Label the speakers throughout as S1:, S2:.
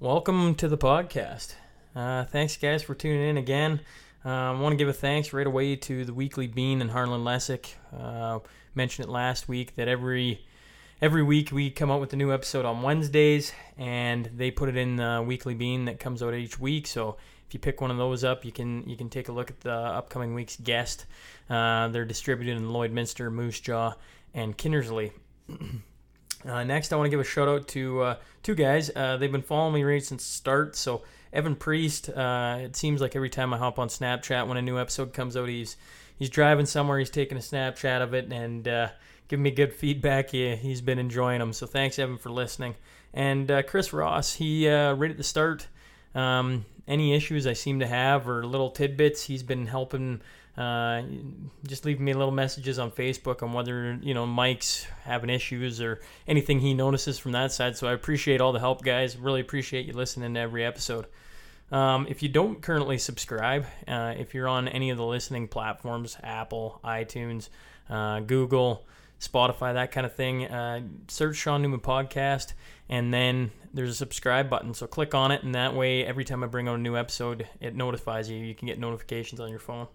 S1: Welcome to the podcast. Uh, thanks, guys, for tuning in again. Uh, I want to give a thanks right away to the Weekly Bean and Harlan Lessick. Uh, mentioned it last week that every every week we come out with a new episode on Wednesdays, and they put it in the Weekly Bean that comes out each week. So if you pick one of those up, you can you can take a look at the upcoming week's guest. Uh, they're distributed in Lloydminster, Moose Jaw, and Kindersley. Uh, next, I want to give a shout out to uh, two guys. Uh, they've been following me right since the start. So Evan Priest. Uh, it seems like every time I hop on Snapchat when a new episode comes out, he's he's driving somewhere. He's taking a Snapchat of it and uh, giving me good feedback. He, he's been enjoying them. So thanks, Evan, for listening. And uh, Chris Ross. He right at the start. Um, any issues I seem to have or little tidbits, he's been helping uh, just leave me little messages on Facebook on whether you know Mike's having issues or anything he notices from that side. So I appreciate all the help, guys. Really appreciate you listening to every episode. Um, if you don't currently subscribe, uh, if you're on any of the listening platforms, Apple, iTunes, uh, Google, Spotify, that kind of thing, uh, search Sean Newman Podcast, and then there's a subscribe button. So click on it, and that way, every time I bring out a new episode, it notifies you. You can get notifications on your phone.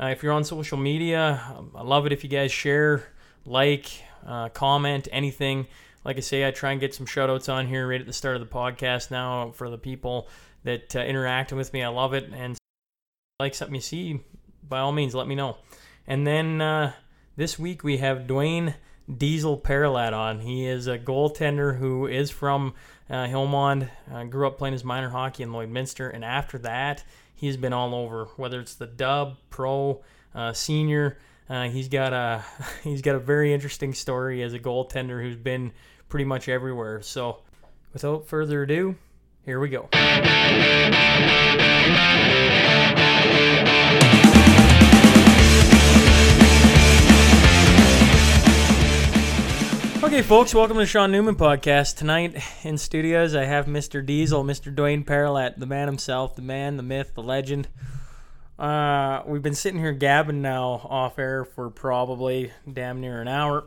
S1: Uh, if you're on social media, I love it if you guys share, like, uh, comment, anything. Like I say, I try and get some shout outs on here right at the start of the podcast now for the people that uh, interacting with me. I love it. And like something you see, by all means, let me know. And then uh, this week we have Dwayne Diesel Paralat on. He is a goaltender who is from uh, Hillmond, uh, grew up playing his minor hockey in Lloydminster, and after that, he's been all over. Whether it's the Dub, Pro, uh, Senior, uh, he's got a he's got a very interesting story as a goaltender who's been pretty much everywhere. So, without further ado, here we go. Okay, folks, welcome to the Sean Newman podcast. Tonight in studios, I have Mr. Diesel, Mr. Dwayne Paralat, the man himself, the man, the myth, the legend. Uh, we've been sitting here gabbing now off air for probably damn near an hour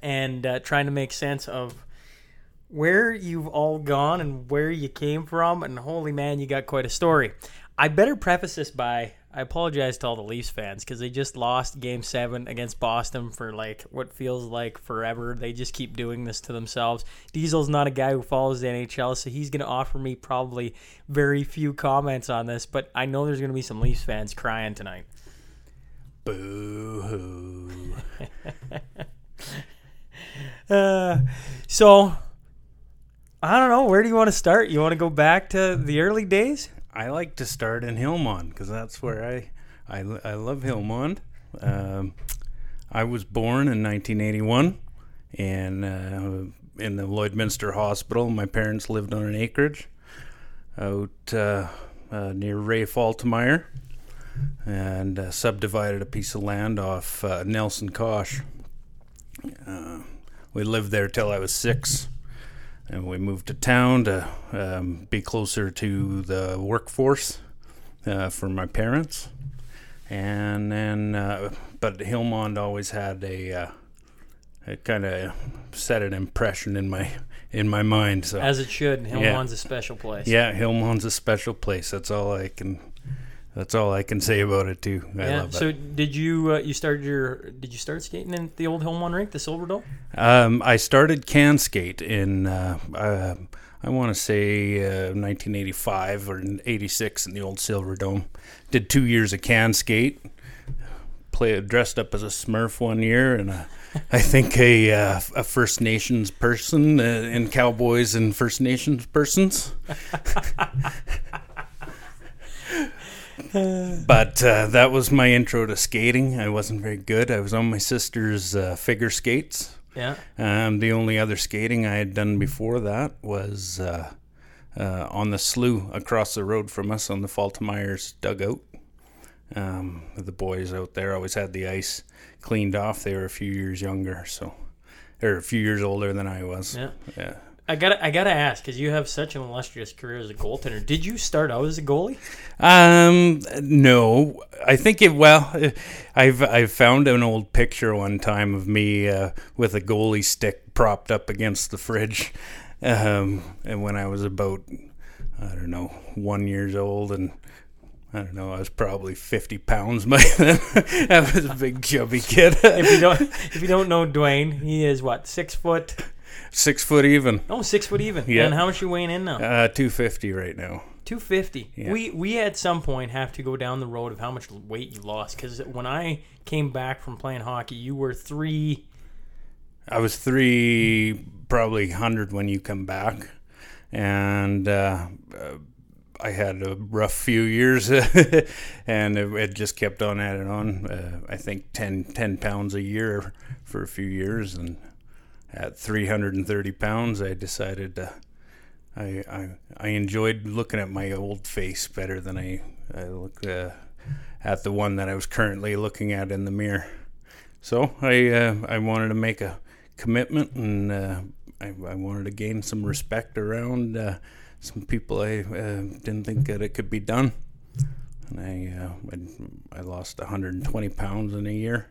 S1: and uh, trying to make sense of where you've all gone and where you came from. And holy man, you got quite a story. I better preface this by I apologize to all the Leafs fans because they just lost Game Seven against Boston for like what feels like forever. They just keep doing this to themselves. Diesel's not a guy who follows the NHL, so he's going to offer me probably very few comments on this. But I know there's going to be some Leafs fans crying tonight. Boo hoo. uh, so I don't know. Where do you want to start? You want to go back to the early days?
S2: I like to start in Hillmond because that's where I, I, I love Hillmond. Um, I was born in 1981 and uh, in the Lloydminster Hospital. My parents lived on an acreage out uh, uh, near Ray Faltemeyer and uh, subdivided a piece of land off uh, Nelson Kosh. Uh, we lived there till I was six and we moved to town to um, be closer to the workforce uh, for my parents. And then, uh, but Hillmond always had a, uh, it kind of set an impression in my in my mind. So
S1: as it should, Hillmond's yeah. a special place.
S2: Yeah, Hillmond's a special place. That's all I can that's all I can say about it too. I yeah.
S1: so it. did you uh, you started your did you start skating in the old Hillmond rink, the Silver Dome?
S2: Um, I started can skate in uh, uh, I want to say 1985 uh, or 86 in the old Silver Dome. Did two years of can skate. Played dressed up as a Smurf one year and a, I think a uh, a First Nations person uh, in Cowboys and First Nations persons. but uh, that was my intro to skating. I wasn't very good. I was on my sister's uh, figure skates.
S1: Yeah.
S2: Um, the only other skating I had done before that was uh, uh on the slough across the road from us on the Faltemeyers dugout. Um, the boys out there always had the ice cleaned off. They were a few years younger, so they're a few years older than I was.
S1: Yeah. Yeah. I gotta, I gotta ask because you have such an illustrious career as a goaltender. Did you start out as a goalie?
S2: Um, no. I think it. Well, I've I've found an old picture one time of me uh, with a goalie stick propped up against the fridge, Um, and when I was about, I don't know, one years old, and I don't know, I was probably fifty pounds by then. I was a big chubby kid.
S1: if you don't if you don't know Dwayne, he is what six foot?
S2: Six foot even.
S1: Oh, six foot even.
S2: Yeah.
S1: And how much you weighing in now?
S2: Uh, two fifty right now.
S1: Two fifty.
S2: Yeah.
S1: We we at some point have to go down the road of how much weight you lost because when I came back from playing hockey, you were three.
S2: I was three, probably hundred when you come back, and uh, uh, I had a rough few years, and it, it just kept on adding on. Uh, I think 10, 10 pounds a year for a few years, and at three hundred and thirty pounds, I decided to. I, I I enjoyed looking at my old face better than I I look uh, at the one that I was currently looking at in the mirror. So I uh, I wanted to make a commitment and uh, I, I wanted to gain some respect around uh, some people I uh, didn't think that it could be done. And I, uh, I I lost 120 pounds in a year.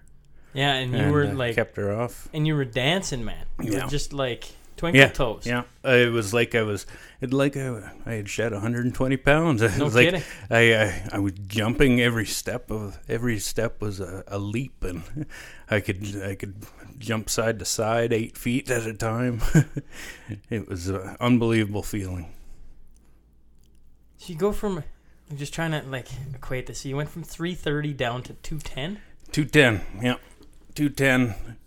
S1: Yeah, and you
S2: and,
S1: were
S2: uh,
S1: like,
S2: kept her off.
S1: and you were dancing, man. You
S2: Yeah.
S1: were just like twinkle
S2: Yeah,
S1: toes.
S2: Yeah, uh, it was like I was, it like I, I had shed 120 pounds. It
S1: No
S2: was like
S1: kidding.
S2: I, I I was jumping every step of every step was a, a leap, and I could I could jump side to side eight feet at a time. it was an unbelievable feeling.
S1: So you go from. I'm just trying to like equate this. So you went from 330 down to 210.
S2: 210, yeah, 210.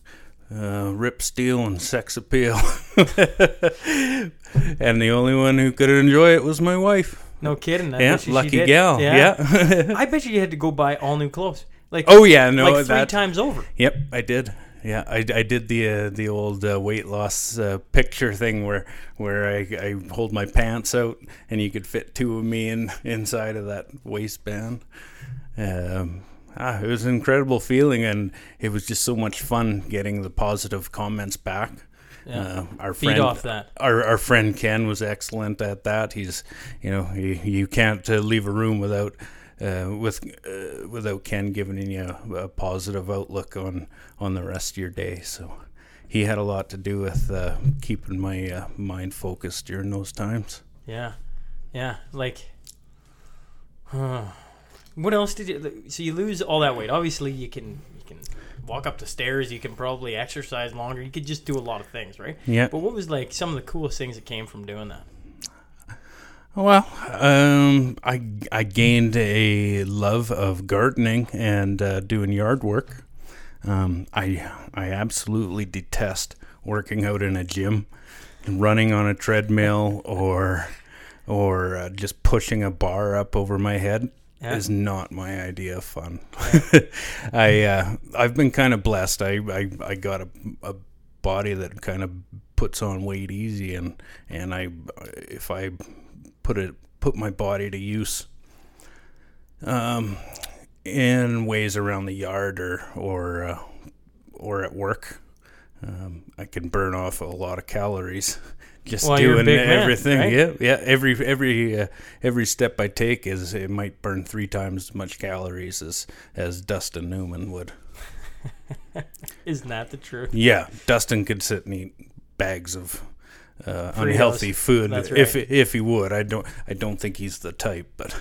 S2: Uh, rip steel and sex appeal, and the only one who could enjoy it was my wife.
S1: No kidding. I
S2: yeah, lucky gal. Yeah.
S1: I bet you had to go buy all new clothes. Like
S2: oh yeah, no,
S1: like three
S2: that,
S1: times over.
S2: Yep, I did. Yeah, I, I did the uh, the old uh, weight loss uh, picture thing where where I, I hold my pants out and you could fit two of me in inside of that waistband. Um, ah, it was an incredible feeling, and it was just so much fun getting the positive comments back.
S1: Yeah.
S2: Uh, our
S1: Feed
S2: friend,
S1: off that.
S2: Our, our friend Ken was excellent at that. He's, you know, you, you can't uh, leave a room without uh, with uh, without Ken giving you a, a positive outlook on on the rest of your day. So he had a lot to do with uh, keeping my uh, mind focused during those times.
S1: Yeah, yeah. Like, huh. What else did you? So you lose all that weight. Obviously, you can you can walk up the stairs. You can probably exercise longer. You could just do a lot of things, right?
S2: Yeah.
S1: But what was like some of the coolest things that came from doing that?
S2: Well, um, I I gained a love of gardening and uh, doing yard work. Um, I I absolutely detest working out in a gym, and running on a treadmill, or or uh, just pushing a bar up over my head.
S1: Yeah.
S2: Is not my idea of fun. I uh, I've been kind of blessed. I I, I got a, a body that kind of puts on weight easy, and and I if I put it put my body to use um, in ways around the yard or or uh, or at work. Um, I can burn off a lot of calories just
S1: Well, you're a
S2: doing
S1: big man,
S2: everything.
S1: right?
S2: Yeah, yeah. Every every uh, every step I take is it might burn three times as much calories as as Dustin Newman would.
S1: Isn't that the truth?
S2: Yeah, Dustin could sit and eat bags of uh, unhealthy food
S1: That's
S2: if if he would. I don't I don't think he's the type, but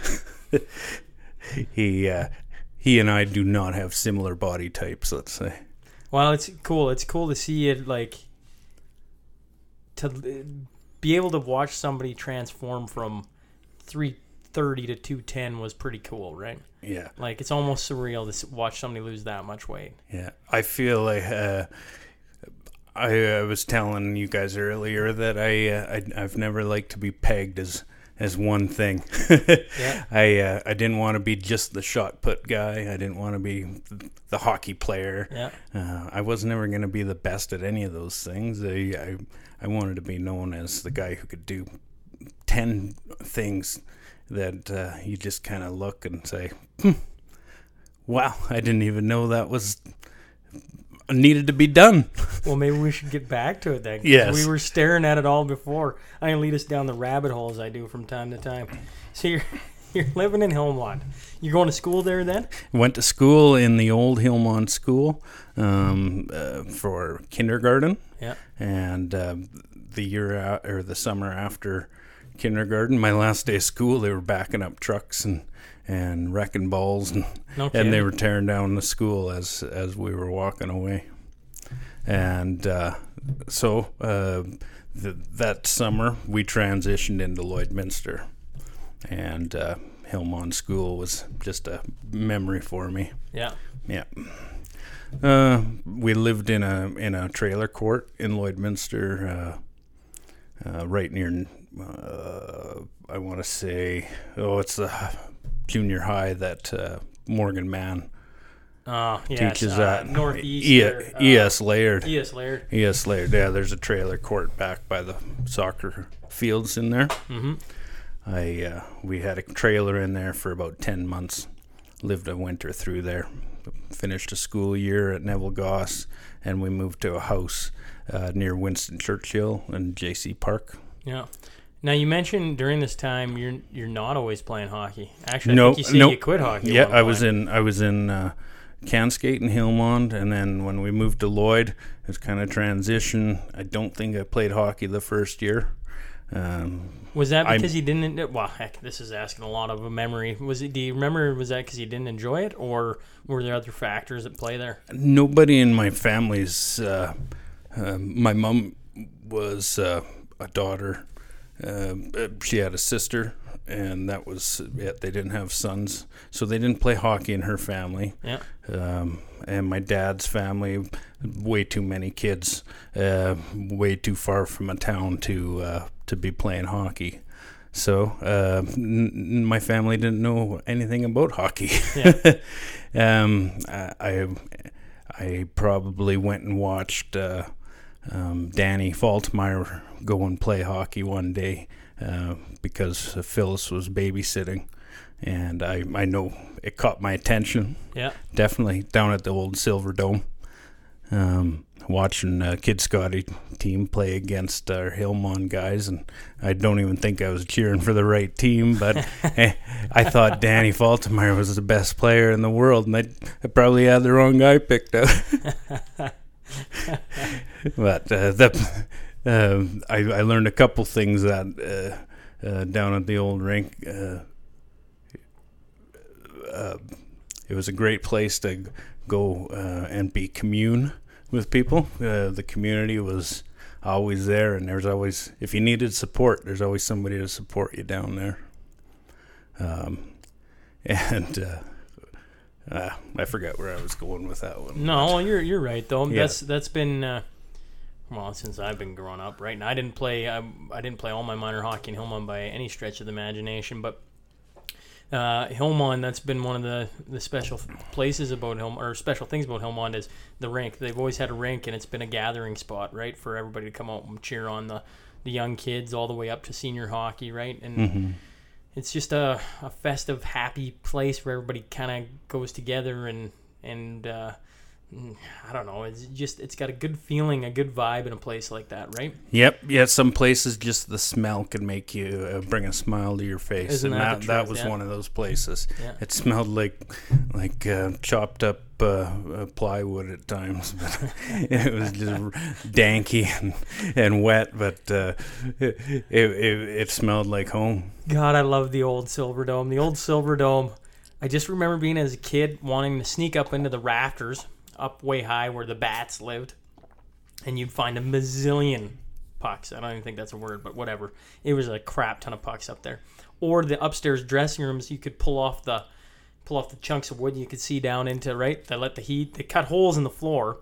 S2: he uh, he and I do not have similar body types. Let's say.
S1: Well, it's cool. It's cool to see it like to be able to watch somebody transform from 330 to 210 was pretty cool, right?
S2: Yeah,
S1: Like it's almost surreal to watch somebody lose that much weight.
S2: yeah. I feel like uh, I, I was telling you guys earlier that I, uh, I I've never liked to be pegged as as one thing.
S1: Yeah.
S2: I uh, I didn't want to be just the shot put guy. I didn't want to be the hockey player.
S1: Yeah.
S2: Uh, I was never going to be the best at any of those things. I, I I wanted to be known as the guy who could do ten things that uh, you just kind of look and say, hmm, "Wow, I didn't even know that was needed to be done."
S1: Well, maybe we should get back to it then.
S2: Yes.
S1: We were staring at it all before. I can lead us down the rabbit holes I do from time to time. So you're you're living in Hillmond. You're going to school there then?
S2: Went to school in the old Hillmond School um, uh, for kindergarten.
S1: Yeah.
S2: and uh, the year out, or the summer after kindergarten, my last day of school, they were backing up trucks and and wrecking balls and
S1: No
S2: and they were tearing down the school as as we were walking away. And uh, so uh, th- that summer, we transitioned into Lloydminster, and uh, Hillmond School was just a memory for me.
S1: Yeah.
S2: Yeah. Uh, we lived in a in a trailer court in Lloydminster, uh, uh, right near. Uh, I want to say, oh, it's the junior high that uh, Morgan Mann
S1: Oh, yes.
S2: teaches
S1: uh,
S2: at.
S1: Northeast.
S2: E-
S1: or, uh,
S2: ES Laird.
S1: ES Laird.
S2: ES Laird. Yeah, there's a trailer court back by the soccer fields in there.
S1: Mm-hmm.
S2: I uh, we had a trailer in there for about ten months. Lived a winter through there. Finished a school year at Neville Goss, and we moved to a house uh, near Winston Churchill and J.C. Park.
S1: Yeah. Now you mentioned during this time you're you're not always playing hockey. Actually, I
S2: No,
S1: think you said
S2: no.
S1: you quit hockey.
S2: Yeah, I was in I was in uh, Canskate and Hillmond, and then when we moved to Lloyd, it was kind of transition. I don't think I played hockey the first year. Um,
S1: Was that because you didn't? Well, heck, this is asking a lot of a memory. Was it? Do you remember? Was that because you didn't enjoy it, or were there other factors at play there?
S2: nobody in my family's. Uh, uh, my mom was uh, a daughter. Uh, she had a sister, and that was it. They didn't have sons, so they didn't play hockey in her family.
S1: Yeah.
S2: Um, and my dad's family, way too many kids, uh, way too far from a town to uh, to be playing hockey. So uh, n- n- my family didn't know anything about hockey.
S1: Yeah.
S2: um, I, I I probably went and watched uh, um, Danny Faltmeyer go and play hockey one day uh, because Phyllis was babysitting, and I I know it caught my attention
S1: Yeah.
S2: definitely down at the old Silver Dome. Um, watching uh, Kitscoty team play against our Hillmon guys, and I don't even think I was cheering for the right team, but eh, I thought Danny Faltermeyer was the best player in the world, and I, I probably had the wrong guy picked out. but uh, the, uh, I, I learned a couple things that uh, uh, down at the old rink. Uh, uh, it was a great place to go and be commune with people. The community was always there, and there's always, if you needed support, there's always somebody to support you down there. Um, and uh, I forgot where I was going with that one.
S1: No, you're you're right though.
S2: Yeah.
S1: That's that's been uh, well since I've been growing up, right? And I didn't play I, I didn't play all my minor hockey in Hillmond by any stretch of the imagination, but uh, Hillmond that's been one of the, the special places about Hillmond or special things about Hillmond is the rink. They've always had a rink, and it's been a gathering spot, right, for everybody to come out and cheer on the the young kids all the way up to senior hockey, right? And
S2: Mm-hmm.
S1: It's just a, a festive, happy place where everybody kind of goes together and and uh, I don't know. It's just it's got a good feeling, a good vibe in a place like that, right?
S2: Yep. Yeah. Some places just the smell can make you uh, bring a smile to your face,
S1: Isn't
S2: and
S1: that
S2: that, that was
S1: Yeah.
S2: one of those places.
S1: Yeah.
S2: It smelled like like uh, chopped up uh, uh, plywood at times, but it was just danky and, and wet. But uh, it, it it smelled like home.
S1: God, I love the old Silver Dome. The old Silver Dome. I just remember being as a kid wanting to sneak up into the rafters, up way high where the bats lived, and you'd find a bazillion pucks. I don't even think that's a word, but whatever. It was a crap ton of pucks up there. Or the upstairs dressing rooms, you could pull off the pull off the chunks of wood you could see down into right. They let the heat. They cut holes in the floor,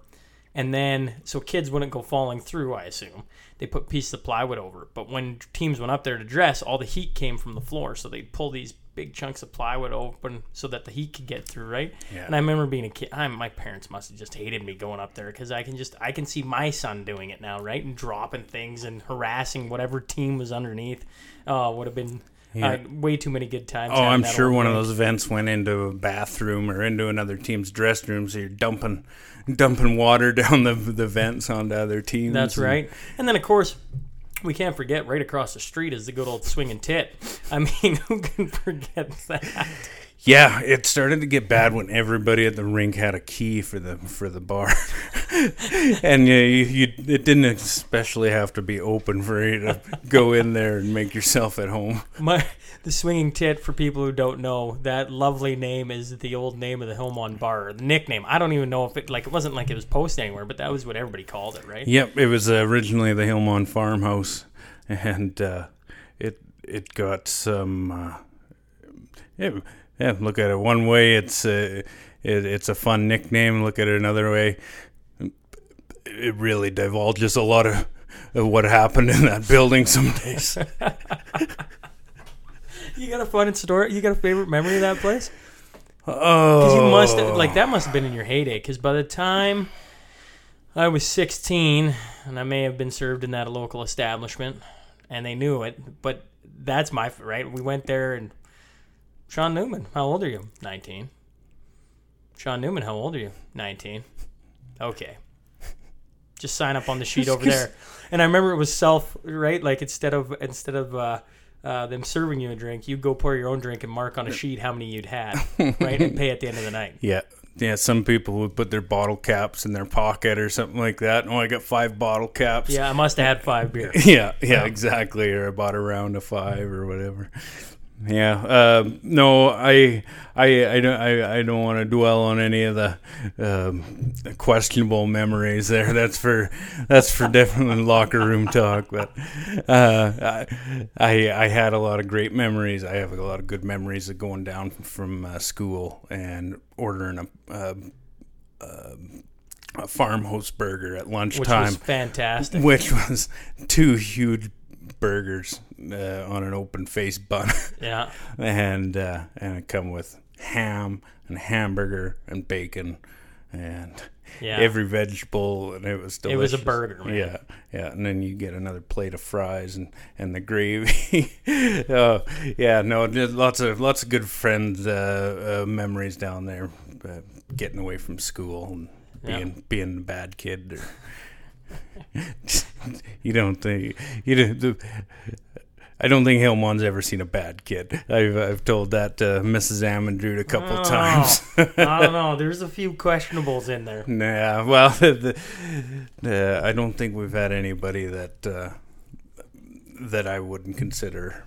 S1: and then so kids wouldn't go falling through. I assume they put pieces of plywood over it. But when teams went up there to dress, all the heat came from the floor, so they'd pull these big chunks of plywood open so that the heat could get through. Right.
S2: Yeah.
S1: And I remember being a kid. I, my parents must have just hated me going up there because I can just I can see my son doing it now, right, and dropping things and harassing whatever team was underneath. Uh, would have been.
S2: Yeah.
S1: Uh, way too many good times.
S2: Oh, I'm sure one of those events went into a bathroom or into another team's dressing room, so you're dumping dumping water down the the vents onto other teams.
S1: That's
S2: and-
S1: right. And then, of course, we can't forget right across the street is the good old swinging tit. I mean, who can forget that?
S2: Yeah, it started to get bad when everybody at the rink had a key for the for the bar, and you, you, you it didn't especially have to be open for you to go in there and make yourself at home.
S1: My the swinging tit for people who don't know that lovely name is the old name of the Hillmon bar, the nickname. I don't even know if it like it wasn't like it was posted anywhere, but that was what everybody called it, right?
S2: Yep, it was originally the Hillmon farmhouse, and uh, it it got some. Uh, it, yeah, look at it one way, it's uh, it, it's a fun nickname. Look at it another way, it really divulges a lot of, of what happened in that building some days.
S1: You got a fun story? You got a favorite memory of that place?
S2: oh,
S1: Because you must like that must have been in your heyday. Because by the time I was 16, and I may have been served in that local establishment, and they knew it, but that's my right. We went there, and Sean Newman, how old are you? 19. Sean Newman, how old are you? 19. Okay. Just sign up on the sheet over there. And I remember it was self right, like instead of instead of uh, uh, them serving you a drink, you go pour your own drink and mark on a sheet how many you'd had, right, and pay at the end of the night.
S2: Yeah. Yeah, some people would put their bottle caps in their pocket or something like that. Oh, I got five bottle caps.
S1: Yeah, I must have had five beers.
S2: yeah, yeah, exactly. Or I bought a round of five or whatever. Yeah, um, no, I, I, I don't, I, I don't want to dwell on any of the um, questionable memories there. That's for, that's for definitely locker room talk. But uh, I, I had a lot of great memories. I have a lot of good memories of going down from uh, school and ordering a. Uh, a farmhouse burger at lunchtime, Which
S1: was fantastic.
S2: which was two huge burgers uh, on an open face bun,
S1: Yeah.
S2: and uh, and it come with ham and hamburger and bacon and
S1: Yeah.
S2: every vegetable, and it was delicious.
S1: It was a burger, man.
S2: Yeah, yeah, and then you get another plate of fries and, and the gravy. oh, yeah, no, lots of lots of good friends uh, uh, memories down there, uh, getting away from school and
S1: Yeah.
S2: being being a bad kid. Or you don't think you don't. The, I don't think Hillmon's ever seen a bad kid. I've, I've told that to Mrs. Amandroot a couple
S1: Oh,
S2: times.
S1: I don't know. There's a few questionables in there.
S2: Nah, well, the, the, I don't think we've had anybody that uh, that I wouldn't consider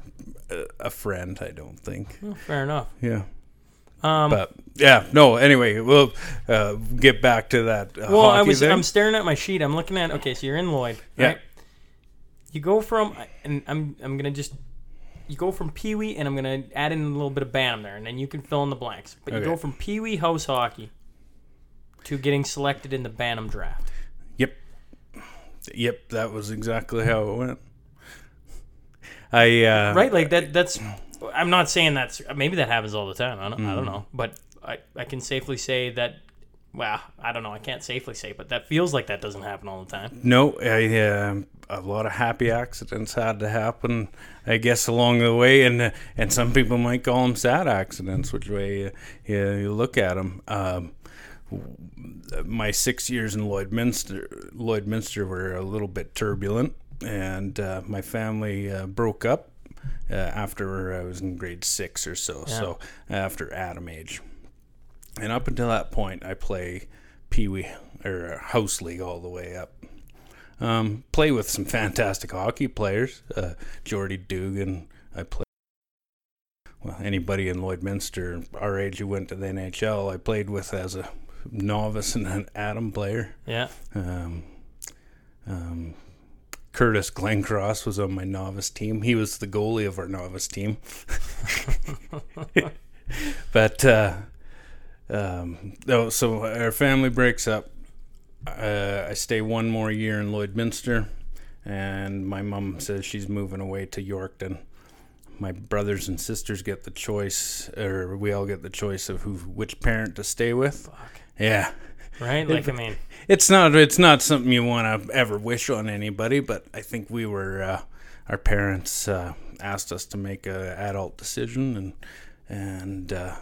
S2: a, a friend. I don't think.
S1: Well, fair enough.
S2: Yeah,
S1: Um,
S2: but yeah, no. Anyway, we'll uh, get back to that. Uh,
S1: well, I was
S2: thing.
S1: I'm staring at my sheet. I'm looking at. Okay, so you're in Lloyd,
S2: Yeah.
S1: right? You go from, and I'm. I'm gonna just. You go from Pee Wee, and I'm gonna add in a little bit of Bantam there, and then you can fill in the blanks. But you go from Pee Wee house hockey to getting selected in the Bantam draft.
S2: Yep, yep. That was exactly how it went. I uh,
S1: right like that that's i'm not saying that's maybe that happens all the time. I don't,
S2: Mm-hmm.
S1: don't know. But I, I can safely say that well i don't know. I can't safely say but that feels like that doesn't happen all the time.
S2: No, I, uh, a lot of happy accidents had to happen, I guess, along the way, and uh, and some people might call them sad accidents, which way you, you, you look at them. Um, my six years in Lloydminster, Lloydminster were a little bit turbulent, and uh, my family uh, broke up uh, after I was in grade six or so. So after Adam age, and up until that point, I play Pee Wee or uh, House League all the way up. Um, play with some fantastic hockey players. Uh, Jordy Dugan, I play. Well, anybody in Lloydminster, our age who went to the NHL, I played with as a novice and an Adam player.
S1: yeah
S2: Um, um, Curtis Glencross was on my novice team. He was the goalie of our novice team. but uh, um, no, so our family breaks up. Uh, I stay one more year in Lloydminster, and my mom says she's moving away to Yorkton. My brothers and sisters get the choice, or we all get the choice of who, which parent to stay with. Yeah,
S1: right like i mean
S2: it's not it's not something you want to ever wish on anybody, but I think we were uh, our parents uh, asked us to make a adult decision, and and uh,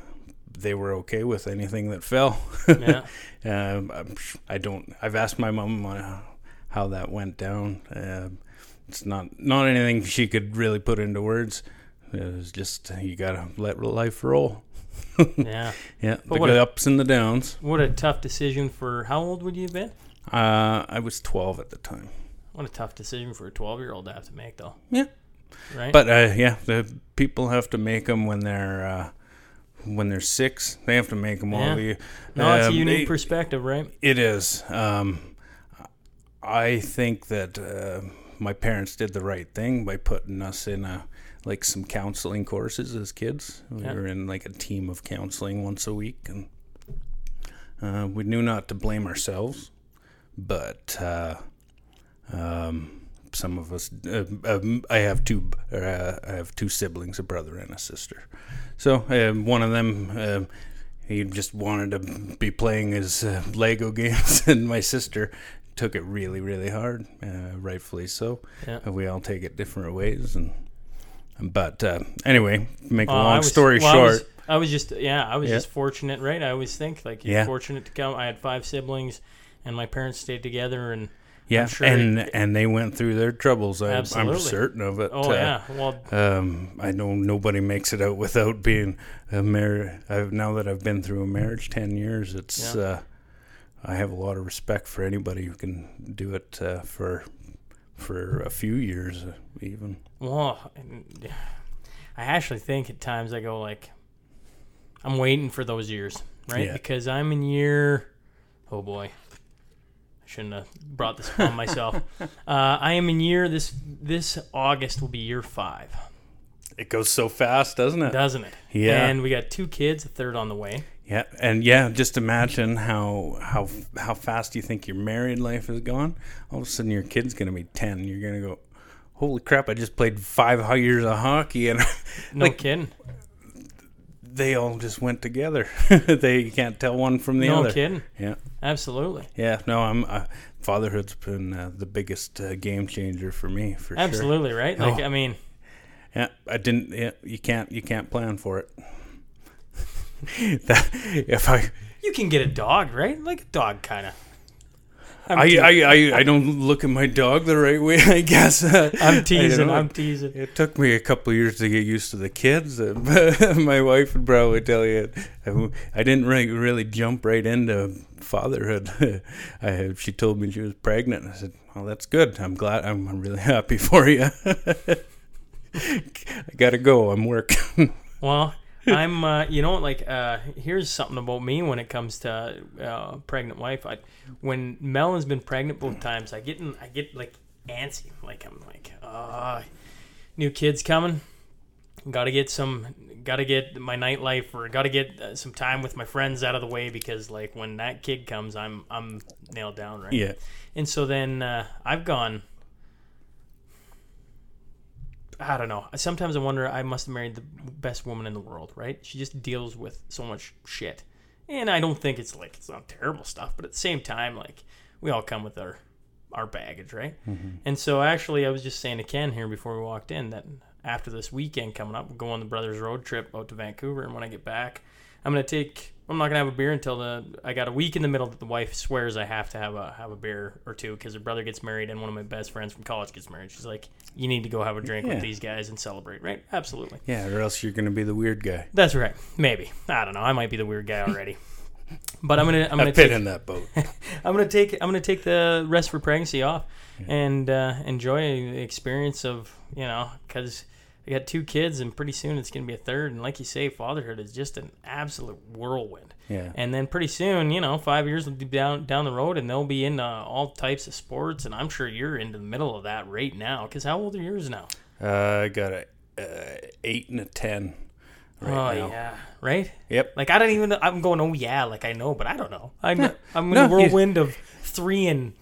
S2: they were okay with anything that fell.
S1: yeah
S2: um, I'm, I don't. I've asked my mom uh, how that went down. Um it's not not anything she could really put into words. it was just you gotta let life roll.
S1: Yeah.
S2: Yeah,
S1: But
S2: the
S1: what a-
S2: ups and the downs.
S1: What a tough decision for how old would you have been?
S2: Uh, I was 12 at the time.
S1: What a tough decision for a 12 year old to have to make, though.
S2: Yeah.
S1: Right?
S2: But uh, yeah, the people have to make them when they're uh, when they're six. They have to make them
S1: Yeah.
S2: all. The,
S1: no, it's a
S2: um,
S1: unique
S2: it-
S1: perspective, right?
S2: It is. Um, I think that uh, my parents did the right thing by putting us in a like some counseling courses as kids. We
S1: Yeah.
S2: were in like a team of counseling once a week, and uh, we knew not to blame ourselves, but uh, um, some of us. Uh, um, I have two. Uh, I have two siblings, a brother and a sister. So um, one of them. Um, he just wanted to be playing his uh, Lego games, and my sister took it really, really hard, uh, rightfully so.
S1: Yeah.
S2: We all take it different ways, and but uh, anyway, make a
S1: I
S2: long
S1: was-
S2: story
S1: well, I
S2: short,
S1: was, I was just, yeah, I was
S2: Yeah.
S1: just fortunate, right? I always think like you're
S2: Yeah.
S1: fortunate to come. I had five siblings, and my parents stayed together, and
S2: yeah,
S1: sure
S2: and and they went through their troubles. I, I'm
S1: Absolutely.
S2: certain of it.
S1: oh
S2: Uh,
S1: yeah, well,
S2: Um, I know nobody makes it out without being a married. I've, now that I've been through a marriage ten years, it's
S1: Yeah.
S2: uh, I have a lot of respect for anybody who can do it uh, for for a few years, uh, even.
S1: well, I actually think at times I go like, I'm waiting for those years, right?
S2: Yeah.
S1: Because I'm in year, oh boy, I shouldn't have brought this upon myself. Uh, I am in year this this August will be year five,
S2: It goes so fast, doesn't it?
S1: doesn't it?
S2: Yeah.
S1: And we got two kids, a third on the way.
S2: Yeah, and yeah, just imagine how how how fast you think your married life is gone. All of a sudden, your kid's gonna be ten. You're gonna go, holy crap! I just played five years of hockey, and
S1: No
S2: Like,
S1: kidding.
S2: they all just went together. they can't tell one from the
S1: no
S2: other.
S1: No kidding.
S2: Yeah,
S1: Absolutely.
S2: yeah. No, I'm. Uh, fatherhood's been uh, the biggest uh, game changer for me, for sure.
S1: Absolutely, right? Like
S2: Oh.
S1: I mean,
S2: Yeah, I didn't. Yeah, you can't. You can't plan for it. that if I
S1: you can get a dog, right? Like a dog kind of.
S2: I, I, I, I don't look at my dog the right way, I guess.
S1: I'm teasing. I'm teasing.
S2: It took me a couple years to get used to the kids. My wife would probably tell you I, I didn't really, really jump right into fatherhood. I, she told me she was pregnant. I said, "Well, that's good. I'm glad. I'm, I'm really happy for you." I gotta go. I'm working.
S1: Well, I'm. Uh, you know, like uh, here's something about me when it comes to uh, pregnant wife. I, when Mel has been pregnant both times, I get in, I get like antsy. Like I'm like, uh, new kids coming. Got to get some. Got to get my nightlife, or got to get uh, some time with my friends out of the way because, like, when that kid comes, I'm I'm nailed down, right?
S2: yeah,
S1: And so then uh, I've gone. I don't know. Sometimes I wonder. I must have married the best woman in the world, right? She just deals with so much shit, and I don't think it's like it's not terrible stuff, but at the same time, like we all come with our our baggage, right? Mm-hmm. And so actually, I was just saying to Ken here before we walked in that after this weekend coming up, we'll go on the brothers road trip out to Vancouver, and when I get back, I'm gonna take. I'm not gonna have a beer until the. I got a week in the middle that the wife swears I have to have a have a beer or two because her brother gets married and one of my best friends from college gets married. She's like, you need to go have a drink
S2: Yeah.
S1: with these guys and celebrate, right? Absolutely.
S2: yeah. Or else you're gonna be the weird guy.
S1: That's right. Maybe I don't know. I might be the weird guy already. But I'm gonna I'm gonna take,
S2: in that boat.
S1: I'm gonna take I'm gonna take the rest for pregnancy off and uh, enjoy the experience of you know because I got two kids and pretty soon it's gonna be a third and like you say fatherhood is just an absolute whirlwind
S2: Yeah.
S1: and then pretty soon you know five years will be down down the road and they'll be into all types of sports and I'm sure you're into the middle of that right now because how old are yours now?
S2: Uh, I got a uh, eight and a ten. Right
S1: oh
S2: now.
S1: yeah, right.
S2: Yep.
S1: Like I don't even. I'm going. Oh yeah, like I know, but I don't know. I'm I'm in
S2: No,
S1: a
S2: you-
S1: whirlwind of three and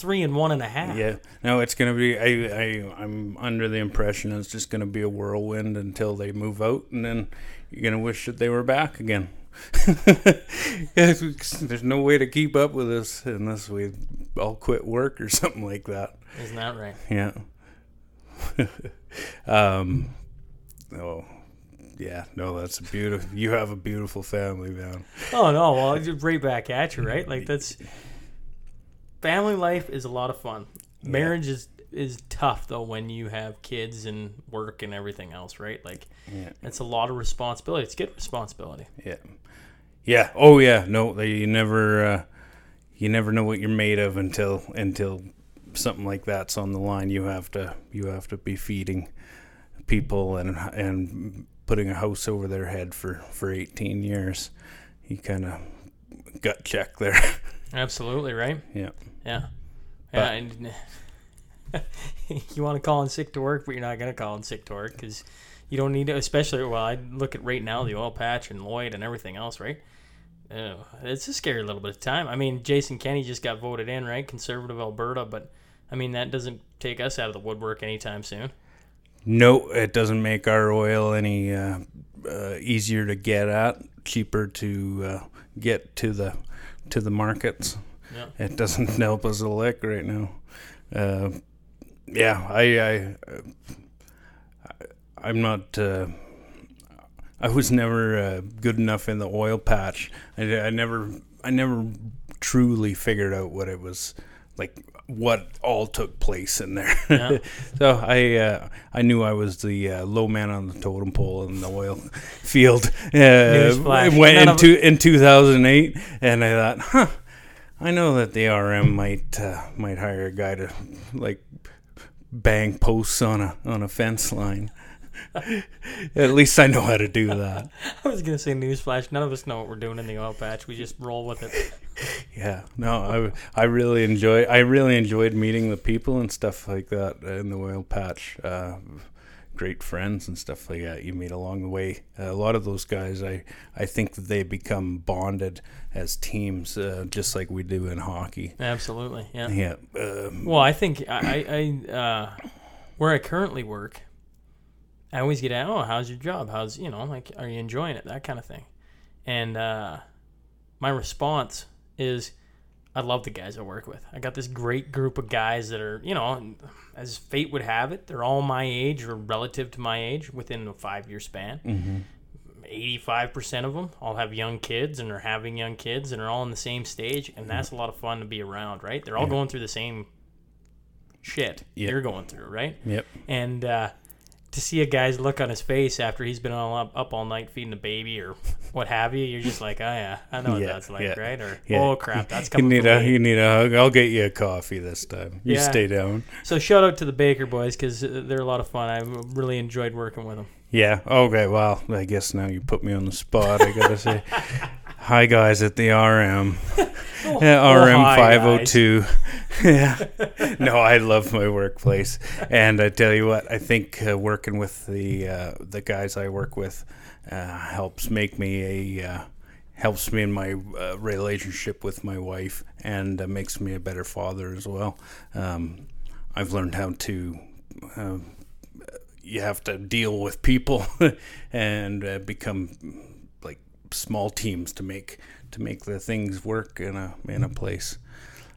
S1: three and one and a half.
S2: Yeah. No, it's gonna be. I, I I'm under the impression it's just gonna be a whirlwind until they move out, and then you're gonna wish that they were back again. There's no way to keep up with us unless we all quit work or something like that.
S1: Isn't that right?
S2: Yeah. um. Oh. Yeah. No, that's a beautiful. You have a beautiful family, man.
S1: Oh no, well, right back at you, right? Like that's family life is a lot of fun. Marriage is is tough though when you have kids and work and everything else, right? Like
S2: Yeah.
S1: it's a lot of responsibility. It's good responsibility.
S2: Yeah. Yeah. Oh yeah. No, they- you never uh, you never know what you're made of until until something like that's on the line. You have to you have to be feeding people and and putting a house over their head for for 18 years. You kind of gut check there.
S1: Absolutely, right?
S2: yeah.
S1: Yeah.
S2: But-
S1: yeah. And you want to call in sick to work, but you're not going to call in sick to work because you don't need to, especially, well, I look at right now the oil patch and Lloyd and everything else, right? Uh, it's a scary little bit of time. I mean, Jason Kenney just got voted in, right? Conservative Alberta, but I mean, that doesn't take us out of the woodwork anytime soon.
S2: No, it doesn't make our oil any uh, uh, easier to get at, cheaper to uh, get to the to the markets.
S1: Yeah.
S2: It doesn't help us a lick right now. Uh, yeah, I, I, I I'm not. Uh, I was never uh, good enough in the oil patch. I, I never, I never truly figured out what it was like, what all took place in there.
S1: Yeah.
S2: so I, uh, I knew I was the uh, low man on the totem pole in the oil field. Uh, went into in 2008, and I thought, huh, I know that the RM might uh, might hire a guy to like bang posts on a on a fence line. At least I know how to do that.
S1: I was going to say newsflash. None of us know what we're doing in the oil patch. We just roll with it.
S2: Yeah, no, I, I really enjoy I really enjoyed meeting the people and stuff like that in the oil patch. Uh, great friends and stuff like that you meet along the way. a lot of those guys, I I think that they become bonded as teams, uh, just like we do in hockey.
S1: Absolutely. Yeah.
S2: Yeah, um,
S1: Well, I think I, I, I uh, where I currently work, I always get asked, "Oh, how's your job? How's you know, like, are you enjoying it? That kind of thing." And uh, my response is, "I love the guys I work with. I got this great group of guys that are, you know, as fate would have it, they're all my age or relative to my age within a five-year span." 85% of them all have young kids and are having young kids and are all in the same stage and that's a lot of fun to be around right they're all going through the same shit
S2: Yeah.
S1: you're going through right
S2: yep,
S1: and uh, to see a guy's look on his face after he's been all up, up all night feeding a baby or what have you you're just like oh yeah i know what
S2: Yeah,
S1: that's like
S2: yeah,
S1: right or
S2: yeah.
S1: oh crap that's coming.
S2: you
S1: need
S2: a
S1: me.
S2: you need a hug. I'll get you a coffee this time. You stay down.
S1: so shout out to the baker boys because they're a lot of fun i really enjoyed working with them
S2: Yeah. Okay. Well, I guess now you put me on the spot. I gotta say, hi guys at the RM. Yeah,
S1: Oh,
S2: RM five hundred two. Yeah. No, I love my workplace, and I tell you what, I think uh, working with the uh, the guys I work with uh, helps make me a uh, helps me in my uh, relationship with my wife, and uh, makes me a better father as well. Um, I've learned how to. Uh, you have to deal with people and uh, become small teams to make to make the things work in a in a place.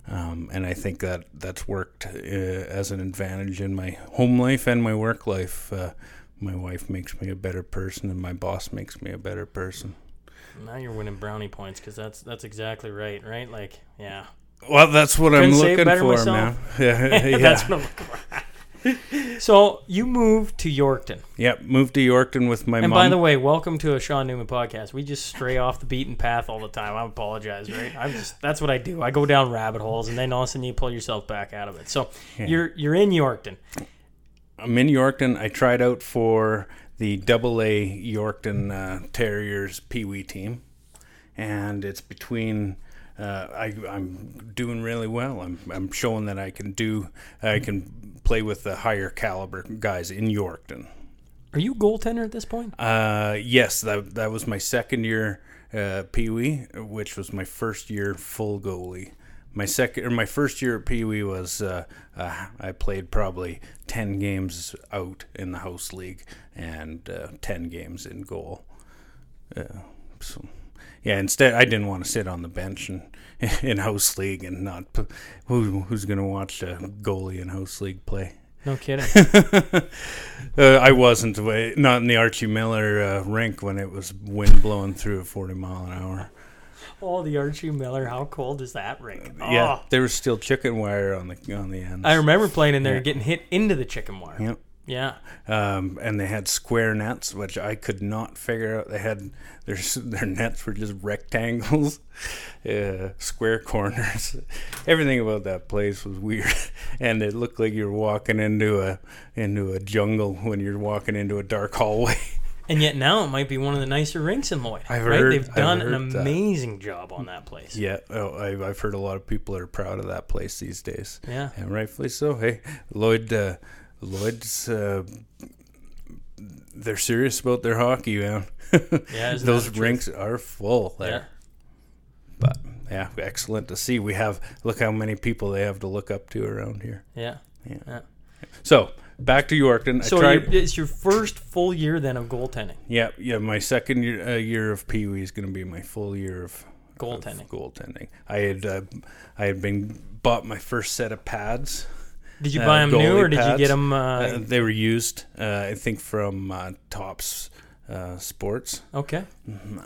S2: Um, and I think that that's worked uh, as an advantage in my home life and my work life. Uh, my wife makes me a better person, and my boss makes me a better person.
S1: now you're winning brownie points because that's that's exactly right right like yeah
S2: Well, that's what
S1: Couldn't
S2: I'm looking for,
S1: myself.
S2: man. Yeah, yeah.
S1: That's what I'm looking for. so you moved to Yorkton,
S2: Yep, moved to Yorkton with my
S1: and
S2: mom.
S1: by the way, welcome to a Sean Newman podcast. We just stray off the beaten path all the time. I apologize, right? I'm just that's what I do. I go down rabbit holes, and then all of a sudden you pull yourself back out of it. So you're you're in Yorkton.
S2: I'm in Yorkton. I tried out for the Double A Yorkton uh, Terriers Pee Wee team, and it's between. Uh, I, I'm doing really well. I'm, I'm showing that I can do. I can play with the higher caliber guys in Yorkton.
S1: Are you a goaltender at this point?
S2: Uh, yes, that that was my second year uh, Pee Wee, which was my first year full goalie. My second or my first year at Pee Wee was uh, uh, I played probably ten games out in the house league and uh, ten games in goal. Uh, so yeah, instead I didn't want to sit on the bench and in host league and not who who's gonna watch a goalie in host league play.
S1: No kidding.
S2: Uh, I wasn't away, not in the Archie Miller uh, rink when it was wind blowing through at 40 mile an hour.
S1: Oh, the Archie Miller. How cold is that rink?
S2: Yeah,
S1: Oh.
S2: there was still chicken wire on the on the ends.
S1: I remember playing in there,
S2: Yeah.
S1: getting hit into the chicken wire.
S2: Yep.
S1: Yeah.
S2: Um, and they had square nets, which I could not figure out. They had their their nets were just rectangles, uh, square corners. Everything about that place was weird, and it looked like you were walking into a into a jungle when you're walking into a dark hallway.
S1: And yet now it might be one of the nicer rinks in Lloyd.
S2: I've
S1: right?
S2: heard-
S1: They've done an
S2: heard that.
S1: amazing job on that place.
S2: yeah, oh, I've, I've heard a lot of people are proud of that place these days,
S1: Yeah.
S2: and rightfully so. Hey, Lloyd, uh, Lloyd's. Uh, they're serious about their hockey, man.
S1: Yeah,
S2: those
S1: the truth?
S2: rinks are full there.
S1: Yeah.
S2: But yeah, excellent to see. We have look how many people they have to look up to around here.
S1: Yeah.
S2: Yeah.
S1: Yeah.
S2: So back to Yorkton.
S1: So
S2: I tried.
S1: it's your first full year then of goaltending.
S2: yeah, yeah. My second year, uh, year of Pee Wee is going to be my full year of
S1: Goaltending.
S2: of goaltending. I had uh, I had been bought my first set of pads.
S1: Did you
S2: Uh,
S1: buy them new or did you get them? Uh,
S2: Uh, they were used, uh, I think, from uh, Tops uh, Sports.
S1: okay.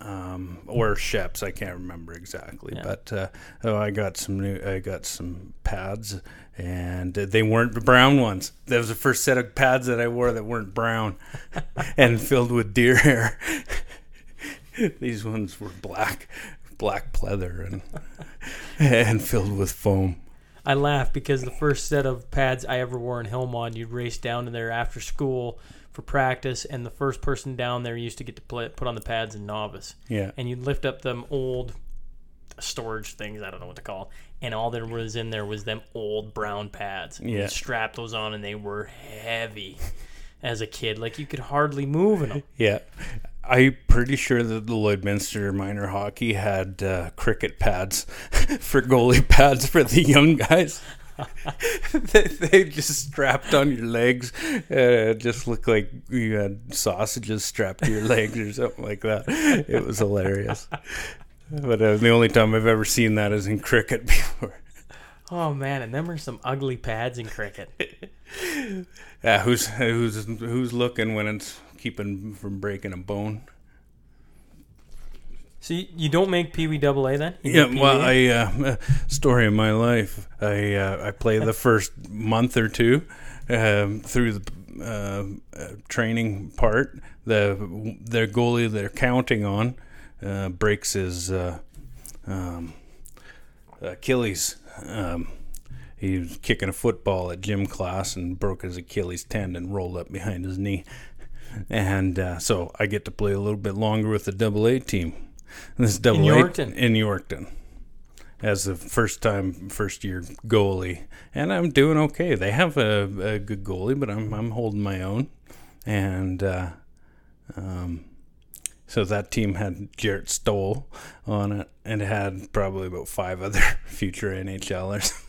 S2: um, or Sheps. I can't remember exactly,
S1: Yeah.
S2: but uh, oh, I got some new. I got some pads, and they weren't the brown ones. That was the first set of pads that I wore that weren't brown and filled with deer hair. These ones were black, black pleather, and and filled with foam.
S1: I laugh because the first set of pads I ever wore in Hillmond, you'd race down to there after school for practice, and the first person down there used to get to play, put on the pads in novice,
S2: Yeah,
S1: and you'd lift up them old storage things I don't know what to call, and all there was in there was them old brown pads. And
S2: Yeah.
S1: you'd strap those on, and they were heavy. As a kid, like you could hardly move in them.
S2: yeah. I'm pretty sure that the Lloydminster minor hockey had uh, cricket pads for goalie pads for the young guys. they, they just strapped on your legs. Uh, it just looked like you had sausages strapped to your legs or something like that. It was hilarious. But uh, the only time I've ever seen that is in cricket before.
S1: Oh man, and them are some ugly pads in cricket.
S2: Yeah, who's who's who's looking when it's keeping from breaking a bone?
S1: So you, you don't make Pee Wee Double A then? You
S2: Yeah, well? I uh, story of my life. I uh, I played the first month or two um, through the uh, uh, training part. The their goalie they're counting on uh, breaks his uh, um, Achilles. Um, he was kicking a football at gym class and broke his Achilles tendon, rolled up behind his knee, and uh, so I get to play a little bit longer with the Double A team. This double A
S1: Yorkton?
S2: in Yorkton. As the first time first year goalie. And I'm doing okay. They have a, a good goalie but I'm, I'm holding my own. And uh, um, so that team had Jarrett Stoll on it and had probably about five other future NHLers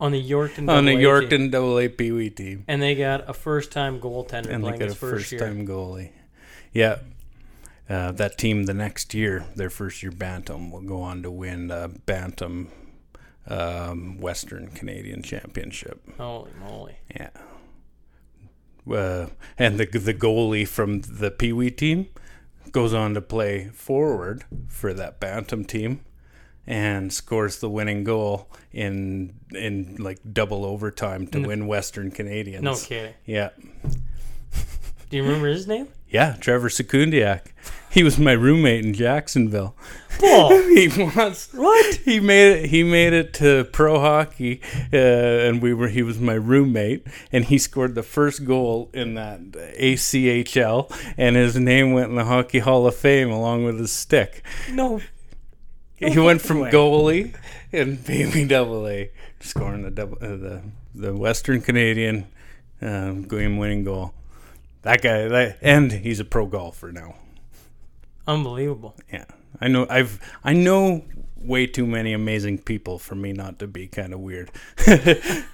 S1: on the Yorkton
S2: on the
S1: A.
S2: Yorkton double A Pee Wee team
S1: and they got a first-time goaltender
S2: and they
S1: playing
S2: got a
S1: his first,
S2: first time goalie yeah uh, that team the next year, their first year Bantam, will go on to win the Bantam um, Western Canadian Championship.
S1: Holy moly!
S2: Yeah. Uh, and the the goalie from the Pee Wee team goes on to play forward for that Bantam team and scores the winning goal in in like double overtime to win Western Canadians.
S1: No kidding.
S2: Yeah.
S1: Do you remember his name?
S2: Yeah, Trevor Sekundiak. He was my roommate in Jacksonville.
S1: Paul.
S2: he was
S1: What?
S2: he made it. He made it to pro hockey, uh, and we were. He was my roommate, and he scored the first goal in that ECHL, and his name went in the Hockey Hall of Fame along with his stick.
S1: no.
S2: He went from goalie and baby double A, scoring the double, uh, the the Western Canadian um, game-winning goal. That guy, that, and he's a pro golfer now.
S1: Unbelievable.
S2: Yeah, I know. I've I know way too many amazing people for me not to be kind of weird. I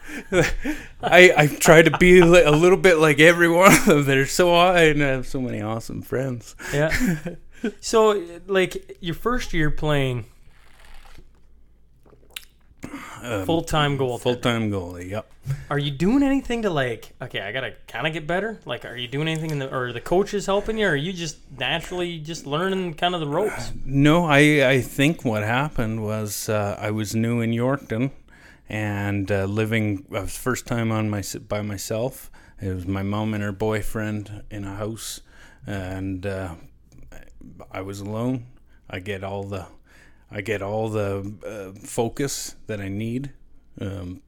S2: I try to be a little bit like every one of them. They're so and I have so many awesome friends.
S1: Yeah. so, like your first year playing,
S2: Um,
S1: Full time goal.
S2: Full time goalie. Yep.
S1: Are you doing anything to like? Okay, I gotta kind of get better. Like, are you doing anything in the or the coaches helping you, or are you just naturally just learning kind of the ropes?
S2: No, I I think what happened was uh, I was new in Yorkton, and uh, living. I was first time on my by myself. It was my mom and her boyfriend in a house, and uh, I was alone. I get all the, I get all the uh, focus that I need, um,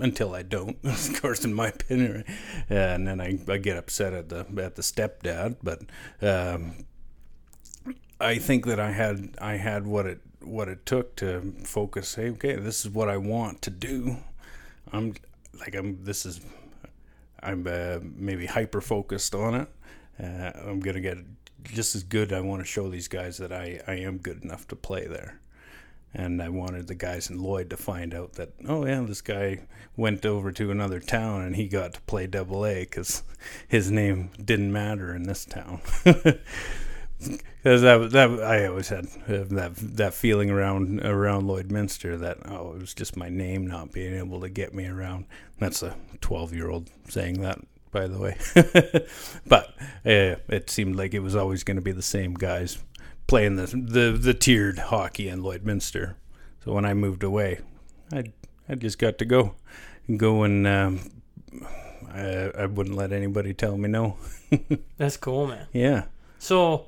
S2: until I don't. of course, in my opinion, and then I, I get upset at the at the stepdad. But um, I think that I had I had what it what it took to focus. Hey, okay, this is what I want to do. I'm like I'm. This is I'm uh, maybe hyper focused on it. Uh, I'm gonna get just as good. I want to show these guys that I, I am good enough to play there. And I wanted the guys in Lloyd to find out that, oh, yeah, this guy went over to another town and he got to play double A because his name didn't matter in this town. Because that, that I always had that that feeling around around Lloydminster that oh it was just my name not being able to get me around. That's a twelve year old saying that by the way. but uh, it seemed like it was always going to be the same guys playing the, the the tiered hockey in Lloydminster. So when I moved away, I I just got to go go and um, I, I wouldn't let anybody tell me no.
S1: That's cool, man.
S2: Yeah.
S1: So,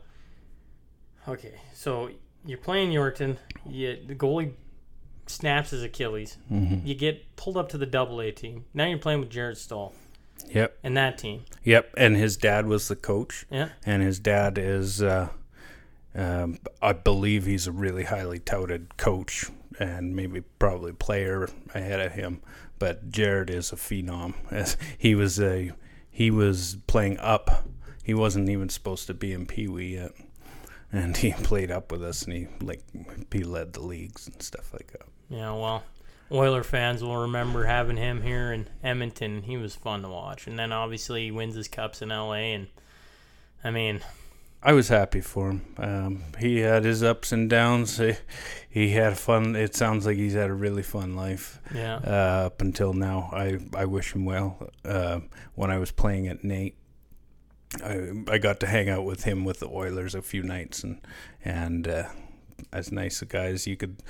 S1: okay, so you're playing Yorkton. You, the goalie snaps his Achilles.
S2: Mm-hmm.
S1: You get pulled up to the Double A team. Now you're playing with Jarrett Stoll
S2: Yep.
S1: and that team.
S2: Yep. And his dad was the coach.
S1: Yeah.
S2: and his dad is, uh, um, I believe he's a really highly touted coach and maybe probably player ahead of him. But Jarrett is a phenom. As he was a, he was playing up. He wasn't even supposed to be in Pee Wee yet, and he played up with us, and he like he led the leagues and stuff like that.
S1: Yeah, well, Oiler fans will remember having him here in Edmonton. He was fun to watch. And then obviously he wins his cups in LA. And I mean,
S2: I was happy for him. Um, he had his ups and downs. He, he had fun. It sounds like he's had a really fun life.
S1: yeah.
S2: uh, up until now. I, I wish him well. Uh, when I was playing at NAIT, I, I got to hang out with him with the Oilers a few nights, and and uh, as nice a guy as you could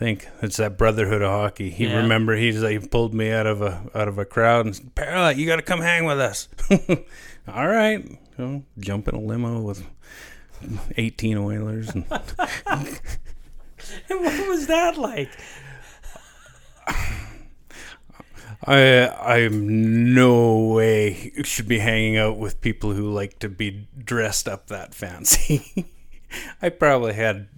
S2: think. It's that brotherhood of hockey. He
S1: Yeah.
S2: remember he's like he pulled me out of a out of a crowd and said, Parallel, you got to come hang with us. All right, so jump in a limo with. 18 Oilers and
S1: And what was that like?
S2: I I'm no way should be hanging out with people who like to be dressed up that fancy. I probably had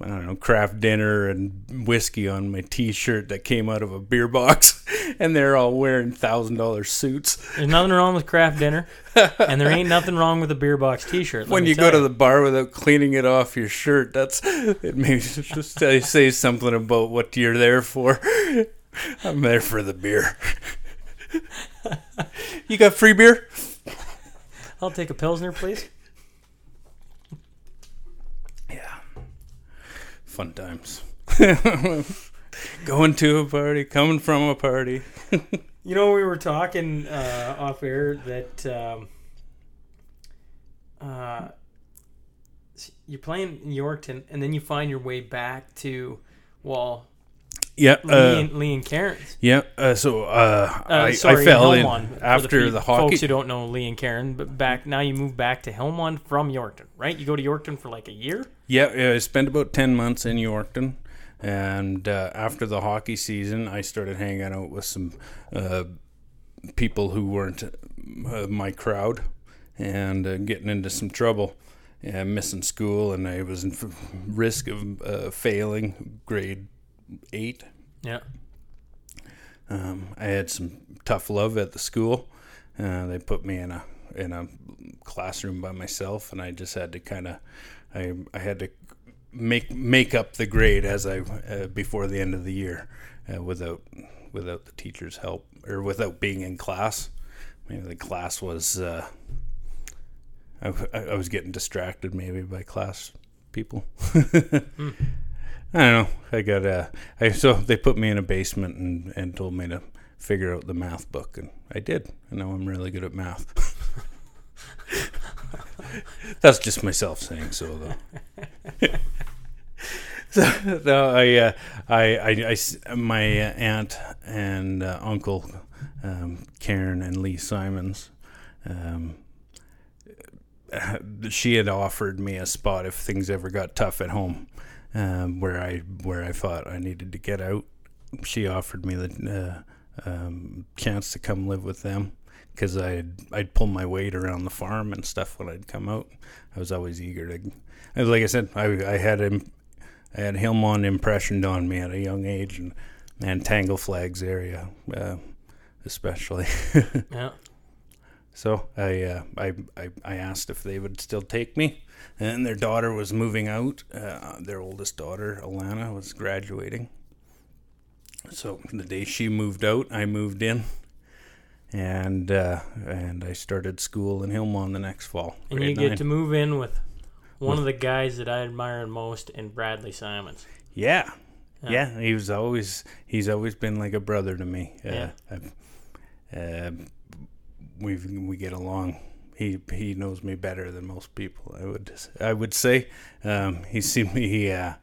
S2: I don't know craft dinner and whiskey on my T-shirt that came out of a beer box, and they're all wearing thousand dollar suits.
S1: There's nothing wrong with craft dinner. and there ain't nothing wrong with a beer box t shirt.
S2: When you go to the bar without cleaning it off your shirt, that's it. Maybe just say something about what you're there for. I'm there for the beer. you got free beer?
S1: I'll take a Pilsner, please.
S2: Yeah. Fun times. Going to a party, coming from a party.
S1: You know, we were talking uh, off air that um, uh, you're playing in Yorkton, and then you find your way back to well,
S2: Yeah.
S1: Lee,
S2: Uh,
S1: and, Lee and Karen's.
S2: yeah. Uh, so uh,
S1: Uh,
S2: I,
S1: sorry,
S2: I fell in
S1: Hillmond, for
S2: after
S1: the,
S2: the, hockey.
S1: Folks who don't know Lee and Karen, but back now you move back to Hillmond from Yorkton, right? You go to Yorkton for like a year.
S2: Yeah, yeah, I spent about 10 months in Yorkton. And uh, after the hockey season, I started hanging out with some uh, people who weren't uh, my crowd and uh, getting into some trouble. Yeah, missing school, and I was in risk of uh, failing grade eight.
S1: Yeah.
S2: Um, I had some tough love at the school. Uh, they put me in a in a classroom by myself, and I just had to kind of I I had to make make up the grade as I uh, before the end of the year uh, without without the teacher's help or without being in class. Maybe the class was uh, I, I was getting distracted maybe by class people. I don't know. I got uh, I so they put me in a basement and and told me to figure out the math book, and I did. And now I'm really good at math. That's just myself saying so, though. so, I, uh, I, I, I my aunt and uh, uncle, um, Karen and Lee Simons, um, uh, she had offered me a spot if things ever got tough at home, um, where I where I thought I needed to get out. She offered me the uh, um, chance to come live with them because I'd I'd pull my weight around the farm and stuff when I'd come out. I was always eager to. and Like I said, I, I had him, I had Hillmond impressioned on me at a young age, and and Tangle Flags area, uh, especially.
S1: Yeah.
S2: So I, uh, I, I, I asked if they would still take me, and their daughter was moving out. Uh, their oldest daughter, Alana, was graduating. So the day she moved out, I moved in, and uh, and I started school in Hillmond the next fall.
S1: And you get
S2: nine.
S1: to move in with one of the guys that I admire most in Bradley Simons.
S2: yeah.
S1: Yeah.
S2: yeah, He was always he's always been like a brother to me. Uh,
S1: Yeah.
S2: Uh, we we get along. He he knows me better than most people. I would I would say. Um, he seemed he uh,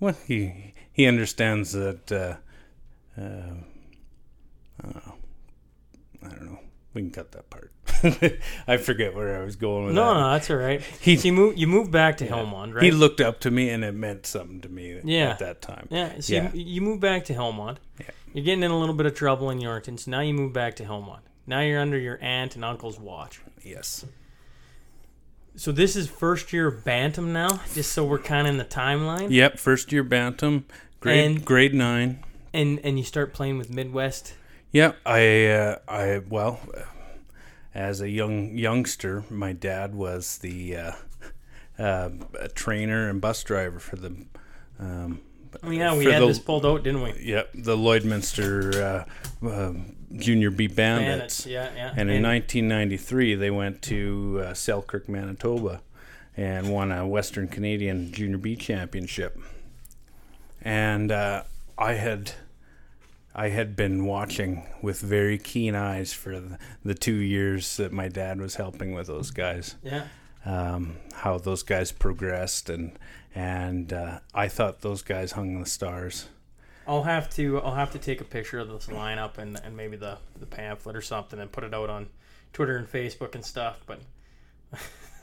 S2: well he he understands that. Uh, uh, uh, I don't know. We can cut that part. I forget where I was going with
S1: No,
S2: that.
S1: no, no, that's all right.
S2: He-
S1: so you move you move back to
S2: Yeah.
S1: Hillmond, right?
S2: He looked up to me, and it meant something to me
S1: Yeah.
S2: at that time.
S1: yeah, so
S2: Yeah.
S1: You, you move back to Hillmond.
S2: Yeah.
S1: You're getting in a little bit of trouble in Yorkton, so now you move back to Hillmond. Now you're under your aunt and uncle's watch.
S2: Yes.
S1: So this is first year bantam now, just so we're kind of in the timeline.
S2: Yep, first year bantam, grade
S1: And-
S2: grade nine.
S1: And and you start playing with Midwest.
S2: Yep, I uh, I well, as a young youngster, my dad was the uh, uh, a trainer and bus driver for the. Um,
S1: Oh yeah, we had
S2: the-
S1: this pulled out, didn't we?
S2: Yep, the Lloydminster uh, um Junior B
S1: Bandits,
S2: Bandits.
S1: yeah, yeah.
S2: And in 1993, they went to uh, Selkirk, Manitoba, and won a Western Canadian Junior B Championship. And uh, I had, I had been watching with very keen eyes for the, the two years that my dad was helping with those guys,
S1: yeah.
S2: um, how those guys progressed, and and uh, I thought those guys hung the stars.
S1: I'll have to I'll have to take a picture of this lineup and, and maybe the, the pamphlet or something and put it out on Twitter and Facebook and stuff. But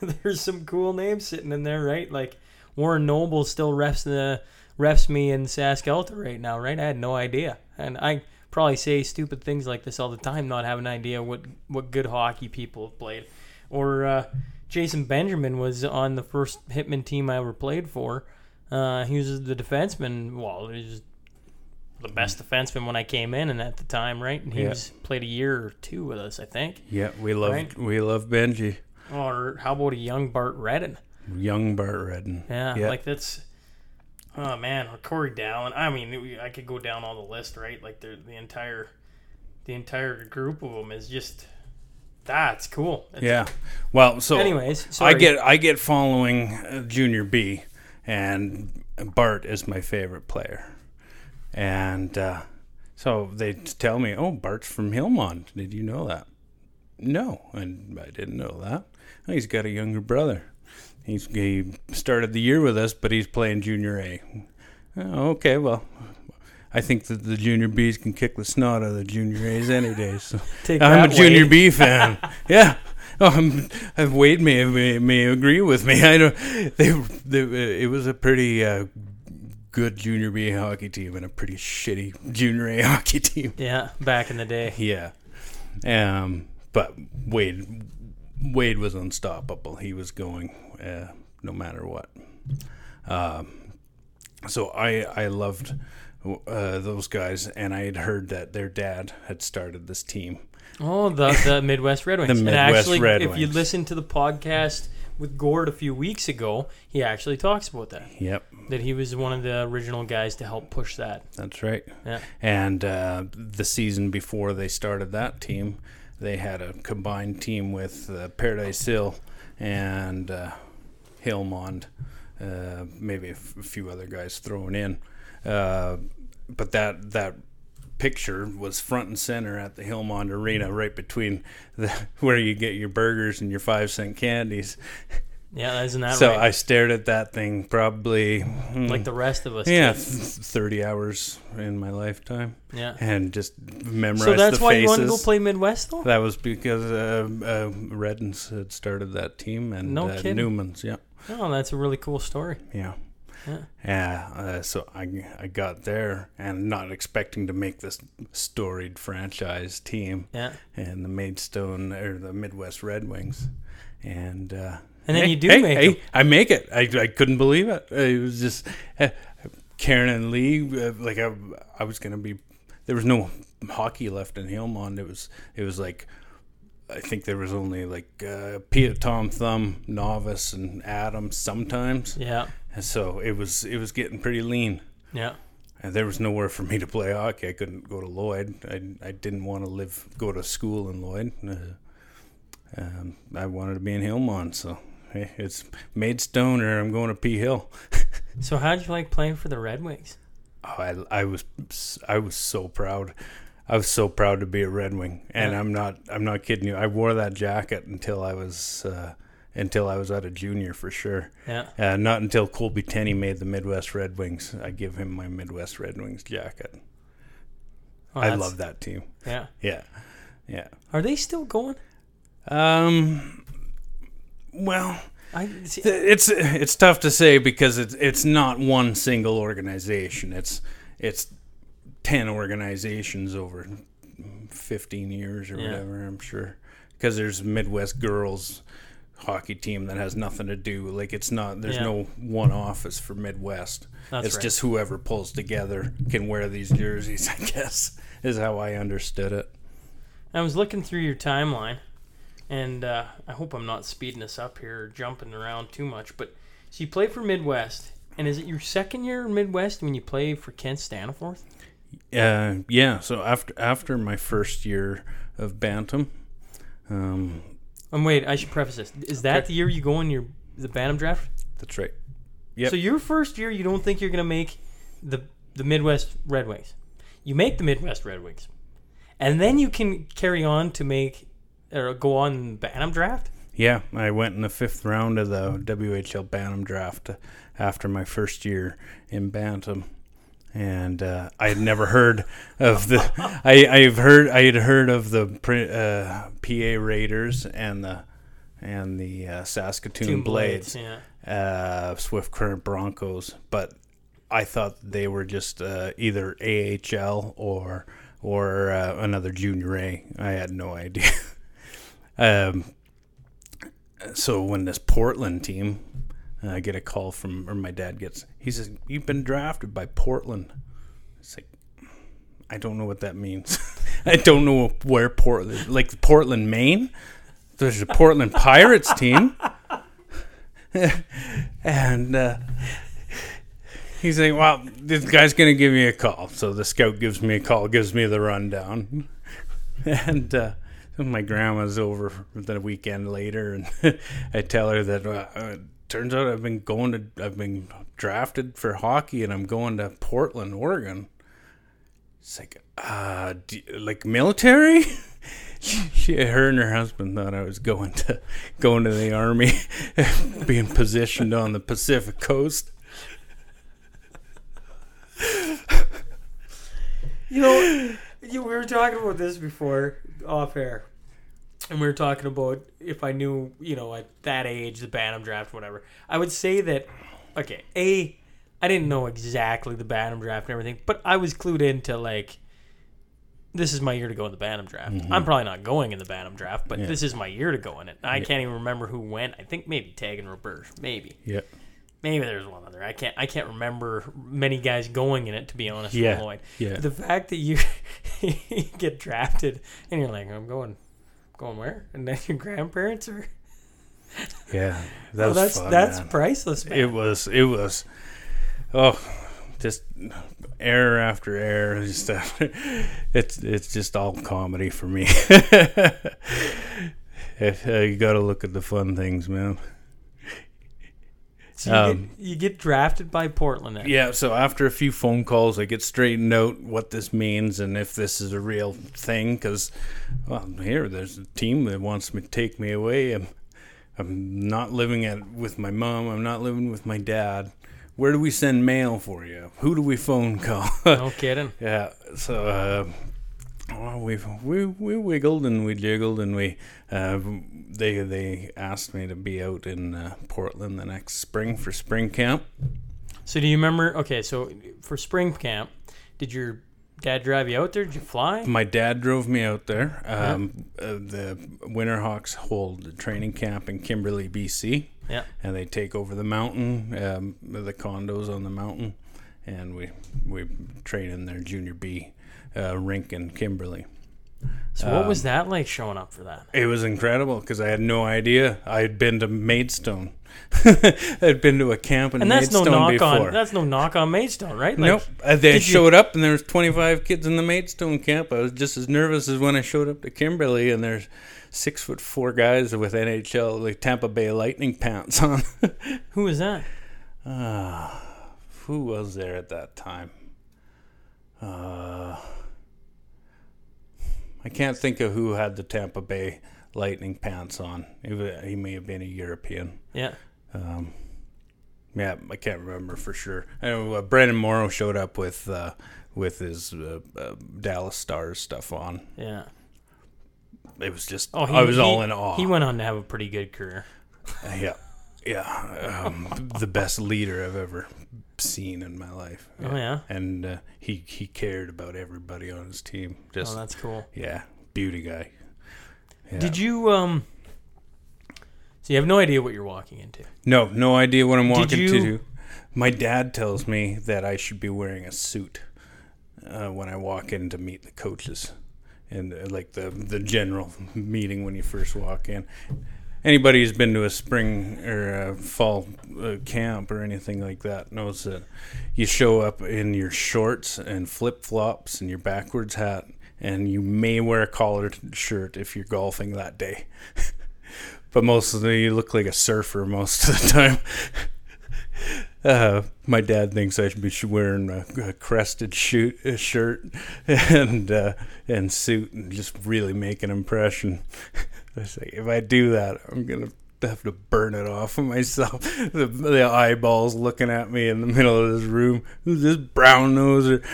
S1: there's some cool names sitting in there, right? Like Warren Noble still refs the refs me in Saskatchewan right now, right? I had no idea, and I probably say stupid things like this all the time, not having an idea what what good hockey people have played. Or uh, Jason Benjamin was on the first Hitman team I ever played for. Uh, he was the defenseman. Well, he was the best defenseman when I came in, and at the time, right? And he
S2: Yeah.
S1: was played a year or two with us, I think.
S2: Yeah, we love
S1: Right.
S2: we love Benji,
S1: Or how about a young Bart Redden?
S2: young Bart Redden.
S1: Yeah,
S2: Yeah.
S1: like that's. Oh man, or Corey Dallin. I mean, I could go down all the list, right? Like the the entire, the entire group of them is just. That's cool. It's-
S2: Yeah. Well, so
S1: Anyways,
S2: I get I get following uh, Junior B, and Bart is my favorite player, and uh, so they tell me, "Oh, Bart's from Hillmond. Did you know that?" No, and I didn't know that. Oh, he's got a younger brother. He's he started the year with us, but he's playing Junior A. Oh, okay, well. I think that the junior B's can kick the snot out of the junior A's any day. So
S1: Take
S2: I'm a junior
S1: Wade.
S2: B fan. yeah. Oh, I'm, uh, Wade may, may may agree with me. I don't. They, they it was a pretty uh, good junior B hockey team and a pretty shitty junior A hockey team.
S1: Yeah, back in the day.
S2: Yeah. Um. But Wade Wade was unstoppable. He was going uh, no matter what. Um. So I I loved uh, those guys, and I had heard that their dad had started this team.
S1: Oh, the the Midwest Red Wings.
S2: The
S1: and
S2: Midwest
S1: actually,
S2: Red
S1: if you listen to the podcast with Gord a few weeks ago, he actually talks about that.
S2: Yep.
S1: That he was one of the original guys to help push that.
S2: That's right.
S1: Yeah.
S2: And uh, the season before they started that team, they had a combined team with uh, Paradise Hill and uh, Hillmond uh, maybe a, f- a few other guys thrown in. But that that picture was front and center at the Hillmond Arena, right between the where you get your burgers and your five cent candies.
S1: Yeah, isn't that
S2: so
S1: right?
S2: I stared at that thing probably hmm,
S1: like the rest of us.
S2: yeah th- thirty hours in my lifetime,
S1: yeah.
S2: and just memorized
S1: So that's why
S2: faces.
S1: you wanted to go play Midwest, though.
S2: That was because uh, uh, Reddens had started that team and
S1: No
S2: uh. Newman's. Yeah,
S1: Oh, that's a really cool story.
S2: yeah,
S1: Yeah.
S2: Uh, so I I got there and not expecting to make this storied franchise team
S1: Yeah.
S2: and the Maidstone or the Midwest Red Wings, and uh,
S1: And then
S2: hey,
S1: you do
S2: hey,
S1: make
S2: hey,
S1: them.
S2: I make it. I, I couldn't believe it. It was just uh, Karen and Lee. Uh, like I, I was gonna be. There was no hockey left in Hillmond. It was it was like. I think there was only like uh, Pia, Tom Thumb, Novice, and Atom sometimes,
S1: Yeah.
S2: And so it was it was getting pretty lean.
S1: Yeah.
S2: And there was nowhere for me to play hockey. I couldn't go to Lloyd. I, I didn't want to live go to school in Lloyd. Uh, um, I wanted to be in Hillmond, so hey, it's Maidstone or I'm going to P Hill.
S1: So how'd you like playing for the Red Wings?
S2: Oh, I, I was I was so proud. I was so proud to be a Red Wing, and
S1: Yeah.
S2: I'm not I'm not kidding you. I wore that jacket until I was uh, until I was out of junior for sure.
S1: Yeah.
S2: Uh, not until Colby Tenney made the Midwest Red Wings. I give him my Midwest Red Wings jacket.
S1: Oh,
S2: I love that team.
S1: Yeah.
S2: Yeah, yeah.
S1: Are they still going?
S2: Um, well,
S1: I see,
S2: it's it's tough to say because it's it's not one single organization. It's it's ten organizations over fifteen years or
S1: Yeah.
S2: whatever. I'm sure because there's Midwest girls hockey team that has nothing to do like it's not there's
S1: Yeah.
S2: no one office for Midwest.
S1: That's
S2: it's
S1: right.
S2: just whoever pulls together can wear these jerseys. I guess is how I understood it.
S1: I was looking through your timeline, and uh, I hope I'm not speeding this up here or jumping around too much. But so you play for Midwest, and is it your second year in Midwest when you play for Kent Staniforth?
S2: Uh, yeah. So after after my first year of bantam, um,
S1: And wait, I should preface this: is that
S2: Okay.
S1: the year you go in your the Bantam draft?
S2: that's right. Yep.
S1: So your first year, you don't think you're gonna make the the Midwest Red Wings. You make the Midwest Red Wings, and then you can carry on to make or go on the Bantam draft.
S2: Yeah, I went in the fifth round of the WHL Bantam draft uh, after my first year in Bantam, and uh, I had never heard of the. I I've heard I had heard of the uh, PA Raiders and the and the uh, Saskatoon
S1: Two
S2: Blades,
S1: yeah.
S2: uh, Swift Current Broncos, but I thought they were just uh, either AHL or or uh, another junior A. I had no idea. um, so when this Portland team, uh, I get a call from, or my dad gets, he says, "You've been drafted by Portland." It's like, I don't know what that means. I don't know where Portland, like Portland, Maine. There's a Portland Pirates team, and uh, he's like, "Well, this guy's gonna give me a call." So the scout gives me a call, gives me the rundown, and uh, my grandma's over the weekend later, and I tell her that uh, turns out I've been going to, I've been drafted for hockey, and I'm going to Portland, Oregon. It's like, uh, like military. She, her and her husband thought I was going to going to the army, being positioned on the Pacific coast.
S1: You know, you, we were talking about this before off air, and we were talking about if I knew, you know, at that age, the Bantam draft, whatever. I would say that, okay, a, I didn't know exactly the Bantam draft and everything, but I was clued into like, this is my year to go in the Bantam draft. Mm-hmm. I'm probably not going in the Bantam draft, but
S2: Yeah.
S1: this is my year to go in it. I can't even remember who went. I think maybe Tag and Roberge, maybe.
S2: Yeah,
S1: Maybe there's one other. I can't. I can't remember many guys going in it. To be honest, with
S2: Yeah,
S1: Lloyd.
S2: yeah.
S1: The fact that you, you get drafted and you're like, I'm going, going where? And then your grandparents are.
S2: yeah. That
S1: Oh,
S2: was
S1: that's
S2: fun,
S1: that's
S2: man.
S1: priceless, man.
S2: It was. It was. Oh, just error after error. Just after, it's it's just all comedy for me. If, uh, you got to look at the fun things, man.
S1: So you,
S2: Um,
S1: get, you get drafted by Portland. Then.
S2: Yeah, so after a few phone calls, I get straightened out what this means and if this is a real thing. Because, well, here there's a team that wants me to take me away. I'm, I'm not living at with my mom. I'm not living with my dad. Where do we send mail for you? Who do we phone call?
S1: No kidding.
S2: yeah, so uh, well, we we we wiggled and we jiggled and we uh, they they asked me to be out in uh, Portland the next spring for spring camp.
S1: So do you remember? Okay, so for spring camp, did your dad drive you out there? Did you fly?
S2: My dad drove me out there. Um, uh, the Winterhawks hold a training camp in Kimberley, BC,
S1: Yeah.
S2: and they take over the mountain, um, the condos on the mountain, and we we train in their junior B uh, rink in Kimberley.
S1: So what
S2: Um,
S1: was that like showing up for that?
S2: It was incredible because I had no idea. I had been to Maidstone. I'd been to a camp in
S1: And that's no
S2: Maidstone
S1: knock
S2: before.
S1: on. That's no knock on Maidstone, right? Like,
S2: nope. Uh, they
S1: did you-
S2: showed up and there was 25 kids in the Maidstone camp. I was just as nervous as when I showed up to Kimberley and there's six foot four guys with NHL like Tampa Bay Lightning pants on.
S1: Who was that?
S2: Ah, who was there at that time? Uh, I can't think of who had the Tampa Bay Lightning pants on. He, he may have been a European.
S1: Yeah.
S2: Um, yeah, I can't remember for sure. I know uh, Brenden Morrow showed up with uh, with his uh, uh, Dallas Stars stuff on.
S1: Yeah.
S2: It was just
S1: Oh, he,
S2: I was
S1: he-
S2: all in awe.
S1: He went on to have a pretty good career.
S2: yeah, yeah, um, the best leader I've ever seen in my life.
S1: Oh yeah.
S2: and uh, he he cared about everybody on his team. Just
S1: Oh, that's cool.
S2: yeah, beauty guy. Yeah.
S1: Did you um? So you have no idea what you're walking into.
S2: No, no idea what I'm walking
S1: you-
S2: to. My dad tells me that I should be wearing a suit uh, when I walk in to meet the coaches, and uh, like the the general meeting when you first walk in. Anybody who's been to a spring or a fall uh, camp or anything like that knows that you show up in your shorts and flip flops and your backwards hat, and you may wear a collared shirt if you're golfing that day. but mostly you look like a surfer most of the time. Uh, my dad thinks I should be wearing a, a crested shoot, a shirt and uh, and suit and just really make an impression. I say if I do that, I'm gonna have to burn it off of myself. The, the eyeballs looking at me in the middle of this room. Who's this brown noser?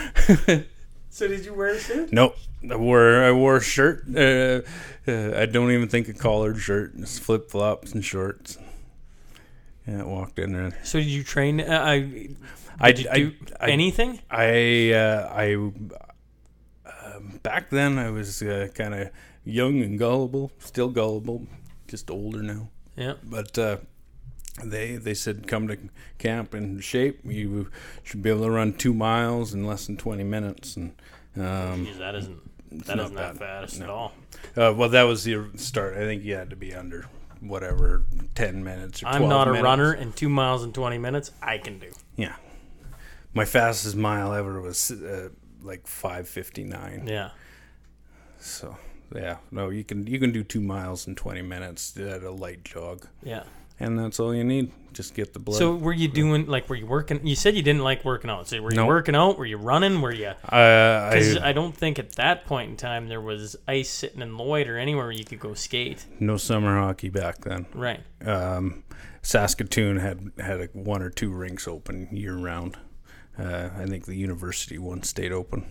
S1: So did you wear a suit?
S2: Nope. I wore I wore a shirt. Uh, uh, I don't even think a collared shirt. Just flip flops and shorts. Yeah, I walked in there.
S1: So did you train? Uh, I
S2: I,
S1: do
S2: I,
S1: anything?
S2: I, uh, I, um, back then I was uh, kind of young and gullible, still gullible, just older now.
S1: Yeah.
S2: But uh, they they said come to camp in shape. You should be able to run two miles in less than twenty minutes, and um,
S1: Jeez, that isn't that
S2: not
S1: isn't that fast
S2: No.
S1: at all.
S2: Uh, well, that was the start. I think you had to be under whatever ten minutes. Or 12
S1: I'm not a
S2: minutes.
S1: runner, and two miles in twenty minutes I can do.
S2: Yeah, my fastest mile ever was uh, like five fifty nine.
S1: Yeah.
S2: So yeah, no, you can you can do two miles in twenty minutes at a light jog,
S1: Yeah.
S2: and that's all you need. Just get the blood.
S1: So were you doing like were you working? You said you didn't like working out. So were you
S2: No.
S1: working out? Were you running? Were you?
S2: uh,
S1: Because
S2: I
S1: I don't think at that point in time there was ice sitting in Lloyd or anywhere where you could go skate.
S2: no summer hockey back then.
S1: Right.
S2: um, Saskatoon had had a, one or two rinks open year round. Uh, I think the university one stayed open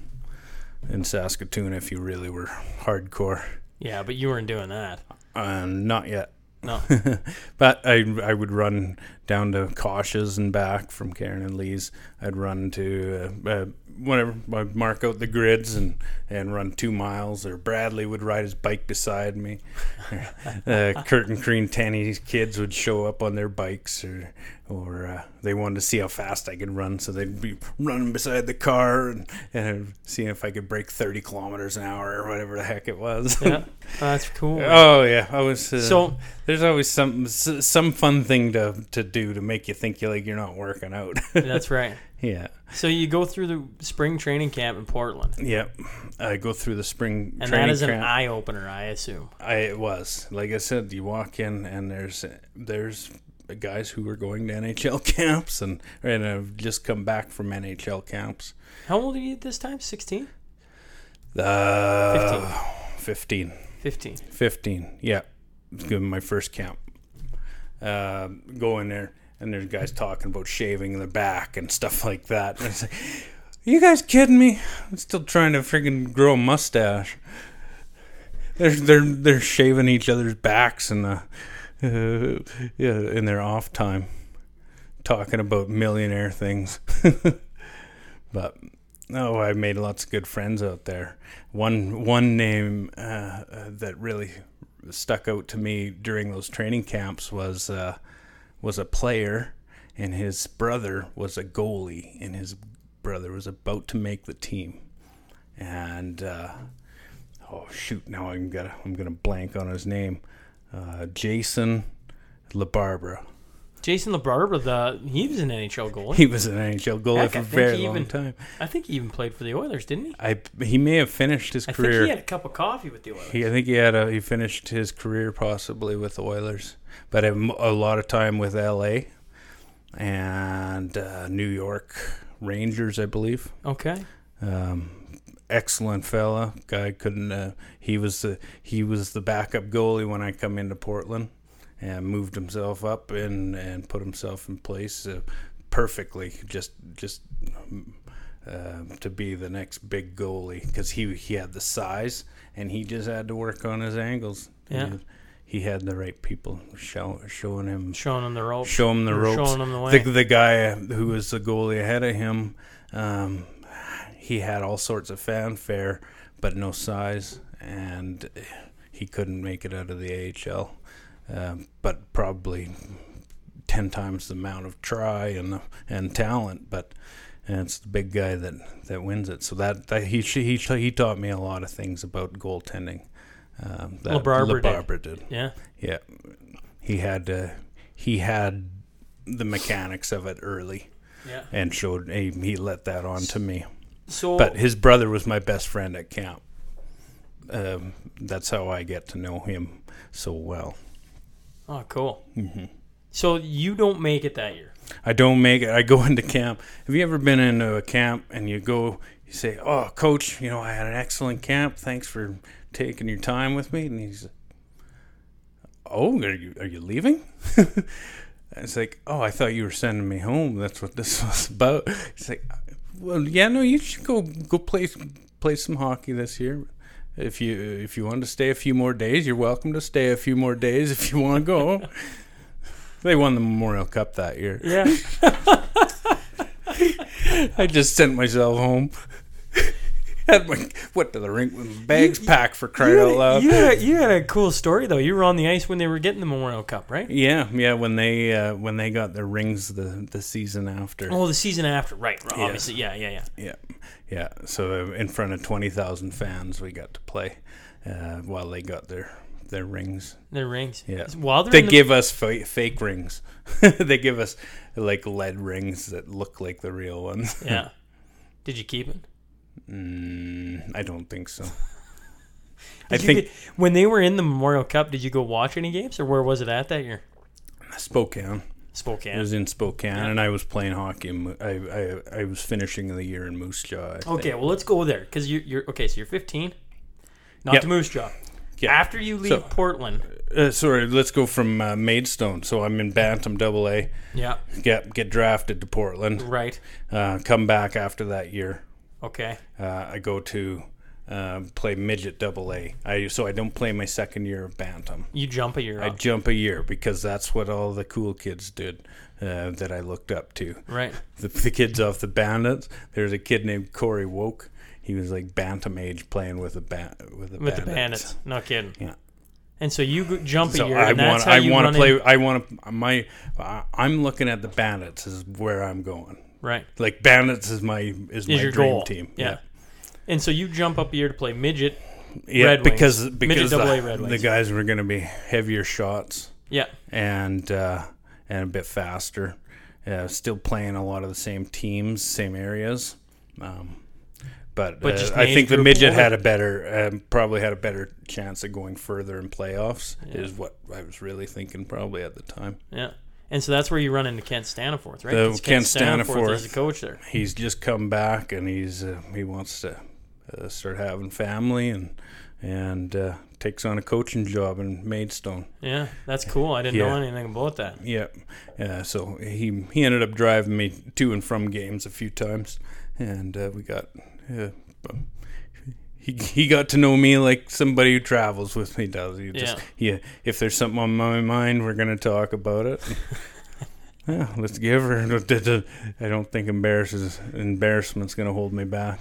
S2: in Saskatoon if you really were hardcore.
S1: Yeah, but you weren't doing that.
S2: Uh, not yet.
S1: No.
S2: but I I would run down to Cautious and back from Karen and Lee's. I'd run to uh, uh, whatever. I'd mark out the grids and, and run two miles. Or Bradley would ride his bike beside me. uh, and Crean Tanny's kids would show up on their bikes, or or uh, they wanted to see how fast I could run, so they'd be running beside the car and, and seeing if I could break thirty kilometers an hour or whatever the heck it was.
S1: Yeah. That's cool.
S2: Oh yeah, I was. Uh,
S1: So-
S2: there's always some some fun thing to to do to make you think you like you're not working out.
S1: That's right.
S2: yeah,
S1: So you go through the spring training camp in Portland,
S2: yep. I go through the spring
S1: and
S2: training
S1: that is an
S2: camp.
S1: eye opener, I assume.
S2: I it was like I said, you walk in and there's there's guys who were going to NHL camps and and have just come back from NHL camps.
S1: How old are you this time? 16?
S2: Uh, 15.
S1: 15.
S2: 15. Yeah. It's gonna my first camp. Uh, go in there and there's guys talking about shaving their back and stuff like that. And it's like, are you guys kidding me? I'm still trying to freaking grow a mustache. They're they're they're shaving each other's backs and uh, yeah in their off time, talking about millionaire things. but oh, I made lots of good friends out there. One one name uh, that really stuck out to me during those training camps was uh, was a player, and his brother was a goalie, and his brother was about to make the team, and uh, oh shoot, now I'm gonna I'm gonna blank on his name, uh, Jason LaBarbera.
S1: Jason LaBarbera, the he was an NHL goalie.
S2: He was an NHL goalie
S1: Heck,
S2: for a very long
S1: even-
S2: time.
S1: I think he even played for the Oilers, didn't he?
S2: I he may have finished his
S1: I
S2: career.
S1: think he had a cup of coffee with the Oilers.
S2: He, I think he had a he finished his career possibly with the Oilers, but a, a lot of time with L.A. and uh, New York Rangers, I believe.
S1: Okay.
S2: Um, excellent fella, guy couldn't. Uh, he was the he was the backup goalie when I come into Portland, and moved himself up and and put himself in place uh, perfectly. Just just. Uh, to be the next big goalie because he he had the size and he just had to work on his angles.
S1: Yeah.
S2: he, he had the right people show, showing him
S1: Showing him the ropes.
S2: show him the ropes.
S1: Showing him the way.
S2: The, the guy who was the goalie ahead of him, um, he had all sorts of fanfare, but no size, and he couldn't make it out of the AHL. Um, but probably ten times the amount of try and and talent, but and it's the big guy that, that wins it. So that, that he he he taught me a lot of things about goaltending. Um, that
S1: LaBarbera did.
S2: Did.
S1: yeah.
S2: Yeah, he had uh, he had the mechanics of it early
S1: Yeah.
S2: and showed he, he let that on to me.
S1: So
S2: But his brother was my best friend at camp. Um, that's how I get to know him so well.
S1: Oh, cool.
S2: hmm
S1: So you don't make it that year.
S2: I don't make it. I go into camp. Have you ever been into a camp and you go, you say, "Oh, coach, you know, I had an excellent camp. Thanks for taking your time with me." And he's, "Oh, are you are you leaving?" it's like, "Oh, I thought you were sending me home. That's what this was about." It's like, "Well, yeah, no, you should go go play play some hockey this year." If you if you want to stay a few more days, you're welcome to stay a few more days if you want to go. they won the Memorial Cup that year.
S1: Yeah.
S2: I just sent myself home. Had my went to the rink with bags
S1: You-
S2: packed for crying
S1: you, had,
S2: out loud.
S1: you, had, you had a cool story though. You were on the ice when they were getting the Memorial Cup, right?
S2: Yeah, yeah. When they uh, when they got their rings the the season after.
S1: Oh, the season after, right?
S2: Yeah.
S1: Obviously, yeah, yeah, yeah.
S2: Yeah, yeah. So uh, in front of twenty thousand fans, we got to play uh, while they got their their rings.
S1: Their rings.
S2: Yeah.
S1: While
S2: They
S1: the,
S2: give us fa- fake rings. they give us like lead rings that look like the real ones.
S1: Yeah. Did you keep it?
S2: Mm, I don't think so. I think
S1: get- when they were in the Memorial Cup, did you go watch any games, or where was it at that year?
S2: Spokane.
S1: Spokane.
S2: I was in Spokane,
S1: Yeah.
S2: and I was playing hockey. I, I I was finishing the year in Moose Jaw. I
S1: Okay,
S2: think.
S1: well let's go there because you're, you're okay. So you're 15, not
S2: Yep.
S1: to Moose Jaw.
S2: Yeah.
S1: After you leave
S2: So-
S1: Portland,
S2: Uh, sorry, let's go from uh, Maidstone. So I'm in Bantam Double A.
S1: yeah,
S2: Get get drafted to Portland.
S1: right.
S2: Uh, come back after that year.
S1: Okay,
S2: Uh, I go to uh, play midget Double A. I so I don't play my second year of Bantam.
S1: you jump a year
S2: I
S1: up,
S2: jump a year because that's what all the cool kids did uh, that I looked up to.
S1: right?
S2: the, the kids off the Bandits. There's a kid named Corey Woke. He was like bantam age playing with the ba- with the
S1: With the
S2: Bandits.
S1: Bandits, no kidding.
S2: Yeah.
S1: And so you jump a
S2: So
S1: year,
S2: I
S1: and that's
S2: want
S1: how
S2: I
S1: you
S2: want to play.
S1: in-
S2: I want to my. I'm looking at the Bandits is where I'm going.
S1: Right.
S2: Like Bandits is my is, my
S1: Is your
S2: dream
S1: goal?
S2: team.
S1: Yeah. And so you jump up a year to play midget.
S2: yeah,
S1: Red Wings.
S2: because because the, the guys were going to be heavier shots
S1: Yeah,
S2: and uh, and a bit faster. Uh, still playing a lot of the same teams, same areas. Um, but
S1: But
S2: uh, I think the midget had a better, um, probably had a better chance of going further in playoffs.
S1: Yeah.
S2: Is what I was really thinking probably at the time.
S1: yeah. And so that's where you run into Kent Staniforth, right?
S2: The Kent
S1: is
S2: Staniforth.
S1: the coach there.
S2: He's just come back and he's uh, he wants to uh, start having family and and uh, takes on a coaching job in Maidstone.
S1: Yeah, that's cool. I didn't
S2: Yeah.
S1: know anything about that.
S2: Yeah, yeah. So he he ended up driving me to and from games a few times, and uh, we got. He, he got to know me like somebody who travels with me does. He just yeah. If there's something on my mind, we're gonna talk about it. yeah, let's give her. I don't think embarrasses embarrassment's gonna hold me back.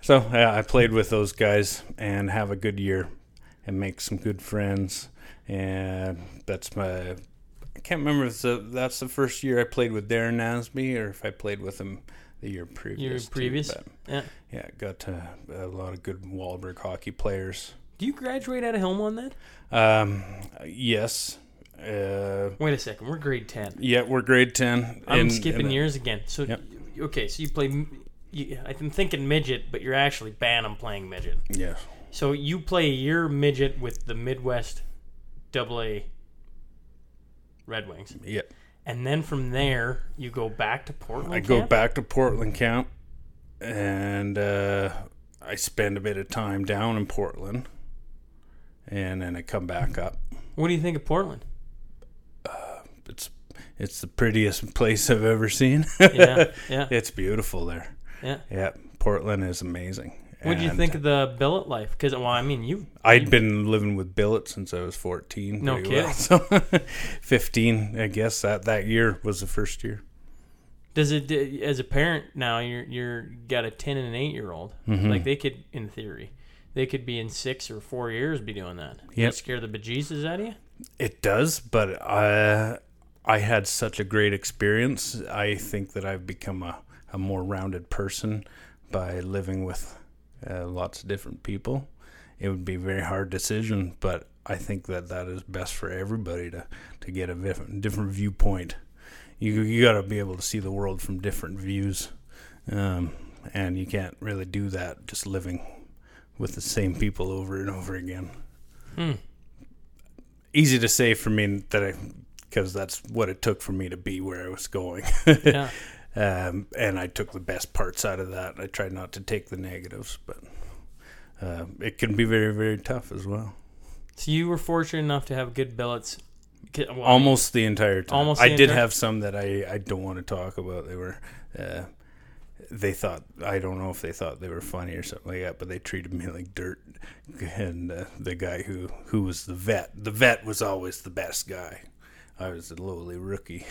S2: So yeah, I played with those guys and have a good year, and make some good friends. And that's my. I can't remember if the, that's the first year I played with Darren Nasby or if I played with him the year previous.
S1: Year previous,
S2: but
S1: yeah.
S2: Yeah, got to a lot of good Wahlberg hockey players.
S1: Do you graduate out of Hillmond then?
S2: Um, yes. Uh,
S1: Wait a second, we're grade ten.
S2: yeah, we're grade ten.
S1: I'm
S2: and-
S1: skipping
S2: and-
S1: years again. So,
S2: Yep.
S1: okay, so you play. You, I'm thinking midget, but you're actually Bantam playing midget.
S2: Yeah,
S1: So you play a year midget with the Midwest Double A Red Wings,
S2: yeah.
S1: and then from there you go back to Portland.
S2: I go back to Portland camp, and uh, I spend a bit of time down in Portland, and then I come back up.
S1: What do you think of Portland?
S2: It's it's the prettiest place I've ever seen.
S1: Yeah, yeah,
S2: it's beautiful there.
S1: yeah.
S2: Yeah, Portland is amazing.
S1: What do you think of the billet life? Because well, I mean, you
S2: I'd been living with Billet since I was 14.
S1: No
S2: pretty well. So 15, I guess that that year was the first year.
S1: Does it as a parent now? You're you're got a ten and an eight year old.
S2: Mm-hmm.
S1: Like they could, in theory, they could be in six or four years be doing that. That scare the bejesus out of you?
S2: It does, but I I had such a great experience. I think that I've become a, a more rounded person by living with uh, lots of different people. It would be a very hard decision, but I think that that is best for everybody to, to get a different, different viewpoint. You you got to be able to see the world from different views, um, and you can't really do that just living with the same people over and over again
S1: Hmm.
S2: easy to say for me that I because that's what it took for me to be where I was going.
S1: Yeah.
S2: um, and I took the best parts out of that. I tried not to take the negatives, but uh, it can be very very tough as well.
S1: So you were fortunate enough to have good billets. Well,
S2: Almost the entire time.
S1: Almost
S2: I did have some that I I don't want to talk about. They were. Uh, they thought I don't know if they thought they were funny or something like that, but they treated me like dirt. And uh, the guy who who was the vet, the vet was always the best guy. I was a lowly rookie.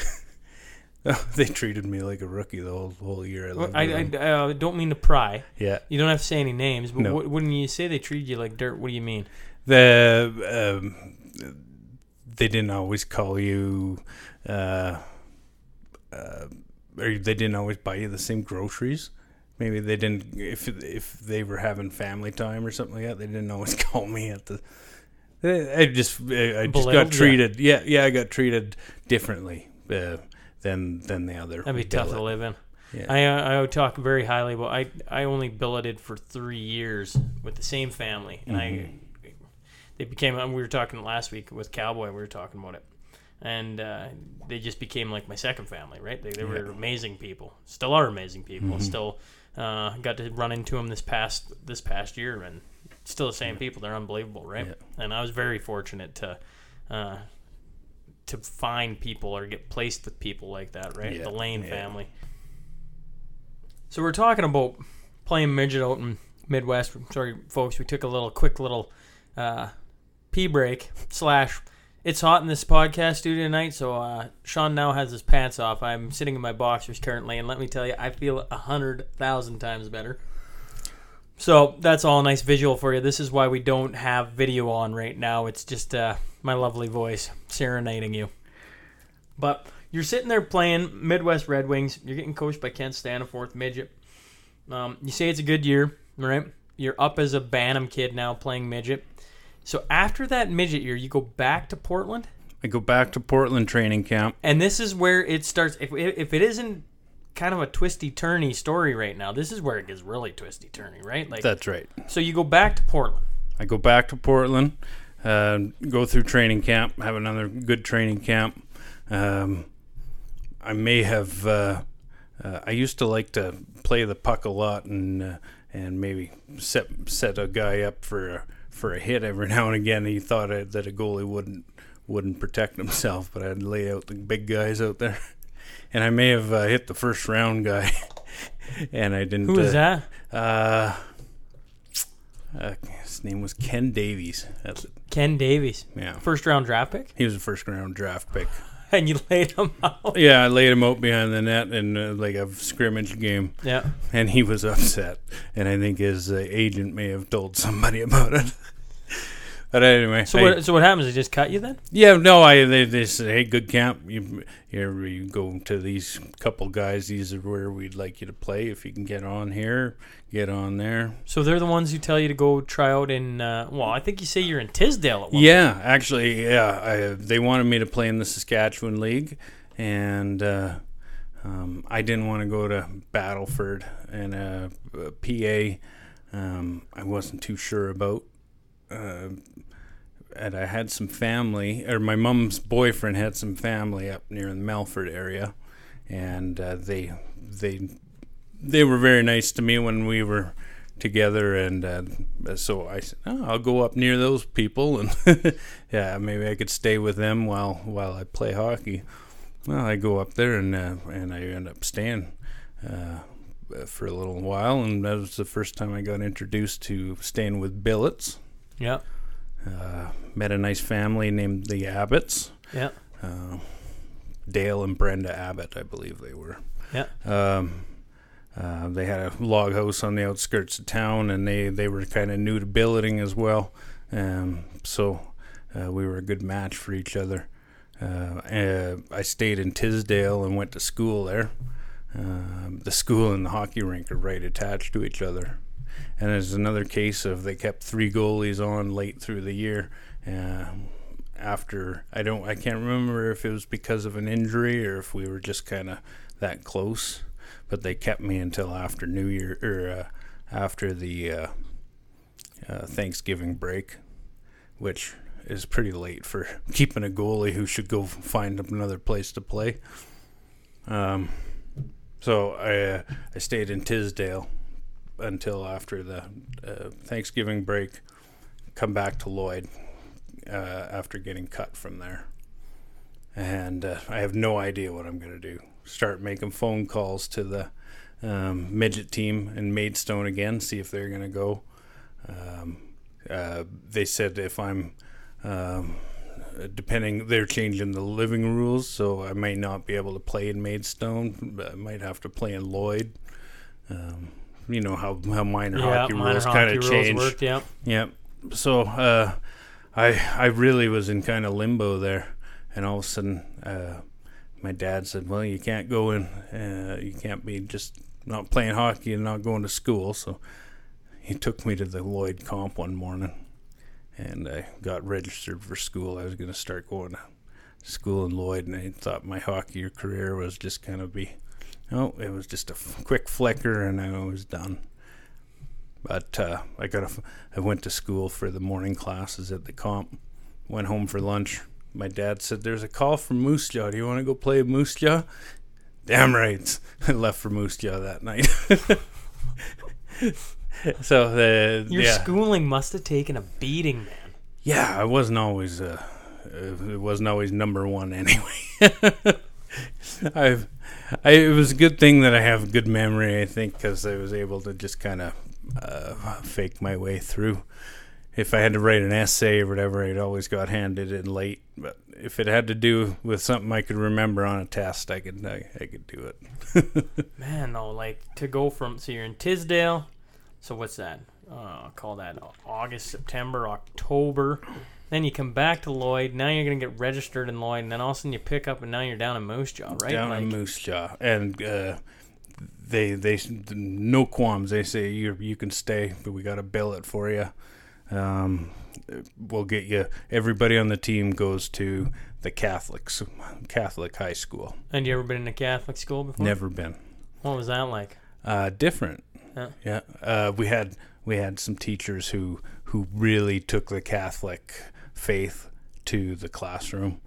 S2: they treated me like a rookie the whole whole year. I,
S1: I. I, uh, don't mean to pry.
S2: yeah,
S1: You don't have to say any names, but
S2: No.
S1: what, when you say they treated you like dirt, what do you mean?
S2: the um, they didn't always call you. Uh, uh, or they didn't always buy you the same groceries. Maybe they didn't if if they were having family time or something like that. They didn't always call me at the. I I just I just
S1: Belittled,
S2: got treated. Yeah, yeah, I got treated differently uh, than than the other.
S1: That'd be tough to live in.
S2: Yeah.
S1: I I would talk very highly about. I I only billeted for three years with the same family, and I
S2: Mm-hmm.
S1: They became. We were talking last week with Cowboy. We were talking about it, and uh, they just became like my second family. Right? They, they were
S2: Yeah. Mm-hmm.
S1: amazing people. Still are amazing people. Still uh, got to run into them this past this past year, and still the same people. They're unbelievable, right?
S2: Yeah.
S1: And I was very fortunate to. Uh, to find people or get placed with people like that, right?
S2: Yeah,
S1: The Lane
S2: yeah.
S1: family. So we're talking about playing midget out in Midwest. Sorry, folks, we took a little quick little uh, pee break slash. It's hot in this podcast studio tonight, so uh, Sean now has his pants off. I'm sitting in my boxers currently, and let me tell you, I feel a hundred thousand times better. So that's all a nice visual for you. This is why we don't have video on right now. It's just uh, my lovely voice serenading you. But you're sitting there playing Midwest Red Wings. You're getting coached by Kent Staniforth, midget. Um, you say it's a good year, right? You're up as a Bantam kid now playing midget. So after that midget year, you go back to Portland,
S2: I go back to Portland training camp.
S1: and this is where it starts. If if it isn't kind of a twisty turny story right now, this is where it gets really twisty turny, right? Like
S2: That's right.
S1: so, you go back to Portland.
S2: I go back to Portland, uh, go through training camp, have another good training camp, Um, I may have. Uh, uh, I used to like to play the puck a lot and uh, and maybe set set a guy up for for a hit every now and again. He thought that a goalie wouldn't wouldn't protect himself, but I'd lay out the big guys out there, and I may have uh, hit the first round guy, and I didn't.
S1: Who was
S2: uh,
S1: that?
S2: Uh, uh, his name was Ken Davies. That's it.
S1: Ken Davies.
S2: Yeah,
S1: First round draft pick?
S2: he was a first round draft pick.
S1: And you laid him out.
S2: Yeah, I laid him out behind the net in uh, like a scrimmage game,
S1: Yeah.
S2: and he was upset. And I think his uh, agent may have told somebody about it. But anyway,
S1: So
S2: I-
S1: what? So what happens? They just cut you then?
S2: yeah, no, I they, they said, hey, good camp. You, you you go to these couple guys. These are where we'd like you to play. If you can get on here, get on there.
S1: So they're the ones who tell you to go try out in. Uh, well, I think you say you're in Tisdale at one.
S2: Yeah, actually, yeah. I, they wanted me to play in the Saskatchewan League, and uh, um, I didn't want to go to Battleford and uh, uh, PA. Um, I wasn't too sure about. Uh, and I had some family, or my mom's boyfriend had some family up near the Melfort area, and uh, they they they were very nice to me when we were together, and uh, so I said, oh, I'll go up near those people, and yeah, maybe I could stay with them while while I play hockey. Well, I go up there, and uh, and I end up staying. Uh, for a little while, and that was the first time I got introduced to staying with billets.
S1: Yeah.
S2: Uh, met a nice family named the Abbotts.
S1: Yeah.
S2: Uh, Dale and Brenda Abbott, I believe they were.
S1: Yeah.
S2: Um, uh, they had a log house on the outskirts of town, and they, they were kind of new to billeting as well. Um, so uh, we were a good match for each other. Uh, uh, I stayed in Tisdale and went to school there. Um the school and the hockey rink are right attached to each other. And there's another case of they kept three goalies on late through the year. Um, after I don't, I can't remember if it was because of an injury or if we were just kind of that close. But they kept me until after New Year or uh, after the uh, uh, Thanksgiving break, which is pretty late for keeping a goalie who should go find another place to play. Um, so I uh, I stayed in Tisdale until after the uh, Thanksgiving break. Come back to Lloyd uh, after getting cut from there, and uh, I have no idea what I'm gonna do. Start making phone calls to the um, midget team in Maidstone again, see if they're gonna go. Um, uh, they said if I'm um, depending they're changing the living rules so i may not be able to play in maidstone but i might have to play in lloyd um, you know how, how minor
S1: Yeah.
S2: hockey
S1: minor
S2: rules kind of
S1: rules
S2: change
S1: worked. Yeah.
S2: Yep. So uh, I I really was in kind of limbo there, and all of a sudden, uh, my dad said, "Well, you can't go in. Uh, you can't be just not playing hockey and not going to school." So he took me to the Lloyd comp one morning, and I got registered for school. I was going to start going to school in Lloyd, and I thought my hockey career was just going to be. Oh, it was just a f- quick flicker, and I was done. But uh, I got a f- I went to school for the morning classes at the comp. Went home for lunch. My dad said, "There's a call from Moose Jaw. Do you want to go play Moose Jaw?" Damn right. I left for Moose Jaw that night. so uh,
S1: Your
S2: yeah,
S1: schooling must have taken a beating, man.
S2: yeah, I wasn't always uh, uh, it wasn't always number one anyway. I've, I, it was a good thing that I have good memory, I think, because I was able to just kind of uh, fake my way through. If I had to write an essay or whatever, it always got handed in late. But if it had to do with something I could remember on a test, I could I, I could do it.
S1: Man, though, like to go from so you're in Tisdale, so what's that? Uh, call that August, September, October. Then you come back to Lloyd. Now you're gonna get registered in Lloyd, and then all of a sudden you pick up, and now you're down in Moose Jaw, right?
S2: down
S1: like,
S2: in Moose Jaw, and uh, they they no qualms. They say you you can stay, but we got a billet for you. Um, we'll get you. Everybody on the team goes to the Catholics Catholic high school.
S1: and you ever been in a Catholic school before?
S2: Never been.
S1: What was that like?
S2: Uh, different.
S1: Yeah.
S2: Yeah. Uh, we had we had some teachers who who really took the Catholic faith to the classroom,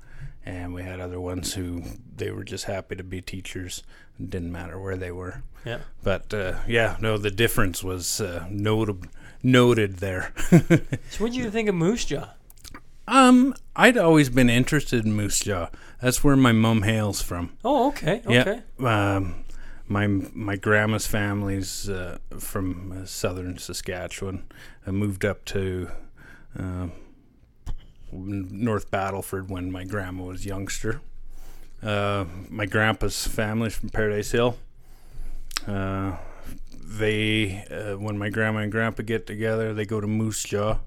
S2: and we had other ones who they were just happy to be teachers. It didn't matter where they were.
S1: Yeah.
S2: But uh, yeah, no, the difference was uh, noted noted there.
S1: So what do you think of Moose Jaw?
S2: um, I'd always been interested in Moose Jaw. That's where my mom hails from.
S1: Oh, okay. Okay.
S2: Yeah. Um, my my grandma's family's uh, from uh, southern Saskatchewan. I moved up to uh, North Battleford when my grandma was youngster. Uh, my grandpa's family's from Paradise Hill. Uh, they uh, when my grandma and grandpa get together, they go to Moose Jaw,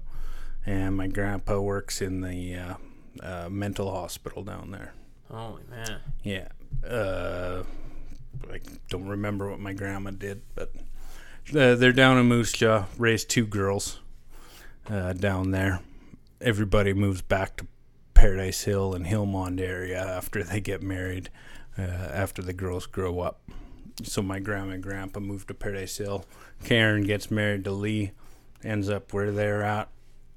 S2: and my grandpa works in the uh, uh, mental hospital down there.
S1: Holy man.
S2: Yeah. Uh, I don't remember what my grandma did, but they're down in Moose Jaw. Raised two girls uh, down there. Everybody moves back to Paradise Hill and Hillmond area after they get married. Uh, after the girls grow up, so my grandma and grandpa moved to Paradise Hill. Karen gets married to Lee, ends up where they're at,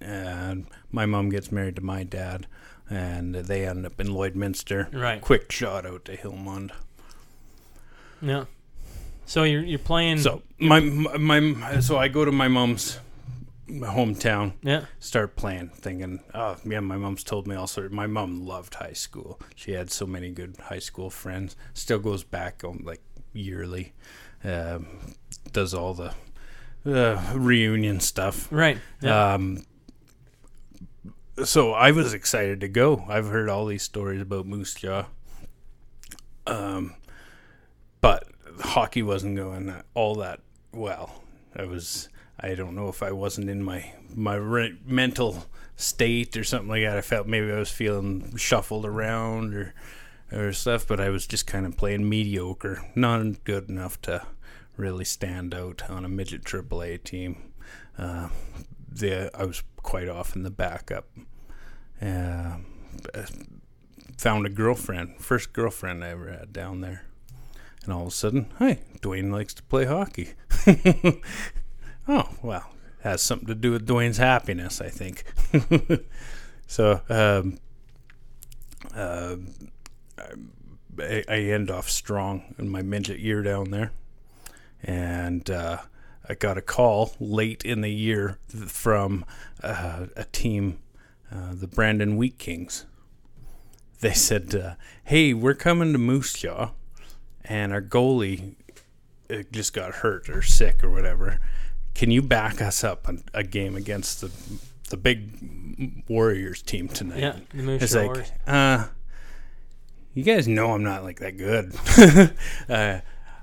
S2: and my mom gets married to my dad, and they end up in Lloydminster
S1: Right.
S2: quick shout out to Hillmond.
S1: Yeah. So you're you're playing.
S2: So my, my my so I go to my mom's hometown,
S1: yeah.
S2: start playing, thinking, oh yeah, my mom's told me also. My mom loved high school. She had so many good high school friends. Still goes back on like yearly. Um, does all the uh, reunion stuff.
S1: Right. Yeah.
S2: Um, so I was excited to go. I've heard all these stories about Moose Jaw. Um, but hockey wasn't going all that well. I was. I don't know if I wasn't in my my re- mental state or something like that. I felt maybe I was feeling shuffled around or or stuff, but I was just kind of playing mediocre, not good enough to really stand out on a midget AAA team. Uh, the I was quite often the backup. Uh, found a girlfriend, first girlfriend I ever had down there, and all of a sudden, hey, Dwayne likes to play hockey. oh well, has something to do with Dwayne's happiness, I think. so um, uh, I, I end off strong in my midget year down there, and uh, I got a call late in the year from uh, a team, uh, the Brandon Wheat Kings. They said, uh, "Hey, we're coming to Moose Jaw, and our goalie uh, just got hurt or sick or whatever. Can you back us up on a game against the the big Warriors team tonight?"
S1: yeah.
S2: It's like,
S1: Warriors.
S2: uh, you guys know I'm not like that good. uh,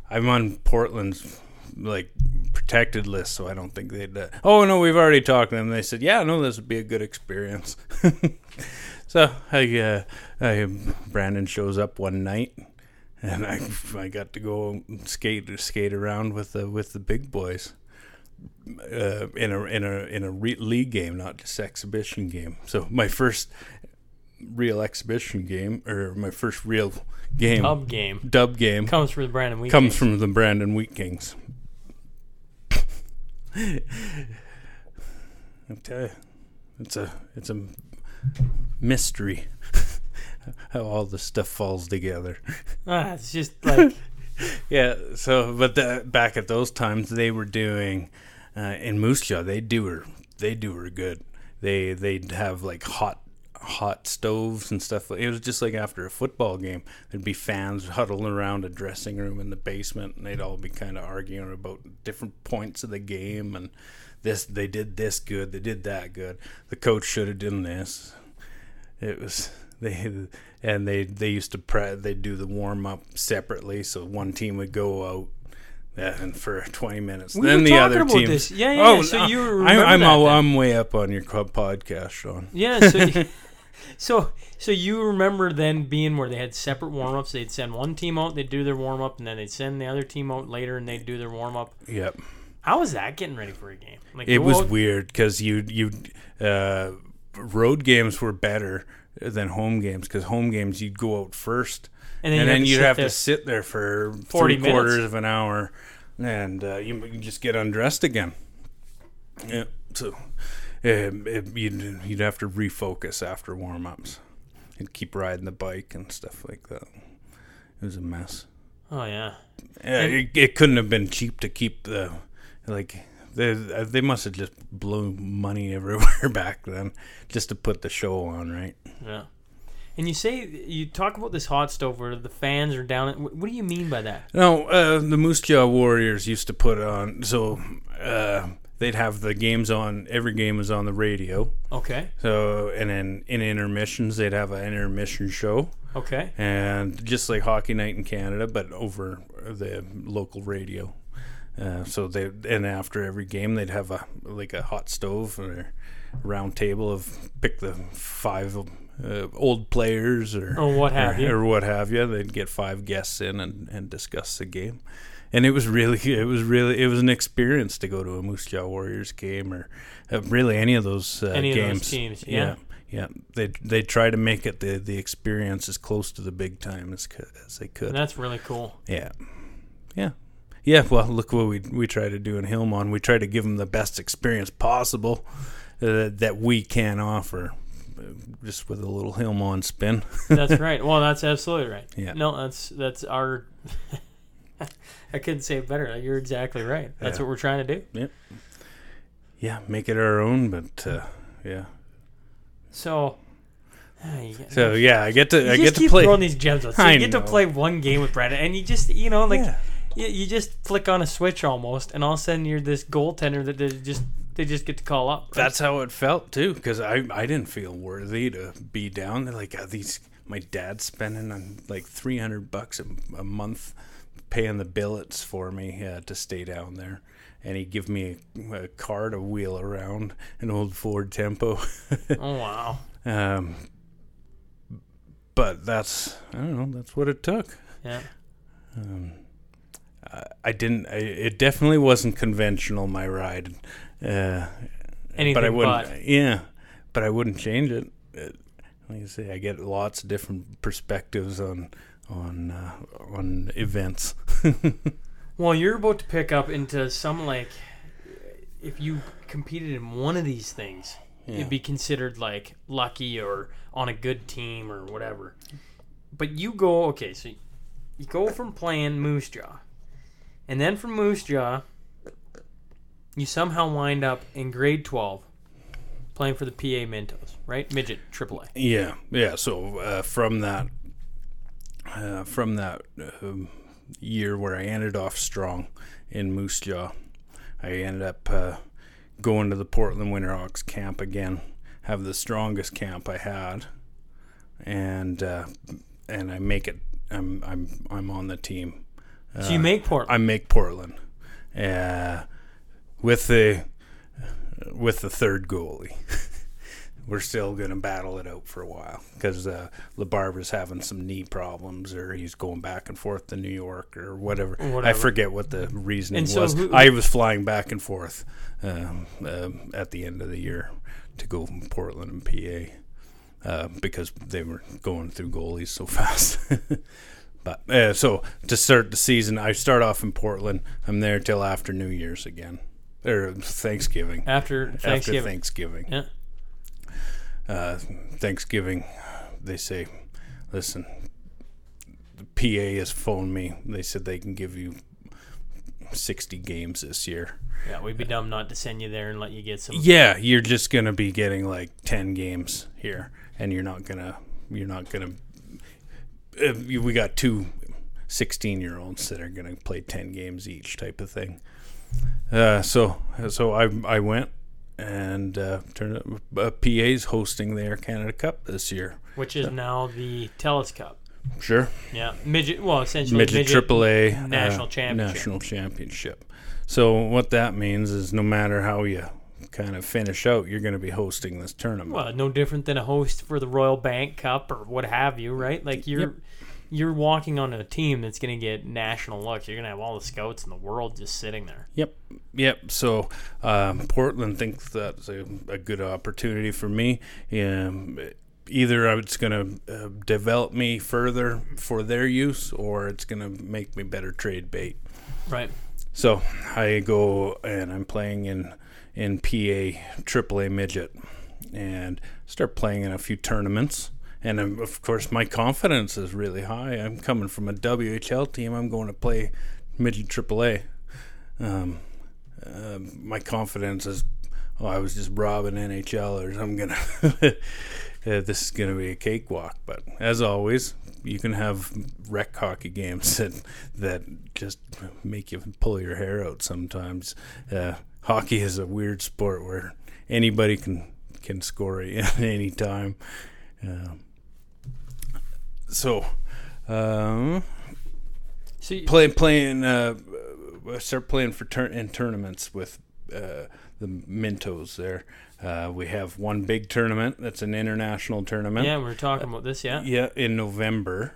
S2: I'm on Portland's like protected list, so I don't think they'd. Uh, oh no, we've already talked to them. They said, yeah, no, this would be a good experience. so I, uh, I, Brandon shows up one night, and I, I got to go skate skate around with the with the big boys. Uh, in a in a in a re- league game, not just exhibition game. So my first real exhibition game, or my first real game,
S1: Dub game
S2: dub game,
S1: comes from the Brandon Wheat
S2: comes
S1: Kings.
S2: from the Brandon Wheat Kings. I tell you, it's a it's a mystery how all this stuff falls together.
S1: Ah, it's just like
S2: Yeah. So, but back at those times, they were doing uh, in Moose Jaw. They do her. They do her good. They they'd have like hot hot stoves and stuff. It was just like after a football game. There'd be fans huddled around a dressing room in the basement, and they'd all be kind of arguing about different points of the game and this. They did this good. They did that good. The coach should have done this. It was they and they they used to pre they do the warm up separately. So one team would go out. uh, And for 20 minutes,
S1: We
S2: then
S1: were
S2: the other team.
S1: this. Yeah, yeah, yeah. So you
S2: I'm,
S1: remember
S2: I'm,
S1: then.
S2: I'm way up on your club podcast, Sean.
S1: yeah. So so so you remember then being where they had separate warm ups. They'd send one team out, they'd do their warm up, and then they'd send the other team out later, and they'd do their warm up.
S2: Yep.
S1: How was that getting ready for a game? Like
S2: It was
S1: out-
S2: weird because you you uh, road games were better than home games because home games you'd go out first
S1: and
S2: and
S1: then,
S2: then
S1: you
S2: you'd have
S1: sit
S2: to sit there for
S1: 40
S2: three quarters
S1: minutes.
S2: of an hour, and uh, you, you just get undressed again. Yeah, so um, it, you'd you'd have to refocus after warm ups. and keep riding the bike and stuff like that. It was a mess.
S1: Oh yeah.
S2: Yeah, it, it couldn't have been cheap to keep the like they they must have just blew money everywhere back then just to put the show on, right?
S1: Yeah. And you say you talk about this hot stove where the fans are down. What do you mean by that?
S2: No, uh, the Moose Jaw Warriors used to put on so uh, they'd have the games on. Every game was on the radio.
S1: Okay.
S2: So and then in intermissions they'd have an intermission show.
S1: Okay.
S2: And just like Hockey Night in Canada, but over the local radio. Uh, so they and after every game they'd have a like a hot stove or a round table of pick the five uh, old players or
S1: or what have
S2: or,
S1: you
S2: or what have you. They'd get five guests in and, and discuss the game, and it was really it was really it was an experience to go to a Moose Jaw Warriors game or uh, really any of those uh,
S1: Any of those
S2: games.
S1: teams, yeah.
S2: yeah, They they try to make it the the experience as close to the big time as as they could.
S1: And that's really cool.
S2: Yeah, yeah, yeah. Well, look what we we try to do in Hillmond. We try to give them the best experience possible uh, that we can offer, uh, just with a little Hillmond spin.
S1: That's right. Well, that's absolutely right.
S2: Yeah.
S1: No, that's that's our. I couldn't say it better. You're exactly right. That's
S2: Yeah.
S1: what we're trying to do.
S2: yeah, make it our own. But uh, yeah,
S1: So.
S2: so yeah, I get to
S1: you
S2: I get to
S1: keep
S2: play.
S1: throwing these gems out. So
S2: I
S1: you get to play one game with Brandon, and you just, you know, like
S2: Yeah.
S1: You, you just flick on a switch almost, and all of a sudden you're this goaltender that they just they just get to call up.
S2: That's how it felt too, because I I didn't feel worthy to be down. They're like, "Ah, these my dad's spending on like three hundred bucks a, a month paying the billets for me uh, to stay down there, and he give me a, a car to wheel around an old Ford Tempo.
S1: oh wow.
S2: um, but that's I don't know. That's what it took.
S1: Yeah.
S2: Um, I, didn't. I, it definitely wasn't conventional. My ride. Uh,
S1: Anything
S2: but I wouldn't.
S1: but.
S2: Yeah, but I wouldn't change it. It- Like I say, I get lots of different perspectives on on uh, on events.
S1: Well, you're about to pick up into some like if you competed in one of these things,
S2: Yeah.
S1: it'd be considered like lucky or on a good team or whatever. But you go okay, so you go from playing Moose Jaw, and then from Moose Jaw, you somehow wind up in grade twelve, playing for the PA Mintos, right? Midget AAA.
S2: Yeah, yeah. So uh, from that, uh, from that um, year where I ended off strong in Moose Jaw, I ended up uh, going to the Portland Winterhawks camp again. Have the strongest camp I had, and uh, and I make it. I'm I'm I'm on the team.
S1: So you make Portland.
S2: I make Portland, uh, with the with the third goalie. We're still gonna battle it out for a while because uh, LaBarbera's having some knee problems, or he's going back and forth to New York, or whatever. I forget what the reasoning
S1: so
S2: was.
S1: who-
S2: I was flying back and forth um, um, at the end of the year to go from Portland and PA uh, because they were going through goalies so fast. But uh, so to start the season, I start off in Portland. I'm there till after New Year's again, or Thanksgiving.
S1: after Thanksgiving.
S2: After
S1: Thanksgiving. Yeah.
S2: Uh, Thanksgiving, they say, listen, the PA has phoned me. They said they can give you 60 games this year.
S1: Yeah, we'd be dumb not to send you there and let you get some.
S2: Yeah, you're just gonna be getting like ten games here, and you're not gonna, you're not gonna. We got two 16 year olds that are gonna play ten games each, type of thing. Uh, so, so I I went and uh, turned out, uh, PA's hosting their Canada Cup this year.
S1: which is now the Telus Cup.
S2: Sure,
S1: Yeah, midget. Well, essentially
S2: midget, AAA
S1: national
S2: uh,
S1: championship.
S2: National championship. So what that means is, no matter how you kind of finish out, you're going to be hosting this tournament.
S1: Well, no different than a host for the Royal Bank Cup or what have you, right? Like you're
S2: Yep.
S1: you're walking on a team that's going to get national looks. You're going to have all the scouts in the world just sitting there.
S2: Yep, yep. So um, Portland thinks that's a, a good opportunity for me. Um, either it's going to uh, develop me further for their use, or it's going to make me better trade bait.
S1: Right.
S2: So I go and I'm playing in in PA AAA midget, and start playing in a few tournaments. and um, of course my confidence is really high. I'm coming from a WHL team. I'm going to play midget AAA. Um, uh, my confidence is, oh, I was just robbing NHLers. I'm gonna, uh, this is gonna be a cakewalk. But as always, you can have rec hockey games that that just make you pull your hair out. Sometimes, uh, hockey is a weird sport where anybody can can score at any time. Uh, so, um,
S1: you,
S2: play, playing uh, uh, start playing for tur- in tournaments with uh, the Mintos there. Uh, we have one big tournament that's an international tournament.
S1: yeah, we are talking about this, yeah.
S2: Yeah, in November.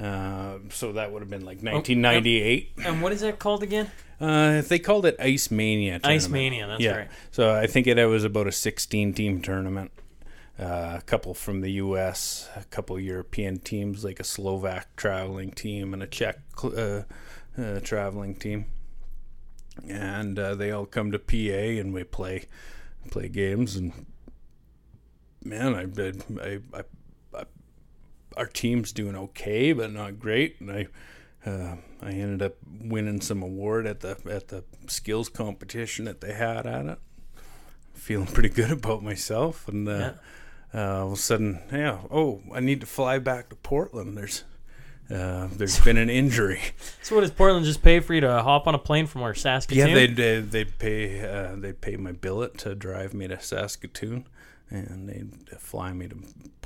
S2: Uh, so that would have been like
S1: Oh,
S2: 1998.
S1: And what is that called again?
S2: Uh, they called it Ice Mania.
S1: Ice. Mania, that's
S2: yeah.
S1: right.
S2: So I think it was about a 16 team tournament. Uh, a couple from the U.S., a couple European teams, like a Slovak traveling team and a Czech uh, uh, traveling team, and uh, they all come to PA and we play play games. And man, I, I, I, I our team's doing okay, but not great. And I uh, I ended up winning some award at the at the skills competition that they had at it. Feeling pretty good about myself, and uh,
S1: Yeah.
S2: uh, all of a sudden, yeah, oh, I need to fly back to Portland. There's uh, there's been an injury.
S1: So what does Portland just pay for you to hop on a plane from where Saskatoon?
S2: Yeah, they'd uh, they'd pay uh, they'd pay my billet to drive me to Saskatoon, and they'd fly me to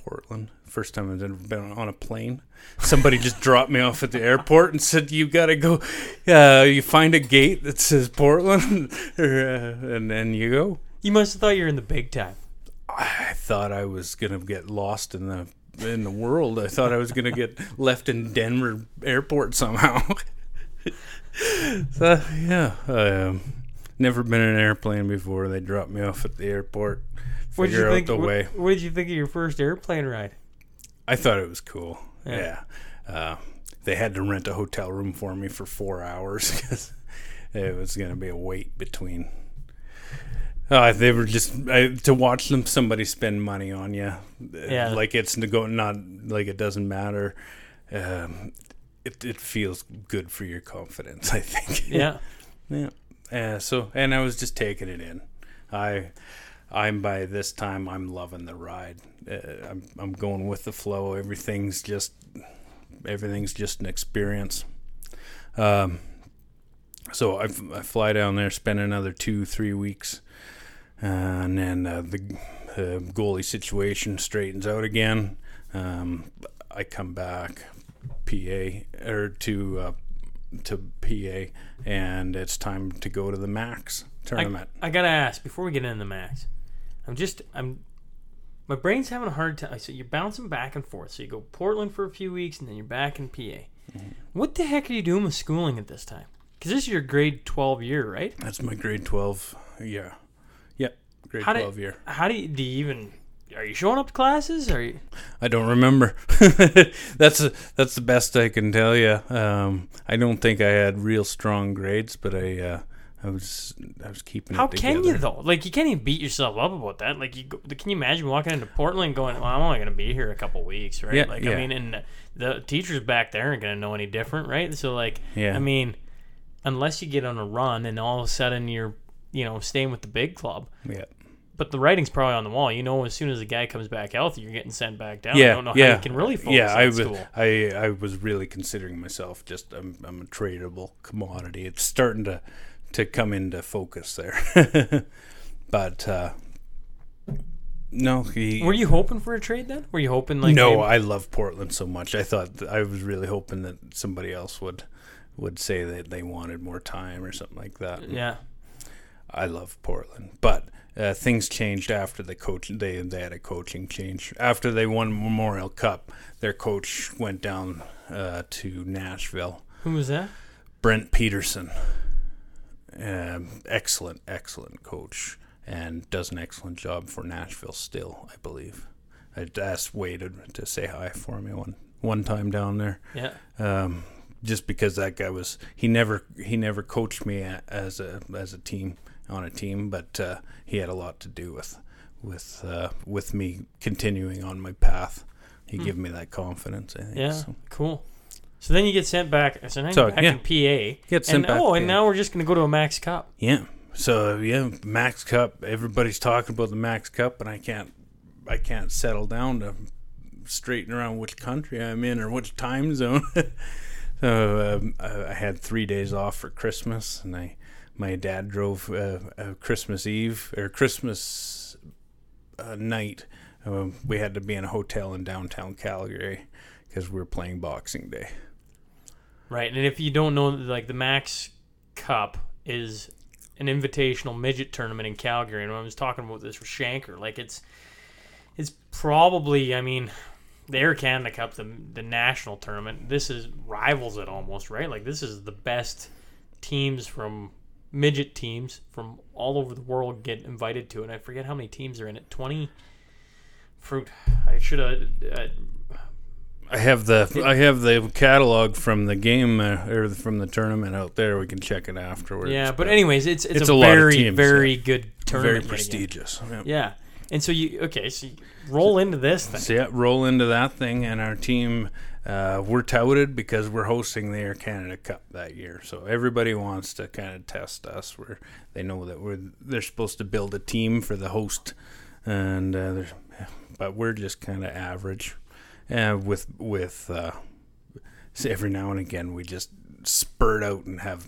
S2: Portland. First time I've ever been on a plane. Somebody just dropped me off at the airport and said, "You got to go. Uh, you find a gate that says Portland, uh, and then you go."
S1: You must have thought you were in the big time.
S2: I thought I was gonna get lost in the in the world. I thought I was gonna get left in Denver airport somehow. so yeah, um, never been in an airplane before. They dropped me off at the airport.
S1: What did
S2: Figure
S1: you
S2: out
S1: think?
S2: the
S1: what,
S2: way.
S1: what did you think of your first airplane ride?
S2: I thought it was cool.
S1: Yeah.
S2: Yeah. Uh, they had to rent a hotel room for me for four hours because it was going to be a wait between. Uh, they were just I, to watch them. Somebody spend money on you,
S1: Yeah.
S2: like it's nego- not like it doesn't matter. Um, it it feels good for your confidence. I think.
S1: Yeah.
S2: Yeah. Uh, so, and I was just taking it in. I, I'm by this time, I'm loving the ride. Uh, I'm, I'm going with the flow. Everything's just, everything's just an experience. Um, so I, I fly down there, spend another two, three weeks, and then uh, the uh, goalie situation straightens out again. Um, I come back, PA or to uh, to PA, and it's time to go to the Max tournament.
S1: I gotta ask before we get into the max. I'm just I'm my brain's having a hard time. So you're bouncing back and forth. So you go Portland for a few weeks and then you're back in PA.
S2: Mm-hmm.
S1: What the heck are you doing with schooling at this time? Because this is your grade 12 year, right?
S2: That's my grade twelve. Yeah, yeah, grade
S1: How did-
S2: twelve year.
S1: How do you, do you even are you showing up to classes? Are you
S2: I don't remember. that's that's the best I can tell you. Um, I don't think I had real strong grades, but I uh, I was I was keeping
S1: how can you though? Like you can't even beat yourself up about that. Like you go, can you imagine walking into Portland going, "Well, I'm only gonna be here a couple weeks, right?"
S2: Yeah,
S1: like
S2: yeah.
S1: I mean, and the teachers back there aren't gonna know any different, right? So like,
S2: Yeah.
S1: I mean, unless you get on a run and all of a sudden you're you know staying with the big club.
S2: Yeah.
S1: But the writing's probably on the wall. You know, as soon as the guy comes back healthy, you're getting sent back down.
S2: Yeah, I
S1: don't know
S2: yeah,
S1: how you can really focus
S2: yeah.
S1: on
S2: I was,
S1: school.
S2: I, I was really considering myself just I'm, I'm a tradable commodity. It's starting to, to come into focus there, but uh, no, he,
S1: Were you hoping for a trade then? Were you hoping like
S2: no,
S1: maybe-
S2: I love Portland so much. I thought I was really hoping that somebody else would would say that they wanted more time or something like that.
S1: yeah.
S2: I love Portland, but uh, things changed after the coach. They they had a coaching change after they won Memorial Cup. Their coach went down uh, to Nashville.
S1: Who was that?
S2: Brent Peterson, um, excellent, excellent coach, and does an excellent job for Nashville still. I believe. I asked Wade to, say hi for me one one time down there
S1: Yeah.
S2: um, just because that guy was he never he never coached me as a as a team on a team, but uh, he had a lot to do with with uh, with me continuing on my path he gave me that confidence. I think.
S1: Yeah,
S2: So.
S1: cool. So then you get sent back. So now
S2: So,
S1: you're back
S2: yeah.
S1: in PA.
S2: Get sent
S1: and
S2: back
S1: oh,
S2: to
S1: and
S2: PA.
S1: now we're just gonna go to a Max Cup.
S2: Yeah. So yeah, Max Cup. Everybody's talking about the Max Cup, and I can't, I can't settle down to straighten around which country I'm in or which time zone. so um, I I had three days off for Christmas, and I, my dad drove uh, uh, Christmas Eve or Christmas uh, night. Uh, we had to be in a hotel in downtown Calgary because we were playing Boxing Day.
S1: Right, and if you don't know, like the Max Cup is an invitational midget tournament in Calgary, and I was talking about this with Shanker. Like it's, it's probably, I mean, the Air Canada Cup, the the national tournament. This is rivals it almost, right? Like this is the best teams from midget teams from all over the world get invited to. And I forget how many teams are in it. Twenty. Fruit. I should have. Uh,
S2: I have the I have the catalog from the game uh, or from the tournament out there. We can check it afterwards.
S1: yeah, but anyways, it's it's,
S2: It's
S1: a,
S2: a
S1: very
S2: teams,
S1: very good
S2: very
S1: tournament. again.
S2: prestigious. Yeah.
S1: Yeah. And so you okay, so you roll into this thing.
S2: So yeah, roll into that thing, and our team uh, we're touted because we're hosting the Air Canada Cup that year. So everybody wants to kind of test us. Where they know that we're they're supposed to build a team for the host, and uh, but we're just kind of average. Uh, with with uh, so every now and again we just spurt out and have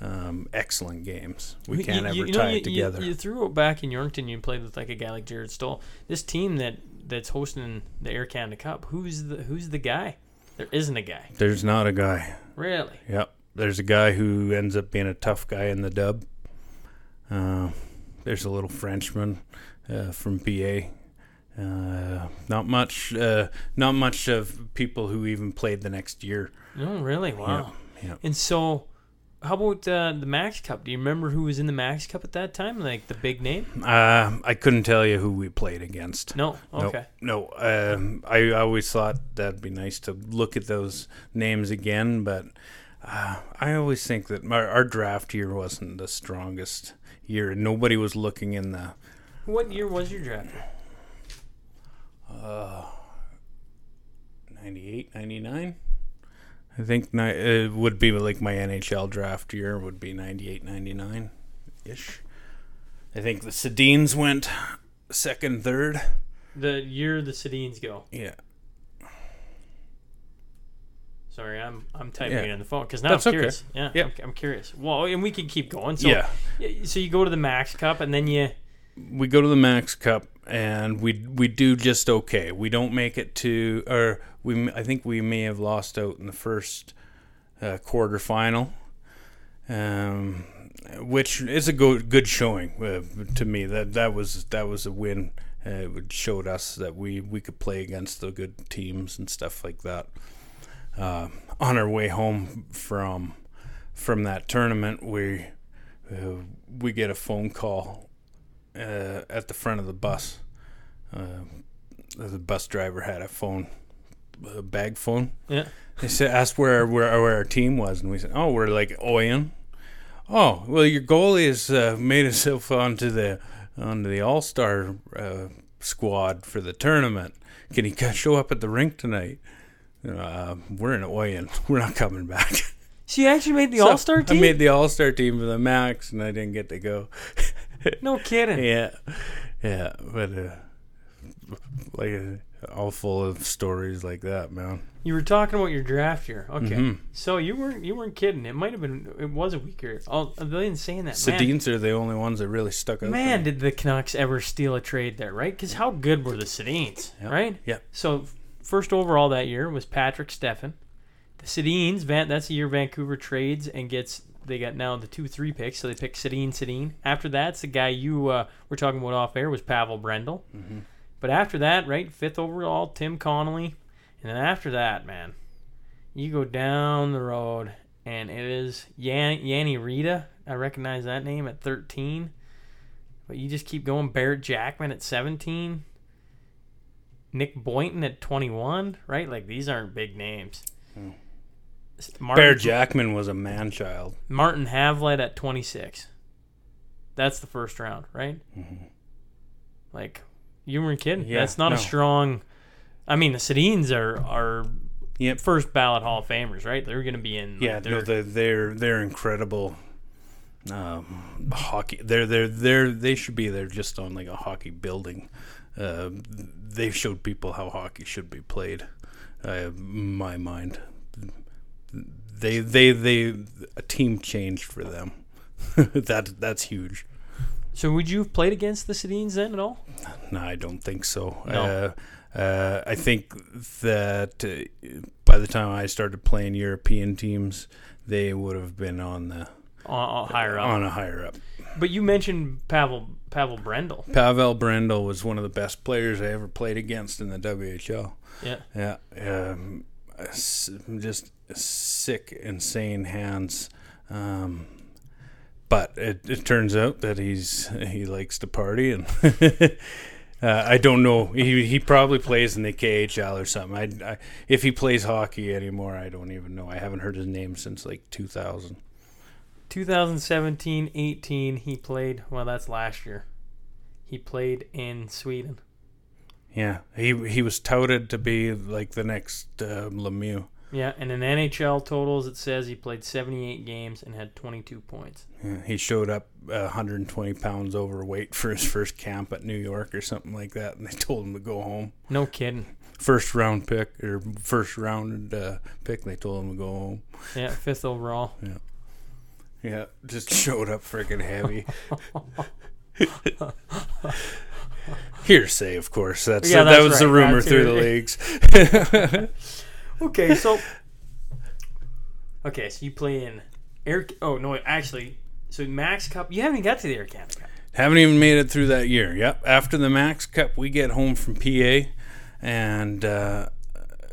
S2: um, excellent games. We can't
S1: you-
S2: ever
S1: you know,
S2: tie
S1: you-
S2: it together.
S1: You, you threw it back in Yorkton. You played with like a guy like Jarrett Stoll. This team that that's hosting the Air Canada Cup. Who's the who's the guy? There isn't a guy.
S2: There's not a guy.
S1: Really?
S2: Yep. There's a guy who ends up being a tough guy in the dub. Uh, there's a little Frenchman uh, from PA. Uh, not much. Uh, not much of people who even played the next year.
S1: No, really? Wow.
S2: yeah.
S1: And so, how about uh, the Max Cup? Do you remember who was in the Max Cup at that time? Like the big name?
S2: Uh, I couldn't tell you who we played against.
S1: No.
S2: No,
S1: Okay.
S2: No, um, I always thought that'd be nice to look at those names again, but uh, I always think that our, our draft year wasn't the strongest year. Nobody was looking in the
S1: What year was your draft?
S2: Uh, 98, 99. I think ni- it would be like my NHL draft year would be 98, 99 ish. I think the Sedins went second, third.
S1: The year the Sedins go.
S2: Yeah.
S1: Sorry, I'm I'm typing
S2: Yeah.
S1: it on the phone because now
S2: That's
S1: I'm
S2: okay.
S1: curious. Yeah,
S2: Yeah.
S1: I'm, I'm curious. Well, and we can keep going. So,
S2: yeah.
S1: So you go to the Max Cup and then you.
S2: We go to the Max Cup and we we do just okay. We don't make it to, or we I think we may have lost out in the first uh, quarterfinal, um, which is a good good showing uh, to me. That that was that was a win. Uh, it showed us that we we could play against the good teams and stuff like that. Uh, on our way home from from that tournament, we uh, we get a phone call uh, at the front of the bus. Uh, the bus driver had a phone, a bag phone.
S1: Yeah.
S2: They said, asked where where where our team was, and we said, "Oh, we're like Oyen." Oh, well, your goalie has uh, made himself onto the onto the All Star uh, squad for the tournament. Can he show up at the rink tonight? Uh, we're in Oyen. We're not coming back.
S1: So you actually made the
S2: So,
S1: All Star team?
S2: I made the All Star team for the Max, and I didn't get to go.
S1: no kidding.
S2: Yeah, yeah, but uh, like uh, all full of stories like that, man.
S1: You were talking about your draft year. Okay.
S2: Mhm.
S1: So you weren't you weren't kidding. It might have been. It was a weaker. Oh, a billion saying that. Man,
S2: Sedins are the only ones that really stuck out.
S1: man, did the Canucks ever steal a trade there? Right? Because how good were the Sedins?
S2: Yep.
S1: Right?
S2: Yeah.
S1: So first overall that year was Patrik Stefan. The Sedines, Van, that's the year Vancouver trades and gets. They got now the two three picks, so they pick Sedin Sedin. After that's the guy you uh, were talking about off air was Pavel Brendl.
S2: Mhm.
S1: But after that, right, fifth overall, Tim Connolly, and then after that, man, you go down the road, and it is Yan- Jani Rita. I recognize that name at 13. But you just keep going. Barrett Jackman at 17. Nick Boynton at 21, right? Like, these aren't big names.
S2: Hmm.
S1: Martin,
S2: Bear Jackman was a man child.
S1: Martin Havlat at 26. That's the first round, right?
S2: Mhm.
S1: Like, you weren't kidding.
S2: Yeah,
S1: That's not a strong. I mean, the Sedins are are
S2: Yep.
S1: first ballot Hall of Famers, right? They're going to be in. like,
S2: Yeah,
S1: they're-
S2: no, they're they're they're incredible. Um, hockey, they're they're they're they should be there just on like a hockey building. Uh, they showed people how hockey should be played. Uh, my mind, they they they a team changed for them. that that's huge.
S1: so would you have played against the Sedins then at all?
S2: No, I don't think so.
S1: No.
S2: Uh, uh, I think that uh, by the time I started playing European teams, they would have been on the
S1: Uh, uh, higher up.
S2: on a higher up.
S1: But you mentioned Pavel Pavel Brendl.
S2: Pavel Brendl was one of the best players I ever played against in the WHL.
S1: Yeah.
S2: Yeah, um, just sick, insane hands. Um, but it, it turns out that he's he likes to party, and uh, I don't know. He he probably plays in the KHL or something. I, I if he plays hockey anymore, I don't even know. I haven't heard his name since like 2000.
S1: 2017 18, he played, well, that's last year. He played in Sweden.
S2: Yeah, he he was touted to be like the next uh, Lemieux.
S1: Yeah, and in NHL totals, it says he played 78 games and had 22 points.
S2: Yeah, he showed up uh, 120 pounds overweight for his first camp at New York or something like that, and they told him to go home.
S1: No kidding.
S2: First round pick or first round uh, pick, they told him to go home.
S1: Yeah, fifth overall.
S2: Yeah, yeah, just showed up freaking heavy. Hearsay, of course. That's
S1: Yeah,
S2: that
S1: that's
S2: was the rumor
S1: That's
S2: through the leagues.
S1: Okay, so. Okay, so you play in Air. Oh, no, actually. So Mac's Cup. You haven't got to the Air Canada Cup.
S2: Haven't even made it through that year. Yep. After the Mac's Cup, we get home from PA, and uh,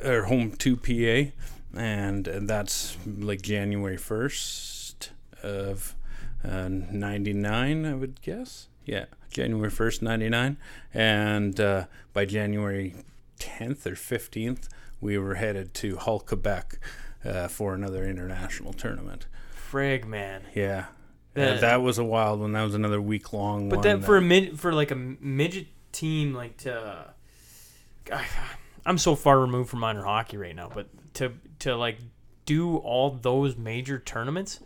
S2: or home to PA, and that's like January first of uh, '99, I would guess. Yeah, January first, '99, and uh, by January 10th or 15th, we were headed to Hull, Quebec, uh, for another international tournament.
S1: Frig, man.
S2: Yeah. Uh, that was a wild one. That was another week long
S1: But then
S2: that-
S1: for a mid for like a midget team like to I'm so far removed from minor hockey right now, but to to like do all those major tournaments,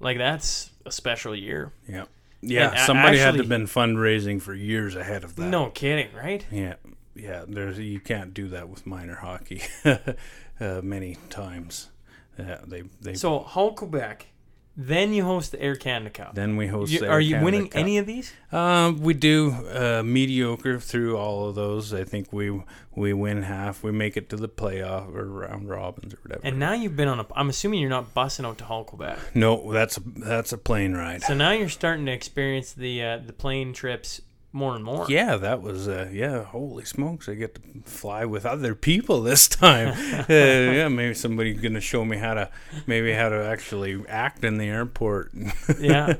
S1: like that's a special year.
S2: Yeah. Yeah.
S1: And
S2: somebody had to have been fundraising for years ahead of that.
S1: No kidding, right?
S2: Yeah. Yeah. There's you can't do that with minor hockey uh, many times. They they
S1: So Hull Quebec, then you host the Air Canada Cup.
S2: then we host.
S1: You-
S2: the
S1: are you
S2: Canada
S1: winning
S2: Cup.
S1: any of these?
S2: Uh, we do uh, mediocre through all of those. I think we we win half. We make it to the playoff or round robins or whatever.
S1: And now you've been on a. I'm assuming you're not bussing out to Hull Quebec.
S2: no, that's a, that's a plane ride.
S1: So now you're starting to experience the uh, the plane trips more and more.
S2: Yeah, that was uh, yeah. Holy smokes! I get to fly with other people this time. uh, yeah, maybe somebody's gonna show me how to maybe how to actually act in the airport.
S1: Yeah.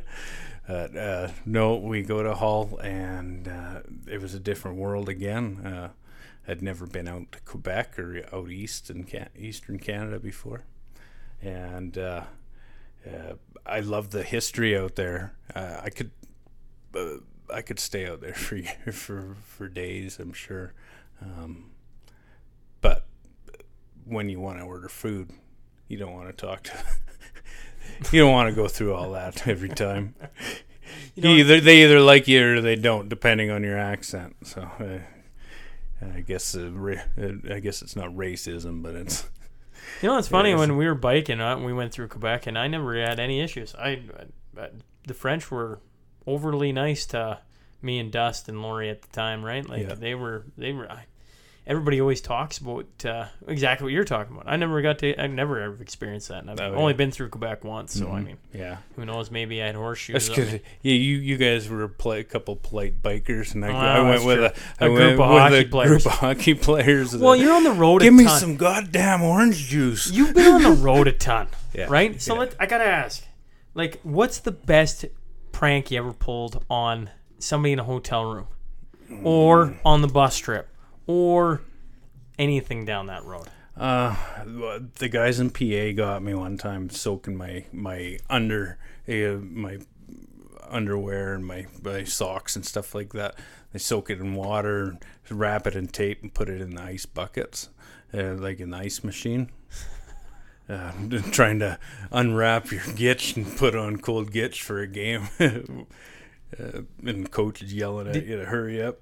S2: uh, uh, no, we go to Hull, and uh, it was a different world again. Uh, I'd never been out to Quebec or out east in Can- Eastern Canada before, and uh, uh, I love the history out there. Uh, I could. I could stay out there for for for days. I'm sure, um, but when you want to order food, you don't want to talk to. you don't want to go through all that every time.
S1: You know-
S2: either they either like you or they don't, depending on your accent. So, uh, I guess uh, ra- I guess it's not racism, but it's
S1: You know, it's funny
S2: it's-
S1: when we were biking, uh, we went through Quebec, and I never had any issues. I, I, the French were overly nice to me and Dust and Lori at the time, right? Like
S2: Yeah.
S1: they were, they were. I, everybody always talks about uh, exactly what you're talking about. I never got to, I never ever experienced that, and I've
S2: Oh,
S1: only
S2: yeah.
S1: been through Quebec once, so I
S2: Mhm.
S1: mean,
S2: yeah.
S1: who knows? Maybe I had horseshoes.
S2: That's because yeah, you you guys were a, play, a couple polite bikers, and I,
S1: Well,
S2: I went with
S1: true.
S2: a, I
S1: A
S2: went
S1: group of
S2: with a
S1: players.
S2: group of hockey players.
S1: Well, you're on the road.
S2: give me
S1: ton.
S2: some goddamn orange juice.
S1: You've been on the road a ton,
S2: Yeah,
S1: right? So
S2: yeah.
S1: I gotta ask, like, what's the best prank you ever pulled on somebody in a hotel room, or on the bus trip, or anything down that road?
S2: Uh, the guys in PA got me one time soaking my my under uh, my underwear and my, my socks and stuff like that. They soak it in water, wrap it in tape, and put it in the ice buckets, uh, like an ice machine. Uh, trying to unwrap your gitch and put on cold gitch for a game. uh, and coach is yelling at you to hurry up.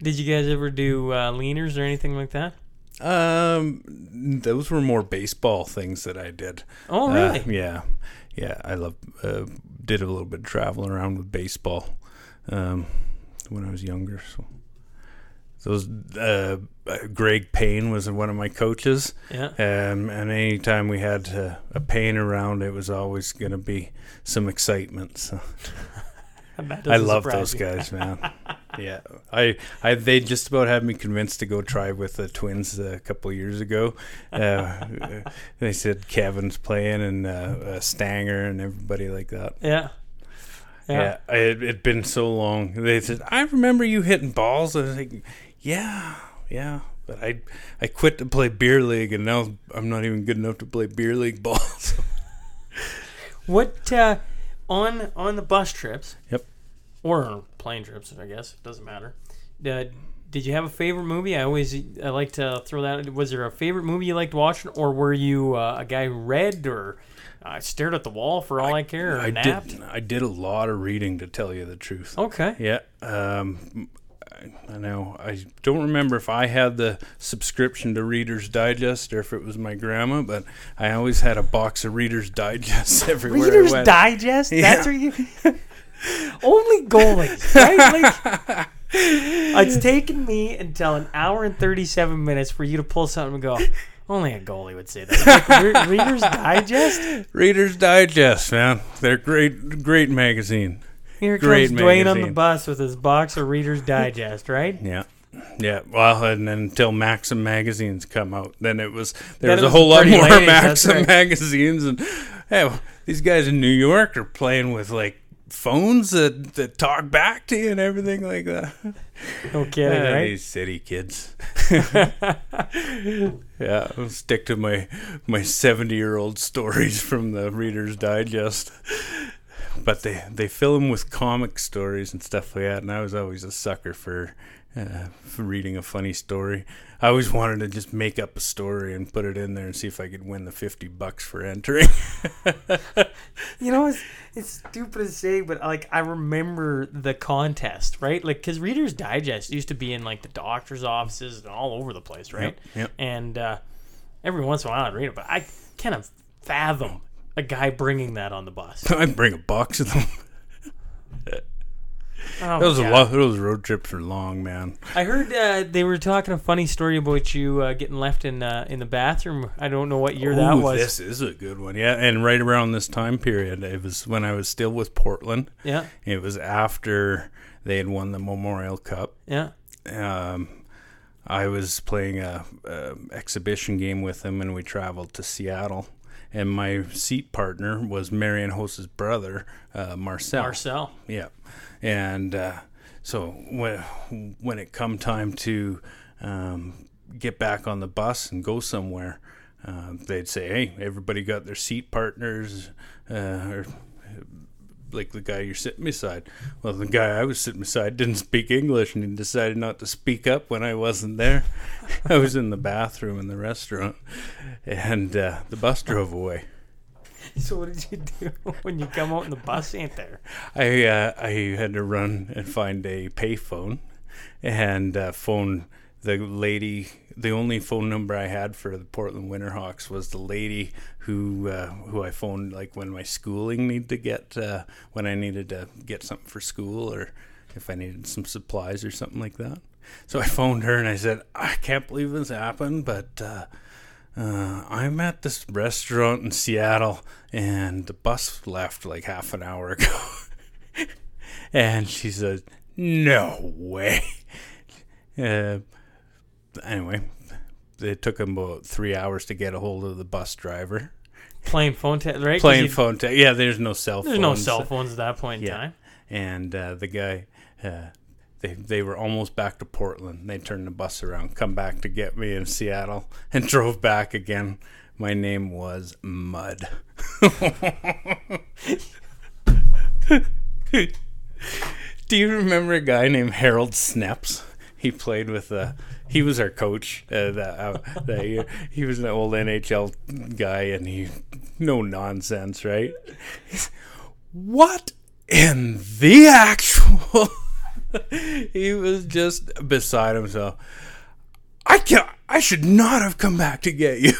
S1: Did you guys ever do uh, leaners or anything like that?
S2: Um, those were more baseball things that I did.
S1: Oh,
S2: Uh,
S1: really?
S2: yeah, yeah. I love uh, did a little bit of traveling around with baseball um, when I was younger. So those uh, Greg Payne was one of my coaches,
S1: yeah.
S2: um, and anytime we had uh, a Payne around, it was always going to be some excitement. So I love those
S1: me.
S2: guys, man. yeah, I, I, they just about had me convinced to go try with the Twins a couple years ago. Uh, they said Kevin's playing and uh, uh, Stanger and everybody like that.
S1: Yeah.
S2: Yeah, I, it had been so long. They said, "I remember you hitting balls." I was like, "Yeah, yeah." But I, I quit to play beer league, and now I'm not even good enough to play beer league balls.
S1: What uh, on on the bus trips?
S2: Yep.
S1: Or plane trips, I guess it doesn't matter. Uh, did you have a favorite movie? I always I like to throw that. Was there a favorite movie you liked watching, or were you uh, a guy who read or uh, stared at the wall for all I, care, or
S2: I
S1: napped?
S2: did. I did a lot of reading, to tell you the truth.
S1: Okay.
S2: Yeah. Um, I, know. I don't remember if I had the subscription to Reader's Digest or if it was my grandma, but I always had a box of Reader's Digest everywhere
S1: Reader's. Digest. That's
S2: Yeah.
S1: where you. Only goalies, right? Like, it's taken me until an hour and thirty-seven minutes for you to pull something and go. Only a goalie would say that. Like, Re- Reader's Digest.
S2: Reader's Digest, man. They're great, great magazine.
S1: Here
S2: Great
S1: comes Dwayne on the bus with his box of Reader's Digest, right?
S2: Yeah. Yeah, well, and then until Maxim magazines come out, then it was there
S1: Then
S2: was a whole lot more
S1: ladies,
S2: Maxim
S1: right.
S2: magazines, and hey, well, these guys in New York are playing with like phones that, that talk back to you and everything like that.
S1: No kidding,
S2: Ah,
S1: right?
S2: These city kids. yeah, I'll stick to my my seventy year old stories from the Reader's Digest. But they they fill them with comic stories and stuff like that, and I was always a sucker for uh, for reading a funny story. I always wanted to just make up a story and put it in there and see if I could win the fifty bucks for entering.
S1: You know, it's, it's stupid to say, but like I remember the contest, right? Like, because Reader's Digest used to be in like the doctor's offices and all over the place, right?
S2: yep.
S1: And uh, every once in a while I'd read it, but I can't fathom a guy bringing that on the bus.
S2: I'd bring a box of them.
S1: Oh,
S2: Those
S1: God.
S2: are lo- those road trips are long, man.
S1: I heard uh, they were talking a funny story about you uh, getting left in uh, in the bathroom. I don't know what year that was.
S2: This is a good one, yeah. And right around this time period, it was when I was still with Portland.
S1: Yeah,
S2: It was after they had won the Memorial Cup.
S1: yeah.
S2: Um, I was playing a, a exhibition game with them, and we traveled to Seattle. And my seat partner was Marian Hossa's brother, uh, Marcel.
S1: Marcel.
S2: Yeah, and uh, so when when it come time to um, get back on the bus and go somewhere, uh, they'd say, "Hey, everybody got their seat partners." Uh, or, like the guy you're sitting beside. Well, the guy I was sitting beside didn't speak English and he decided not to speak up when I wasn't there. I was in the bathroom in the restaurant and uh, the bus drove away.
S1: So what did you do when you come out and the bus ain't there?
S2: I uh, I had to run and find a payphone and uh, phone the lady. The only phone number I had for the Portland Winterhawks was the lady who uh, who I phoned like when my schooling needed to get uh, when I needed to get something for school or if I needed some supplies or something like that. So I phoned her and I said, I can't believe this happened, but uh, I'm at this restaurant in Seattle and the bus left like half an hour ago. and she said, No way. Uh, anyway, it took them about three hours to get a hold of the bus driver.
S1: Playing phone tag, right?
S2: Playing phone tag. Yeah, there's no cell
S1: There's
S2: phones.
S1: no cell phones at that point in
S2: Yeah.
S1: time.
S2: And uh, the guy, uh, they they were almost back to Portland. They turned the bus around, come back to get me in Seattle, and drove back again. My name was Mud. Do you remember a guy named Harold Snepsts? He played with uh he was our coach uh, that, uh, that year. He was an old NHL guy and he no nonsense, right? What in the actual he was just beside himself. I can't I should not have come back to get you.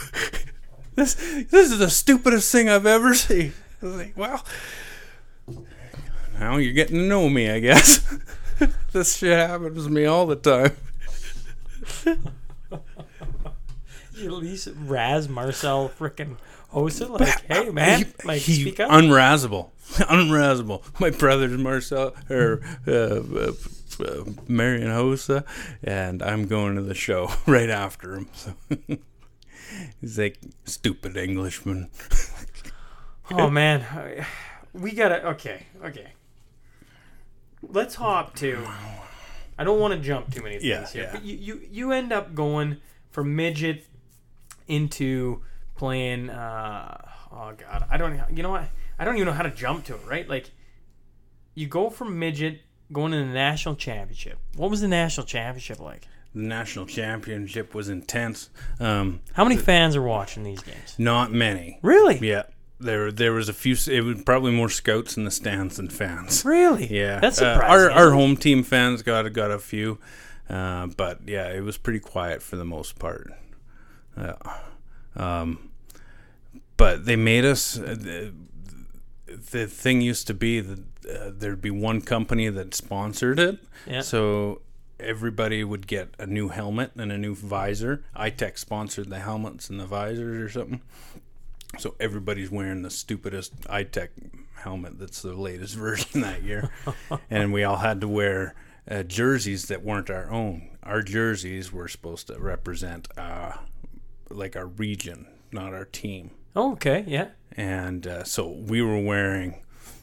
S2: this this is the stupidest thing I've ever seen. Like, well, now you're getting to know me, I guess. this shit happens to me all the time.
S1: At least Raz Marcel freaking Hossa like, hey man,
S2: he,
S1: like
S2: he
S1: speak up.
S2: My brother's Marcel or uh, uh, uh, Marian Hossa, and I'm going to the show right after him. So he's like stupid Englishman.
S1: oh man, we gotta. Okay, okay. Let's hop to. I don't want to jump too many things
S2: Yeah,
S1: here,
S2: yeah.
S1: but you, you you end up going from midget into playing. Uh, oh god, I don't. You know what? I don't even know how to jump to it. Right, like you go from midget going to the national championship. What was the national championship like?
S2: The national championship was intense. Um,
S1: How many fans are watching these games?
S2: not many.
S1: Really?
S2: Yeah, there there was a few. It was probably more scouts in the stands than fans.
S1: Really?
S2: Yeah,
S1: That's
S2: Uh,
S1: surprising.
S2: our our home team fans got got a few, uh, but yeah, it was pretty quiet for the most part. Yeah. Um, but they made us. Uh, the, the thing used to be that uh, there'd be one company that sponsored it,
S1: Yeah.
S2: so everybody would get a new helmet and a new visor. iTech sponsored the helmets and the visors or something. So everybody's wearing the stupidest iTech helmet that's the latest version that year. and we all had to wear uh, jerseys that weren't our own. Our jerseys were supposed to represent uh, like our region, not our team.
S1: Oh, okay. Yeah.
S2: And uh, so we were wearing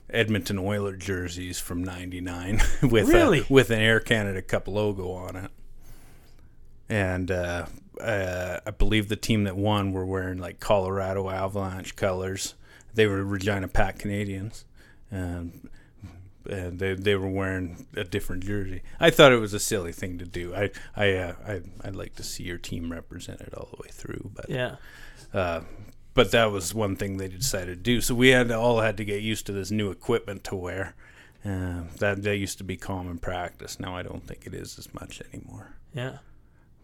S2: Edmonton Oiler jerseys from '99 with
S1: Really?
S2: a, with an Air Canada Cup logo on it. And uh, uh, I believe the team that won were wearing like Colorado Avalanche colors. They were Regina Pat Canadians, and, and they they were wearing a different jersey. I thought it was a silly thing to do. I I uh, I I'd like to see your team represented all the way through, but
S1: Yeah.
S2: uh, but that was one thing they decided to do. So we had all had to get used to this new equipment to wear. Uh, that that used to be common practice. Now I don't think it is as much anymore.
S1: Yeah.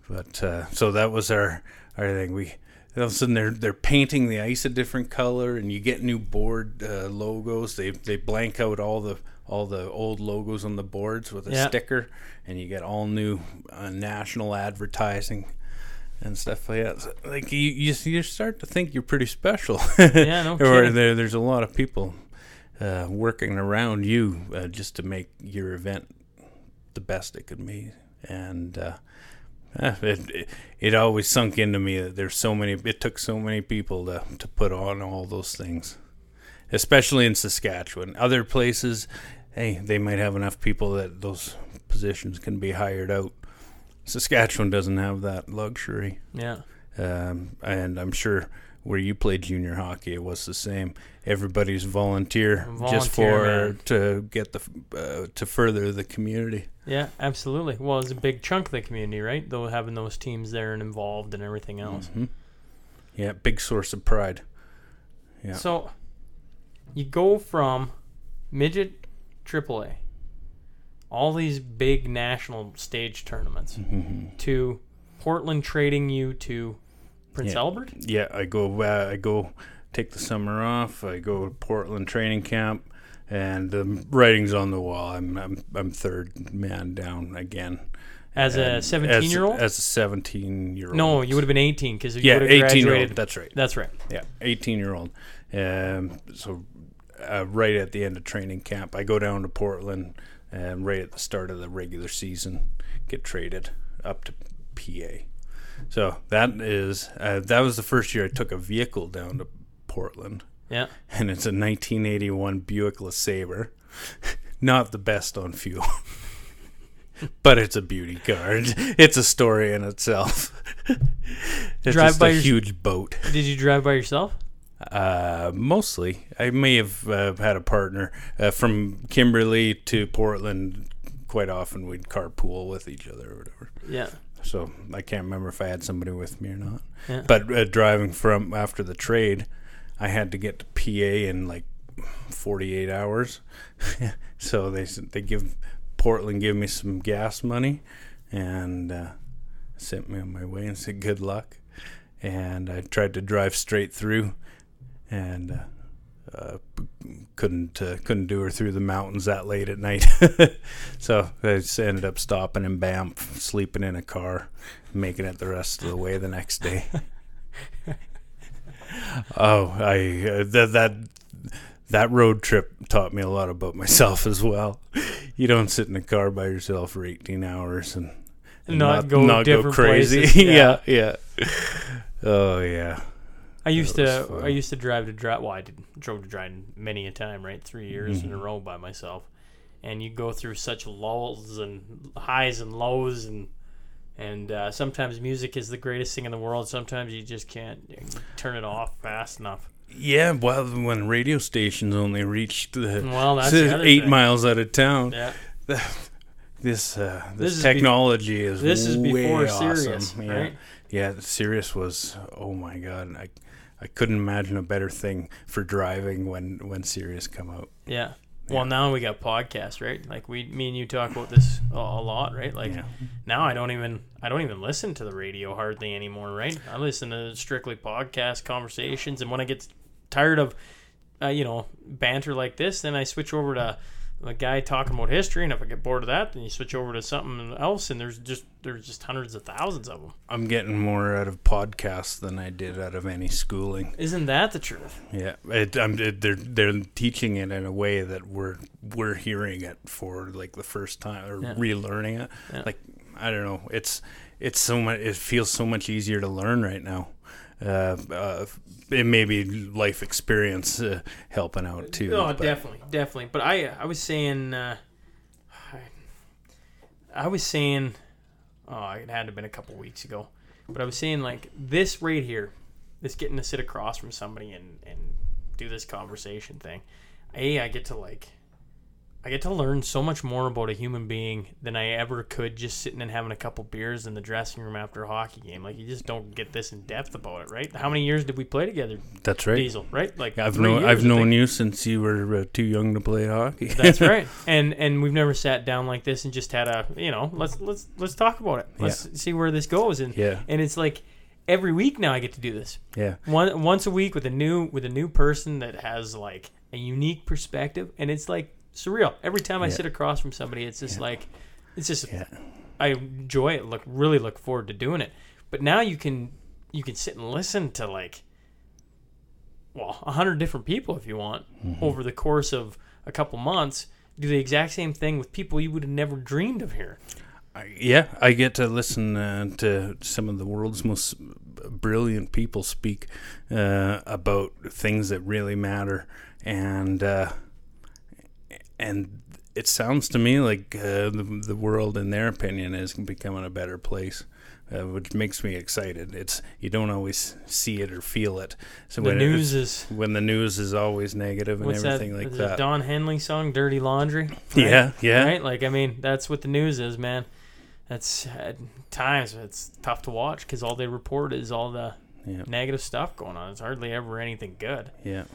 S2: But uh, so that was our our thing. We all of a sudden they're they're painting the ice a different color, and you get new board uh, logos. They they blank out all the all the old logos on the boards with a
S1: Yeah.
S2: sticker, and you get all new uh, national advertising and stuff like that. Like you, you you start to think you're pretty special.
S1: Yeah, no
S2: or there, there's a lot of people uh, working around you uh, just to make your event the best it could be, and uh, it, it it always sunk into me that there's so many. It took so many people to to put on all those things, especially in Saskatchewan. Other places, hey, they might have enough people that those positions can be hired out. Saskatchewan doesn't have that luxury.
S1: Yeah.
S2: Um, and I'm sure where you played junior hockey, it was the same. Everybody's volunteer, just for
S1: man.
S2: to get the uh, to further the community.
S1: Yeah, absolutely. Well, it's a big chunk of the community, right? Though having those teams there and involved and everything else.
S2: Mhm. Yeah, big source of pride. Yeah.
S1: So you go from midget AAA, all these big national stage tournaments,
S2: Mhm.
S1: to Portland trading you to Prince
S2: Yeah.
S1: Albert.
S2: Yeah, I go. Uh, I go take the summer off. I go to Portland training camp, and the writing's on the wall. I'm I'm, I'm third man down again.
S1: As a
S2: And
S1: 17 year old?
S2: As a 17 year old.
S1: No, you would have been 18 because you
S2: Yeah,
S1: would have
S2: 18 year
S1: graduated.
S2: old. That's right.
S1: That's right.
S2: Yeah, 18 year old. Um, so uh, right at the end of training camp, I go down to Portland, and right at the start of the regular season, get traded up to PA. So that is uh, that was the first year I took a vehicle down to Portland,
S1: Yeah.
S2: and it's a 1981 Buick LeSabre. Not the best on fuel. But it's a beauty car. It's a story in itself. It's
S1: Drive
S2: just
S1: by
S2: a
S1: your-
S2: huge boat.
S1: Did you drive by yourself?
S2: Uh, mostly, I may have uh, had a partner uh, from Kimberley to Portland. quite often we'd carpool with each other or whatever.
S1: Yeah.
S2: So I can't remember if I had somebody with me or not.
S1: Yeah.
S2: But uh, driving from after the trade, I had to get to PA in like 48 hours. so they they give Portland give me some gas money and uh, sent me on my way and said good luck. And I tried to drive straight through and uh, uh, couldn't uh, couldn't do her through the mountains that late at night. so I just ended up stopping in Banff, sleeping in a car, making it the rest of the way the next day. oh, I uh, that that that road trip taught me a lot about myself as well. You don't sit in a car by yourself for 18 hours and, and
S1: Not go crazy. places,
S2: yeah, yeah. Oh yeah.
S1: I used to I used to drive to drive. Well, I did drove to drive many a time, right? Three years in a
S2: Mhm.
S1: row by myself, and you go through such lulls and highs and lows, and and uh, sometimes music is the greatest thing in the world. Sometimes you just can't turn it off fast enough.
S2: Yeah, well, when radio stations only reached the
S1: Well, that's the
S2: eight
S1: thing.
S2: miles out of town,
S1: Yeah,
S2: this uh,
S1: This
S2: this,
S1: is be-
S2: technology is
S1: this is before
S2: awesome.
S1: Sirius,
S2: yeah.
S1: right?
S2: Yeah, Sirius was oh my god, I I couldn't imagine a better thing for driving when when Sirius come out.
S1: Yeah.
S2: Yeah.
S1: Well, now we got podcasts, right? Like we, me and you talk about this a, a lot, right? Like
S2: Yeah.
S1: now, I don't even, I don't even listen to the radio hardly anymore, right? I listen to strictly podcast conversations, and when I get tired of, uh, you know, banter like this, then I switch over to a guy talking about history, and if I get bored of that, then you switch over to something else, and there's just there's just hundreds of thousands of them.
S2: I'm getting more out of podcasts than I did out of any schooling.
S1: Isn't that the truth?
S2: Yeah, it, I'm, it, they're they're teaching it in a way that we're we're hearing it for like the first time or
S1: Yeah.
S2: relearning it.
S1: Yeah.
S2: Like I don't know, it's it's so much. It feels so much easier to learn right now. Uh, uh, it may be life experience uh, helping out too.
S1: Oh,
S2: but-
S1: definitely, definitely. But I, I was saying, uh, I, I was saying, oh, it had to have been a couple weeks ago. But I was saying like this right here, this getting to sit across from somebody and and do this conversation thing. A, I get to like, I get to learn so much more about a human being than I ever could just sitting and having a couple beers in the dressing room after a hockey game. Like you just don't get this in depth about it, right? How many years did we play together,
S2: That's right.
S1: Diesel? Right? Like
S2: I've known I've known you since you were uh, too young to play hockey.
S1: That's right. And and we've never sat down like this and just had a you know let's let's let's talk about it. Let's see where this goes. And
S2: yeah,
S1: and it's like every week now I get to do this.
S2: yeah,
S1: One once a week with a new with a new person that has like a unique perspective, and it's like surreal. Every time I
S2: Yeah.
S1: sit across from somebody, it's just
S2: Yeah.
S1: like it's just
S2: yeah.
S1: I enjoy it. Look really look forward to doing it. But now you can you can sit and listen to like well a hundred different people if you want
S2: Mm-hmm.
S1: over the course of a couple months. Do the exact same thing with people you would have never dreamed of hearing.
S2: I, yeah, I get to listen uh, to some of the world's most brilliant people speak uh, about things that really matter, and uh, and it sounds to me like uh, the the world, in their opinion, is becoming a better place. Uh, which makes me excited. It's you don't always see it or feel it. So
S1: The
S2: when
S1: news is
S2: when the news is always negative and
S1: what's that?
S2: everything like that.
S1: Don Henley song "Dirty Laundry." right?
S2: Yeah, yeah,
S1: Right? Like I mean, that's what the news is, man. That's at times it's tough to watch because all they report is all the
S2: yeah.
S1: negative stuff going on. It's hardly ever anything good.
S2: Yeah.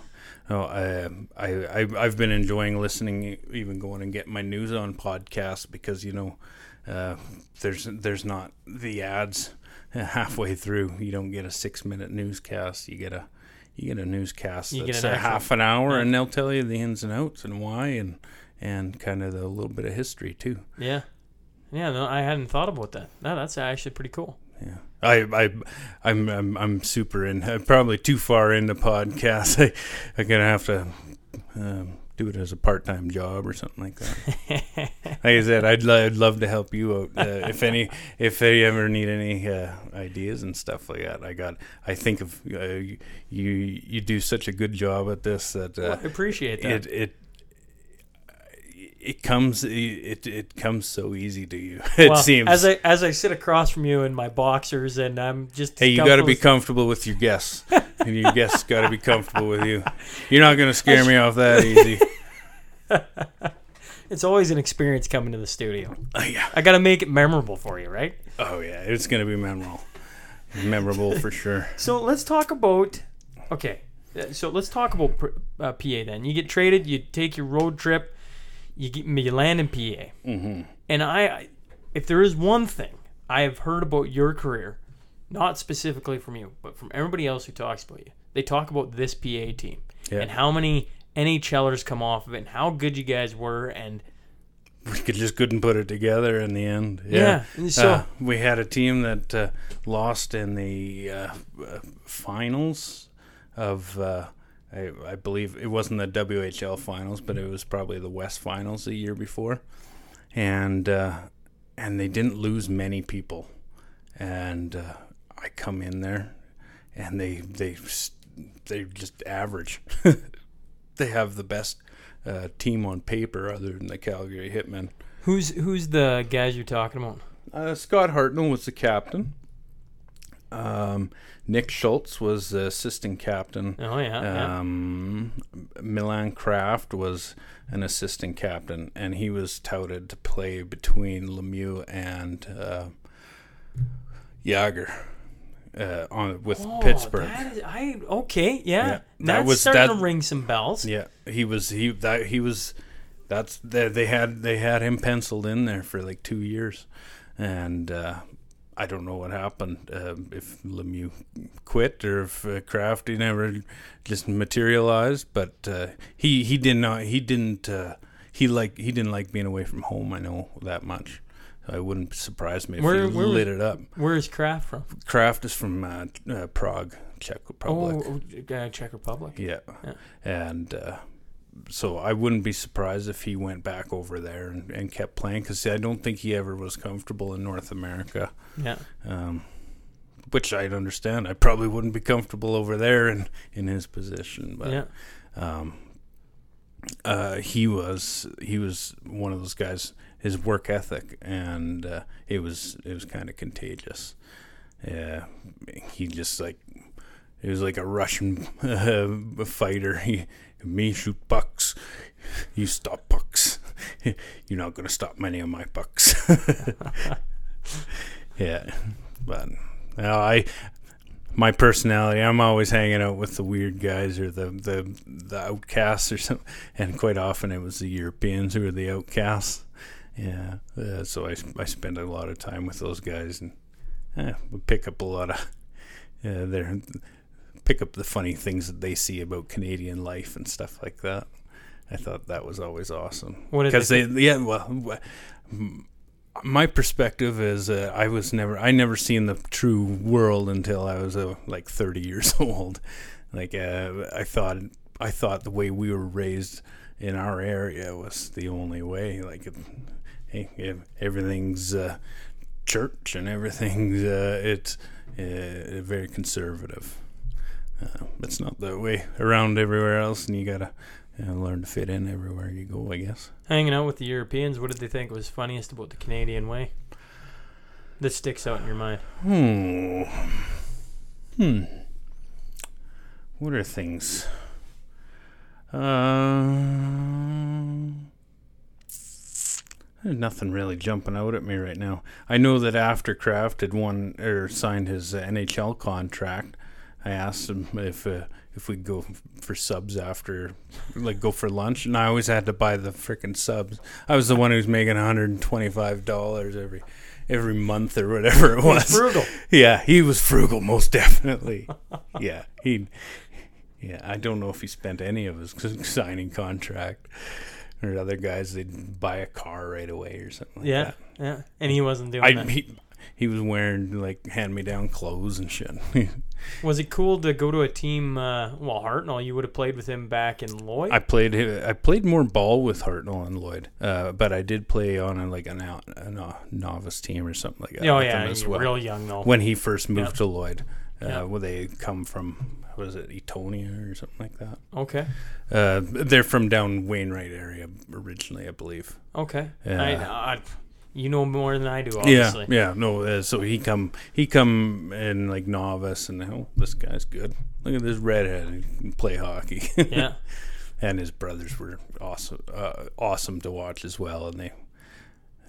S2: Oh, I, I, I, I've been enjoying listening, even going and getting my news on podcasts because you know, uh, there's there's not the ads halfway through. You don't get a six minute newscast. You get a you get a newscast
S1: You
S2: that's
S1: an
S2: half an hour,
S1: yeah.
S2: and they'll tell you the ins and outs and why, and and kind of the, a little bit of history too.
S1: Yeah, yeah. No, I hadn't thought about that. No, that's actually pretty cool.
S2: Yeah, I, I, I'm, I'm, I'm super in. I'm probably too far into podcasts. I, I'm gonna have to um, do it as a part-time job or something like that. like I said, I'd, lo- I'd love to help you out. Uh, if any, if they ever need any uh, ideas and stuff like that, I got. I think of uh, you. You do such a good job at this that
S1: Well,
S2: uh,
S1: I appreciate that.
S2: it it. It comes, it it comes so easy to you. It
S1: Well,
S2: seems.
S1: as I as I sit across from you in my boxers and I'm just
S2: Hey, you got to be
S1: comfortable-
S2: with your guests, and your guests got to be comfortable with you. You're not going to scare me off that easy.
S1: It's always an experience coming to the studio.
S2: Oh, yeah.
S1: I got to make it memorable for you, right?
S2: Oh yeah, it's gonna be memorable. Memorable for sure.
S1: So let's talk about. Okay, uh, so let's talk about uh, PA then. You get traded, you take your road trip, you get you land in PA,
S2: Mm-hmm.
S1: and I, if there is one thing I have heard about your career, not specifically from you, but from everybody else who talks about you, they talk about this PA team
S2: Yeah.
S1: and how many NHLers come off of it and how good you guys were and
S2: We could just couldn't put it together in the end.
S1: yeah. and So
S2: Uh, we had a team that uh, lost in the uh, uh, finals of, uh, I, I believe it wasn't the WHL finals, but it was probably the West finals the year before, and uh, and they didn't lose many people, and uh, I come in there, and they they they just average. they have the best uh, team on paper other than the Calgary Hitmen.
S1: who's who's the guys you're talking about?
S2: Uh, Scott Hartnell was the captain. Um, Nick Schultz was the assistant captain.
S1: Oh yeah, yeah.
S2: Um, Milan Kraft was an assistant captain, and he was touted to play between Lemieux and uh, Jagr uh, on with
S1: Oh,
S2: Pittsburgh.
S1: is- I okay, yeah.
S2: Yeah, that
S1: That's
S2: was-
S1: starting
S2: that-
S1: to ring some bells.
S2: Yeah, he was he that he was that's they, they had they had him penciled in there for like two years, and uh, I don't know what happened um if Lemieux quit or if uh, Crafty never just materialized, but uh, he he did not he didn't uh, he like he didn't like being away from home. I know that much. So it wouldn't surprise me if
S1: Where-
S2: he
S1: where
S2: lit it up.
S1: Where is Kraft from?
S2: Kraft is from uh, uh, Prague, Czech Republic.
S1: Oh, oh, uh, Czech Republic.
S2: Yeah.
S1: Yeah.
S2: And uh, so I wouldn't be surprised if he went back over there and, and kept playing because I don't think he ever was comfortable in North America,
S1: Yeah.
S2: um, which I'd understand. I probably wouldn't be comfortable over there in, in his position. But
S1: yeah.
S2: um, uh, he was he was one of those guys. His work ethic and uh, it was it was kind of contagious. Yeah, he just like he was like a Russian uh, fighter. He me shoot bucks, you stop bucks. You're not gonna stop many of my bucks. yeah, but no, I my personality, I'm always hanging out with the weird guys or the the the outcasts or something. And quite often it was the Europeans who were the outcasts. Yeah, uh, so I I spend a lot of time with those guys and eh, we pick up a lot of uh, their pick up the funny things that they see about Canadian life and stuff like that. I thought that was always awesome.
S1: What
S2: because
S1: they
S2: they, yeah well my perspective is uh, I was never I never seen the true world until I was uh, like 30 years old. Like uh, I thought I thought the way we were raised in our area was the only way. Like hey everything's uh, church and everything's uh, it's uh, very conservative uh, it's not that way around everywhere else and you gotta you know, learn to fit in everywhere you go I guess
S1: Hanging out with the Europeans, what did they think was funniest about the Canadian way? That sticks out in your mind.
S2: Hmm. Hmm. What are things? Uh, there's nothing really jumping out at me right now. I know that after Kraft had won or signed his uh, NHL contract, I asked him if uh, if we'd go for subs after, like go for lunch, and I always had to buy the freaking subs. I was the one who was making 125 dollars every every month or whatever it was.
S1: Frugal.
S2: Yeah, he was frugal, most definitely. yeah, he. Yeah, I don't know if he spent any of his signing contract. Or other guys, they'd buy a car right away or something like
S1: Yeah,
S2: that.
S1: yeah. And he wasn't doing
S2: I
S1: that.
S2: he, he was wearing like hand me down clothes and shit.
S1: Was it cool to go to a team? Uh, well, Hartnell, you would have played with him back in Lloyd.
S2: I played I played more ball with Hartnell and Lloyd, uh, but I did play on a, like a, no, a no- novice team or something like that.
S1: oh yeah,
S2: as well.
S1: real young though.
S2: when he first moved
S1: Yeah.
S2: to Lloyd, uh,
S1: Yeah.
S2: where they come from, Was it, Etonia or something like that.
S1: okay,
S2: Uh, they're from down Wainwright area originally, I believe.
S1: okay.
S2: Yeah.
S1: I, I, you know more than I do, obviously.
S2: Yeah, yeah, no. Uh, so he come, he come in like novice, and oh, this guy's good. Look at this redhead, he can play hockey.
S1: yeah.
S2: and his brothers were awesome, uh, awesome to watch as well. And they,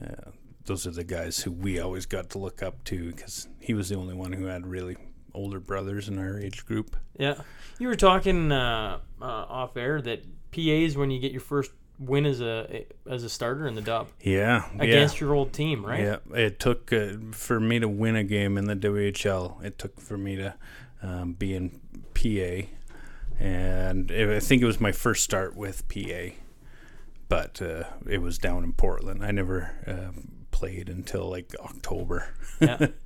S2: uh, those are the guys who we always got to look up to because he was the only one who had really older brothers in our age group.
S1: Yeah, you were talking uh, uh, off air that PAs when you get your first win as a as a starter in the dub
S2: Yeah,
S1: against
S2: yeah.
S1: your old team, right?
S2: Yeah, it took uh, for me to win a game in the WHL. It took for me to um, be in PA, and it, I think it was my first start with PA, but uh, it was down in Portland. I never uh, played until like October.
S1: Yeah.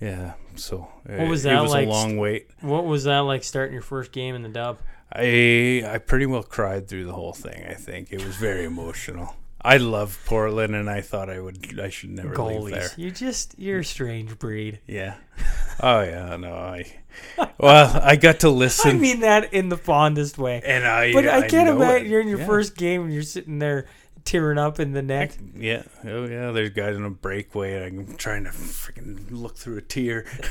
S2: yeah, so
S1: What was that
S2: it was
S1: like
S2: a long wait.
S1: What was that like starting your first game in the dub?
S2: I I pretty well cried through the whole thing. I think it was very emotional. I love Portland, and I thought I would. I should never leave there.
S1: Goalies, you just you're a strange breed.
S2: Yeah. Oh yeah. No. I. Well, I got to listen,
S1: I mean that in the fondest way.
S2: and I.
S1: But I can't
S2: know
S1: imagine
S2: it.
S1: you're in your
S2: Yeah.
S1: first game and you're sitting there tearing up in the neck.
S2: Yeah. Oh yeah. There's guys in a breakaway, and I'm trying to freaking look through a tear.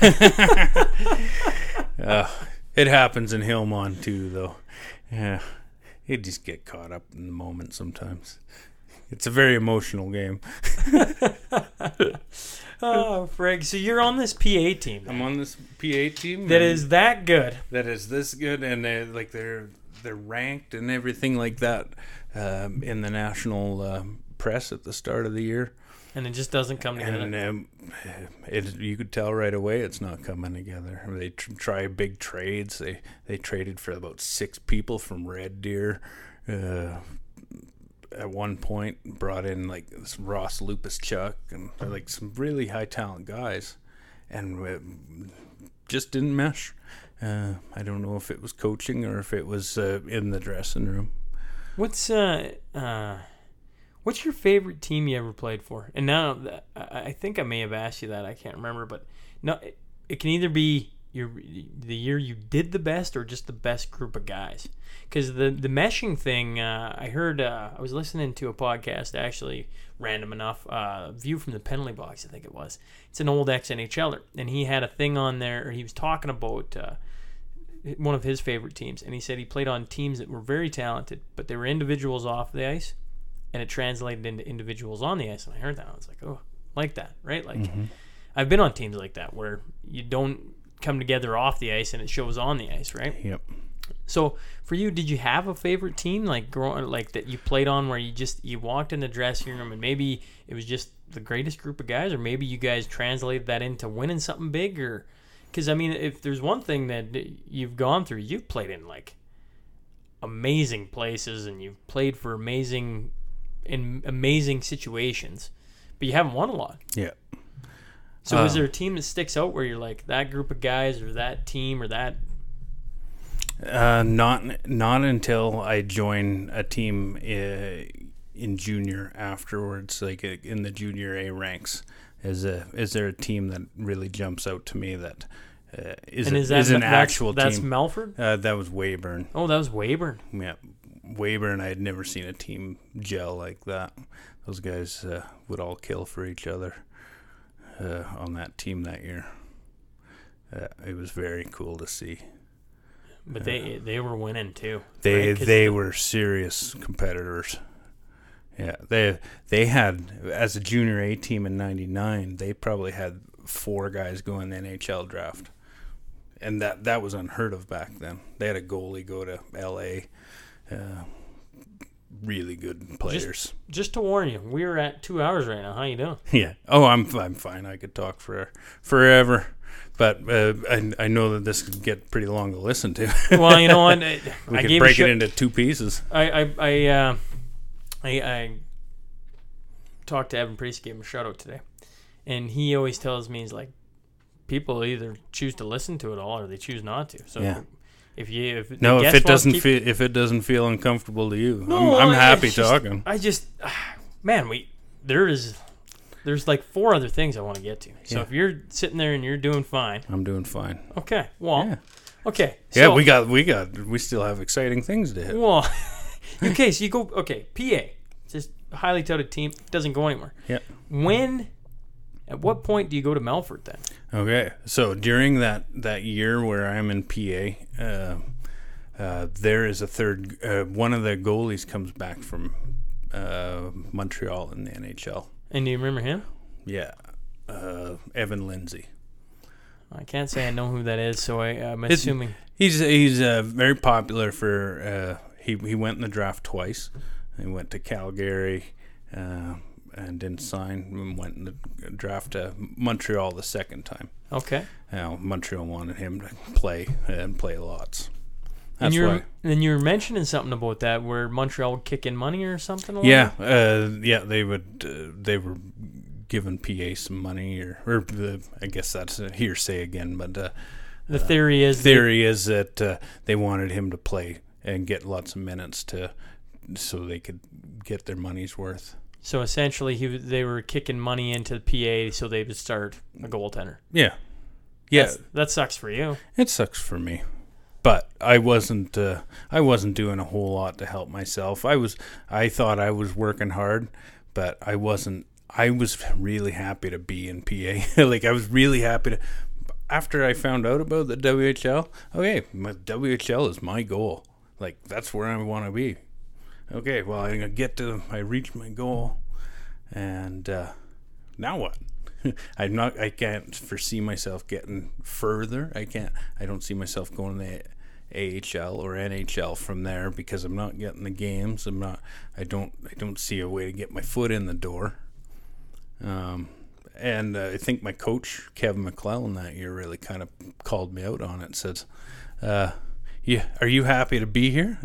S2: uh, it happens in Hillmond too, though. Yeah. You just get caught up in the moment sometimes. It's a very emotional game.
S1: Oh, Frig. So you're on this PA team
S2: I'm on this PA team
S1: That is that good.
S2: that is this good and they're like they're they're ranked and everything like that um, in the national um, press at the start of the year
S1: And it just doesn't come together.
S2: and um, it you could tell right away it's not coming together they tr- try big trades they they traded for about six people from red deer uh, at one point brought in like this Ross Lupaschuk and like some really high talent guys and it just didn't mesh uh, I don't know if it was coaching or if it was uh, in the dressing room.
S1: What's uh uh what's your favorite team you ever played for? And now I think I may have asked you that. I can't remember, but no, it, it can either be your the year you did the best or just the best group of guys. Because the the meshing thing, uh, I heard. Uh, I was listening to a podcast actually, random enough. Uh, View from the penalty box, I think it was. It's an old ex NHLer, and he had a thing on there. He was talking about. One of his favorite teams, and he said he played on teams that were very talented, but they were individuals off the ice, and it translated into individuals on the ice. And I heard that, I was like, oh, like that, right? Like, mm-hmm. I've been on teams like that where you don't come together off the ice and it shows on the ice, right?
S2: Yep.
S1: So for you, did you have a favorite team like growing like that you played on where you just you walked in the dressing room and maybe it was just the greatest group of guys, or maybe you guys translated that into winning something big, or because I mean, if there's one thing that you've gone through, you've played in like amazing places and you've played for amazing in amazing situations, but you haven't won a lot.
S2: Yeah.
S1: So is
S2: Uh,
S1: there a team that sticks out where you're like that group of guys or that team or that
S2: Uh, not not until I join a team uh, in junior afterwards, like uh, in the junior A ranks. Is a is there a team that really jumps out to me that uh, is,
S1: and
S2: a,
S1: that
S2: is an
S1: that's,
S2: actual
S1: that's
S2: team?
S1: Melfort?
S2: uh, that was Weyburn.
S1: Oh, that was Weyburn.
S2: Yeah, Weyburn. I had never seen a team gel like that. Those guys uh, would all kill for each other uh, on that team that year. Uh, it was very cool to see.
S1: But they they were winning too.
S2: They
S1: right?
S2: they
S1: the-
S2: were serious competitors. Yeah, they they had as a junior A team in '99, they probably had four guys go in the NHL draft, and that that was unheard of back then. They had a goalie go to L.A. Uh, really good players.
S1: Just to warn you, we are at two hours right now. How you doing?
S2: yeah. Oh, I'm I'm fine. I could talk for forever, but uh, I I know that this could get pretty long to listen to.
S1: Well, you know what?
S2: We
S1: I
S2: could break
S1: shou-
S2: it into two pieces.
S1: I I I, uh, I I talked to Evan Priest, gave him a shout out today, and he always tells me he's like, people either choose to listen to it all or they choose not to. So
S2: Yeah.
S1: if you if
S2: No, if it doesn't
S1: keep-
S2: feel if it doesn't feel uncomfortable to you,
S1: No,
S2: I'm, I'm happy
S1: just-
S2: talking.
S1: I just, man, we there is there's like four other things I want to get to. So
S2: Yeah.
S1: if you're sitting there and you're doing fine,
S2: I'm doing fine.
S1: okay, well,
S2: Yeah,
S1: okay,
S2: yeah.
S1: so-
S2: We got we got we still have exciting things to hit.
S1: Well, okay, so you go okay, PA, just highly touted team, doesn't go anywhere.
S2: Yeah.
S1: When, at what point do you go to Melfort then?
S2: Okay, so during that that year where I'm in PA, uh, uh, there is a third. Uh, one of the goalies comes back from uh, Montreal in the NHL.
S1: And do you remember him?
S2: Yeah, uh, Evan Lindsay.
S1: I can't say I know who that is, so I, I'm
S2: It's-
S1: assuming.
S2: He's he's uh, very popular for. He he went in the draft twice. He went to Calgary. Uh, and didn't sign and went in the draft to Montreal the second time.
S1: Okay.
S2: Now Montreal wanted him to play and play lots.
S1: And
S2: That's
S1: you're
S2: why.
S1: and you were mentioning something about that where Montreal would kick in money or something. along
S2: Yeah, uh, yeah, they would. Uh, they were giving PA some money, or, or the, I guess that's a hearsay again. But uh,
S1: The theory is that-
S2: theory is that uh, they wanted him to play and get lots of minutes to, so they could get their money's worth.
S1: so essentially he they were kicking money into the PA so they would start a goaltender.
S2: Yeah, yeah,
S1: That's- that sucks for you.
S2: it sucks for me. But I wasn't. Uh, I wasn't doing a whole lot to help myself. I was. I thought I was working hard, but I wasn't. I was really happy to be in PA. like I was really happy to. After I found out about the WHL, okay, my WHL is my goal. Like that's where I want to be. Okay, well I'm gonna get to. I reached my goal, and uh, now what? I'm not. I can't foresee myself getting further. I can't. I don't see myself going to the AHL or NHL from there because I'm not getting the games. I'm not. I don't. I don't see a way to get my foot in the door. Um, and uh, I think my coach Kevin McClellan that year really kind of called me out on it. Says, uh, "Yeah, are you happy to be here?"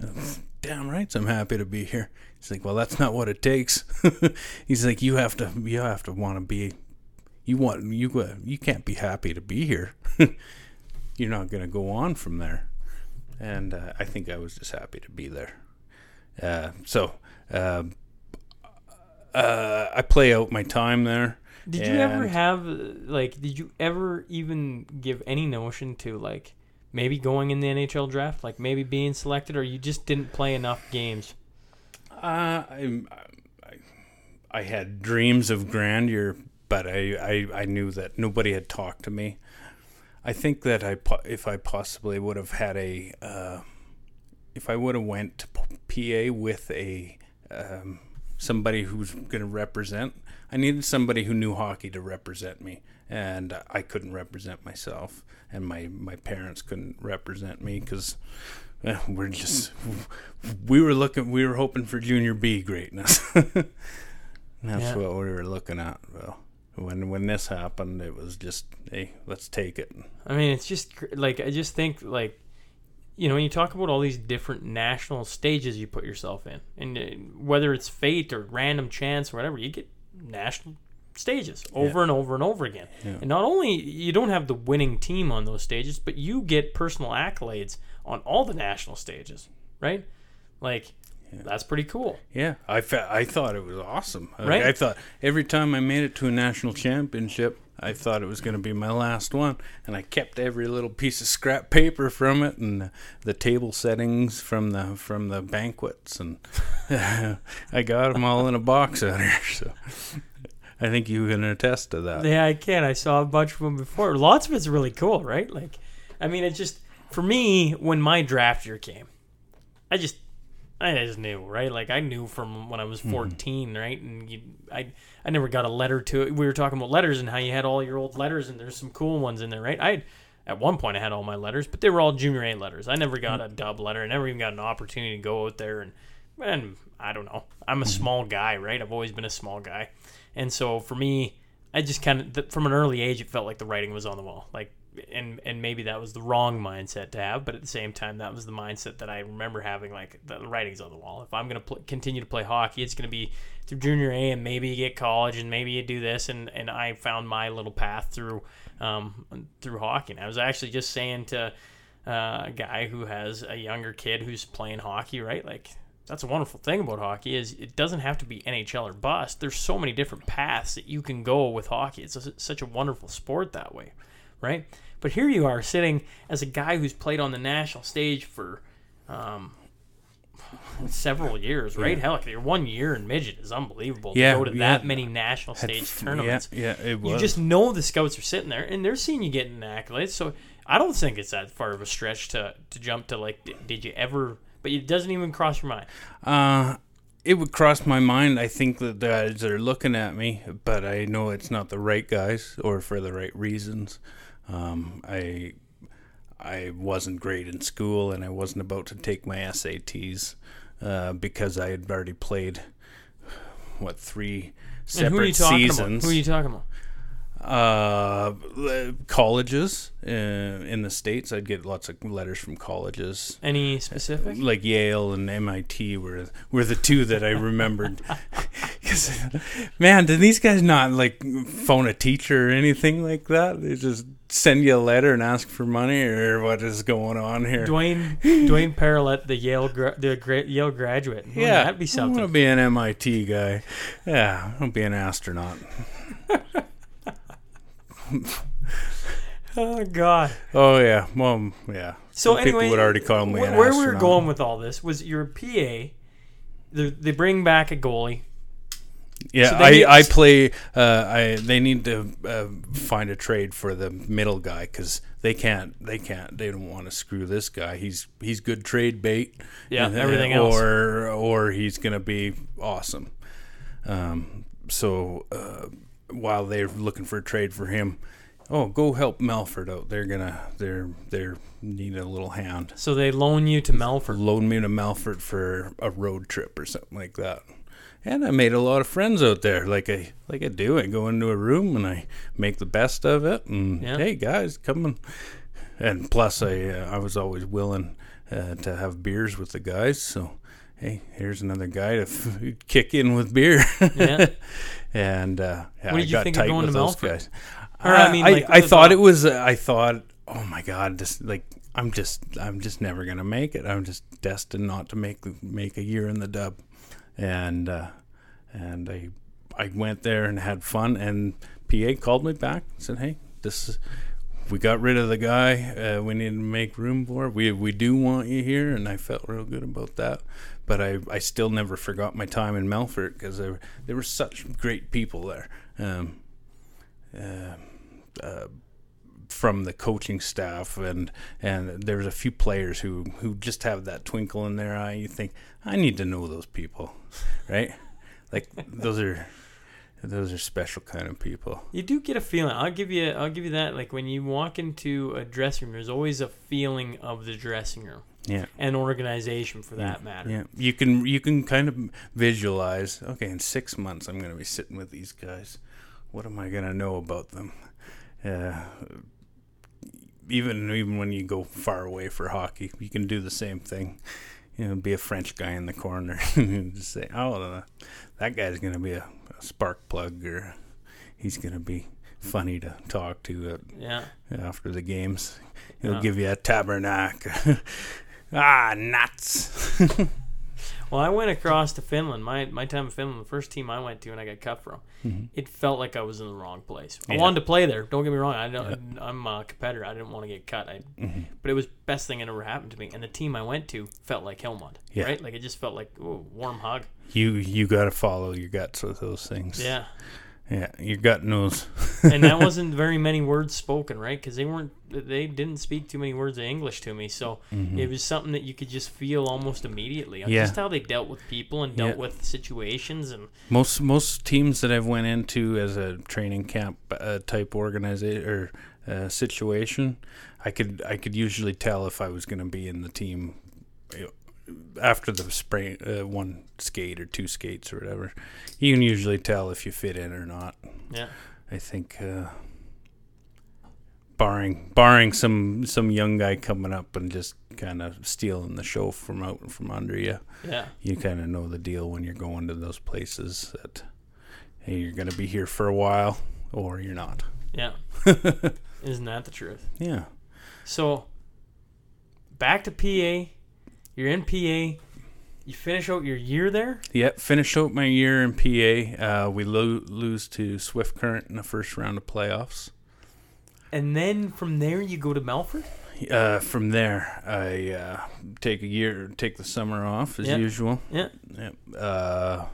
S2: Damn right, I'm happy to be here. He's like, "Well, that's not what it takes." He's like, "You have to. You have to want to be you want you uh, you can't be happy to be here. You're not going to go on from there. And uh, I think I was just happy to be there. Uh, so um uh, I play out my time there.
S1: Did you ever have like? Did you ever even give any notion to like maybe going in the NHL draft, like maybe being selected, or you just didn't play enough games?
S2: Uh, I, I, I had dreams of grandeur, but I, I, I knew that nobody had talked to me. I think that I, if I possibly would have had a, uh, if I would have went to PA with a, um, somebody who's going to represent, I needed somebody who knew hockey to represent me, and I couldn't represent myself, and my my parents couldn't represent me because. we're just we were looking we were hoping for junior B greatness. That's
S1: Yeah.
S2: what we were looking at. Well, when when this happened, it was just hey, let's take it.
S1: I mean, it's just like I just think like you know when you talk about all these different national stages you put yourself in, and uh, whether it's fate or random chance or whatever, you get national stages over and over and over again.
S2: Yeah.
S1: And not only you don't have the winning team on those stages, but you get personal accolades on all the national stages, right? Like that's pretty cool.
S2: Yeah, I fe- I thought it was awesome. Like, I thought every time I made it to a national championship, I thought it was going to be my last one, and I kept every little piece of scrap paper from it and the, the table settings from the from the banquets, and I got them all in a box out here. So I think you can attest to that.
S1: Yeah, I can. I saw a bunch of them before. Lots of it's really cool, right? Like, I mean, it just for me when my draft year came, I just, I just knew, right? Like, I knew from when I was mm-hmm. 14, right? And you, I, I never got a letter to it. We were talking about letters and how you had all your old letters, and there's some cool ones in there, right? I, at one point, I had all my letters, but they were all junior A letters. I never got mm-hmm. a dub letter. I never even got an opportunity to go out there and, and I don't know. I'm a mm-hmm. small guy, right? I've always been a small guy. And so for me, I just kind of from an early age, it felt like the writing was on the wall. Like, and and maybe that was the wrong mindset to have, but at the same time, that was the mindset that I remember having. Like, the writing's on the wall. If I'm gonna pl- continue to play hockey, it's gonna be through junior A, and maybe you get college, and maybe you do this. And and I found my little path through um through hockey. And I was actually just saying to uh, a guy who has a younger kid who's playing hockey, right? Like that's a wonderful thing about hockey is it doesn't have to be NHL or bust. There's so many different paths that you can go with hockey. It's a, such a wonderful sport that way, right? But here you are sitting as a guy who's played on the national stage for um, several years, right? Hell, your one year in midget is unbelievable.
S2: Yeah,
S1: to go to
S2: yeah.
S1: that many national stage
S2: f-
S1: tournaments
S2: Yeah, yeah, it was.
S1: you just know the scouts are sitting there and they're seeing you getting accolades. So I don't think it's that far of a stretch to to jump to like. Did you ever? But it doesn't even cross your mind.
S2: Uh, it would cross my mind. I think that the guys are looking at me, but I know it's not the right guys or for the right reasons. Um, I I wasn't great in school, and I wasn't about to take my SATs uh, because I had already played what three
S1: And who are you
S2: separate
S1: talking
S2: seasons.
S1: about? Who are you talking about?
S2: Uh, colleges uh, in the states. I'd get lots of letters from colleges.
S1: Any specific?
S2: Like Yale and MIT were were the two that I remembered. man, did these guys not like phone a teacher or anything like that? They just send you a letter and ask for money, or what is going on here?
S1: Dwayne Dwayne Parrott, the Yale gra- the gra- Yale graduate. Wouldn't
S2: yeah,
S1: that'd be something.
S2: I want to be an MIT guy. Yeah, I want to be an astronaut.
S1: Oh God.
S2: Oh yeah, well yeah.
S1: So
S2: Some
S1: anyway,
S2: people would already call me
S1: wh- where we were going with all this was your PA. They they bring back a goalie.
S2: Yeah,
S1: So
S2: I,
S1: need-
S2: I play. Uh, I they need to uh, find a trade for the middle guy because they can't. They can't. They don't want to screw this guy. He's he's good trade bait.
S1: Yeah,
S2: and,
S1: everything else.
S2: Or or he's gonna be awesome. Um, so uh, while they're looking for a trade for him, oh, go help Melfort out. They're gonna. They're they're need a little hand.
S1: So they loan you to Melfort.
S2: Loan me to Melfort for a road trip or something like that. And I made a lot of friends out there, like I like I do. I go into a room and I make the best of it. And
S1: Yeah.
S2: hey, guys, come on. And plus, I uh, I was always willing uh, to have beers with the guys. So hey, here's another guy to f- kick in with beer.
S1: Yeah.
S2: and uh, yeah,
S1: What did
S2: I
S1: you
S2: got
S1: think of
S2: tight
S1: going
S2: with
S1: to
S2: those
S1: Melfort?
S2: guys.
S1: Or, I
S2: Uh,
S1: mean,
S2: I,
S1: like,
S2: I
S1: the
S2: thought
S1: thought-
S2: it was. I thought, oh my god, this like I'm just I'm just never gonna make it. I'm just destined not to make make a year in the dub, and uh, and I I went there and had fun. And PA called me back and said, hey, this is. We got rid of the guy. Uh, we need to make room for. We we do want you here, and I felt real good about that. But I, I still never forgot my time in Melfort because there there were such great people there. Um, uh, uh, from the coaching staff and and there's a few players who who just have that twinkle in their eye you think I need to know those people right like those are those are special kind of people
S1: You do get a feeling. I'll give you. I'll give you that. Like when you walk into a dressing room, there's always a feeling of the dressing room
S2: yeah
S1: and organization, for that matter.
S2: yeah you can you can kind of visualize okay in 6 months I'm going to be sitting with these guys what am I going to know about them uh, even even when you go far away for hockey, you can do the same thing. You know, be a French guy in the corner and just say, "Oh, uh, that guy's gonna be a, a spark plug, or he's gonna be funny to talk to at,
S1: Yeah.
S2: after the games. He'll
S1: Yeah.
S2: give you a tabernacle. ah, nuts!
S1: Well, I went across to Finland. My my time in Finland, the first team I went to and I got cut from, mm-hmm. it felt like I was in the wrong place. I
S2: Yeah.
S1: wanted to play there. Don't get me wrong. I don't, I'm a competitor. I didn't want to get cut. I, mm-hmm. But it was best thing that ever happened to me. And the team I went to felt like Hillmond.
S2: Yeah.
S1: Right? Like it just felt like ooh, warm hug.
S2: you you got to follow your guts with those things.
S1: Yeah.
S2: Yeah. Your gut knows.
S1: and that wasn't very many words spoken, right? Because they weren't, they didn't speak too many words of English to me, so it was something that you could just feel almost immediately.
S2: Mm-hmm. Yeah.
S1: Just how they dealt with people and dealt
S2: Yeah.
S1: with situations, and
S2: Most most teams that I've went into as a training camp uh, type organization or uh, situation, I could I could usually tell if I was going to be in the team you know, after the spray uh, one skate or two skates or whatever. You can usually tell if you fit in or not.
S1: yeah,
S2: I think, uh, barring barring some some young guy coming up and just kind of stealing the show from out from under you
S1: yeah,
S2: you kind of know the deal when you're going to those places that hey you're going to be here for a while or you're not
S1: yeah. Isn't that the truth?
S2: yeah
S1: So back to PA. You're in PA. You finish out your year there.
S2: Yep, finish out my year in pa uh, we lo- lose to swift current in the first round of playoffs
S1: And then from there, you go to Melfort.
S2: uh, from there i uh, take a year take the summer off as
S1: Yeah.
S2: usual
S1: Yeah.
S2: Yep. Uh,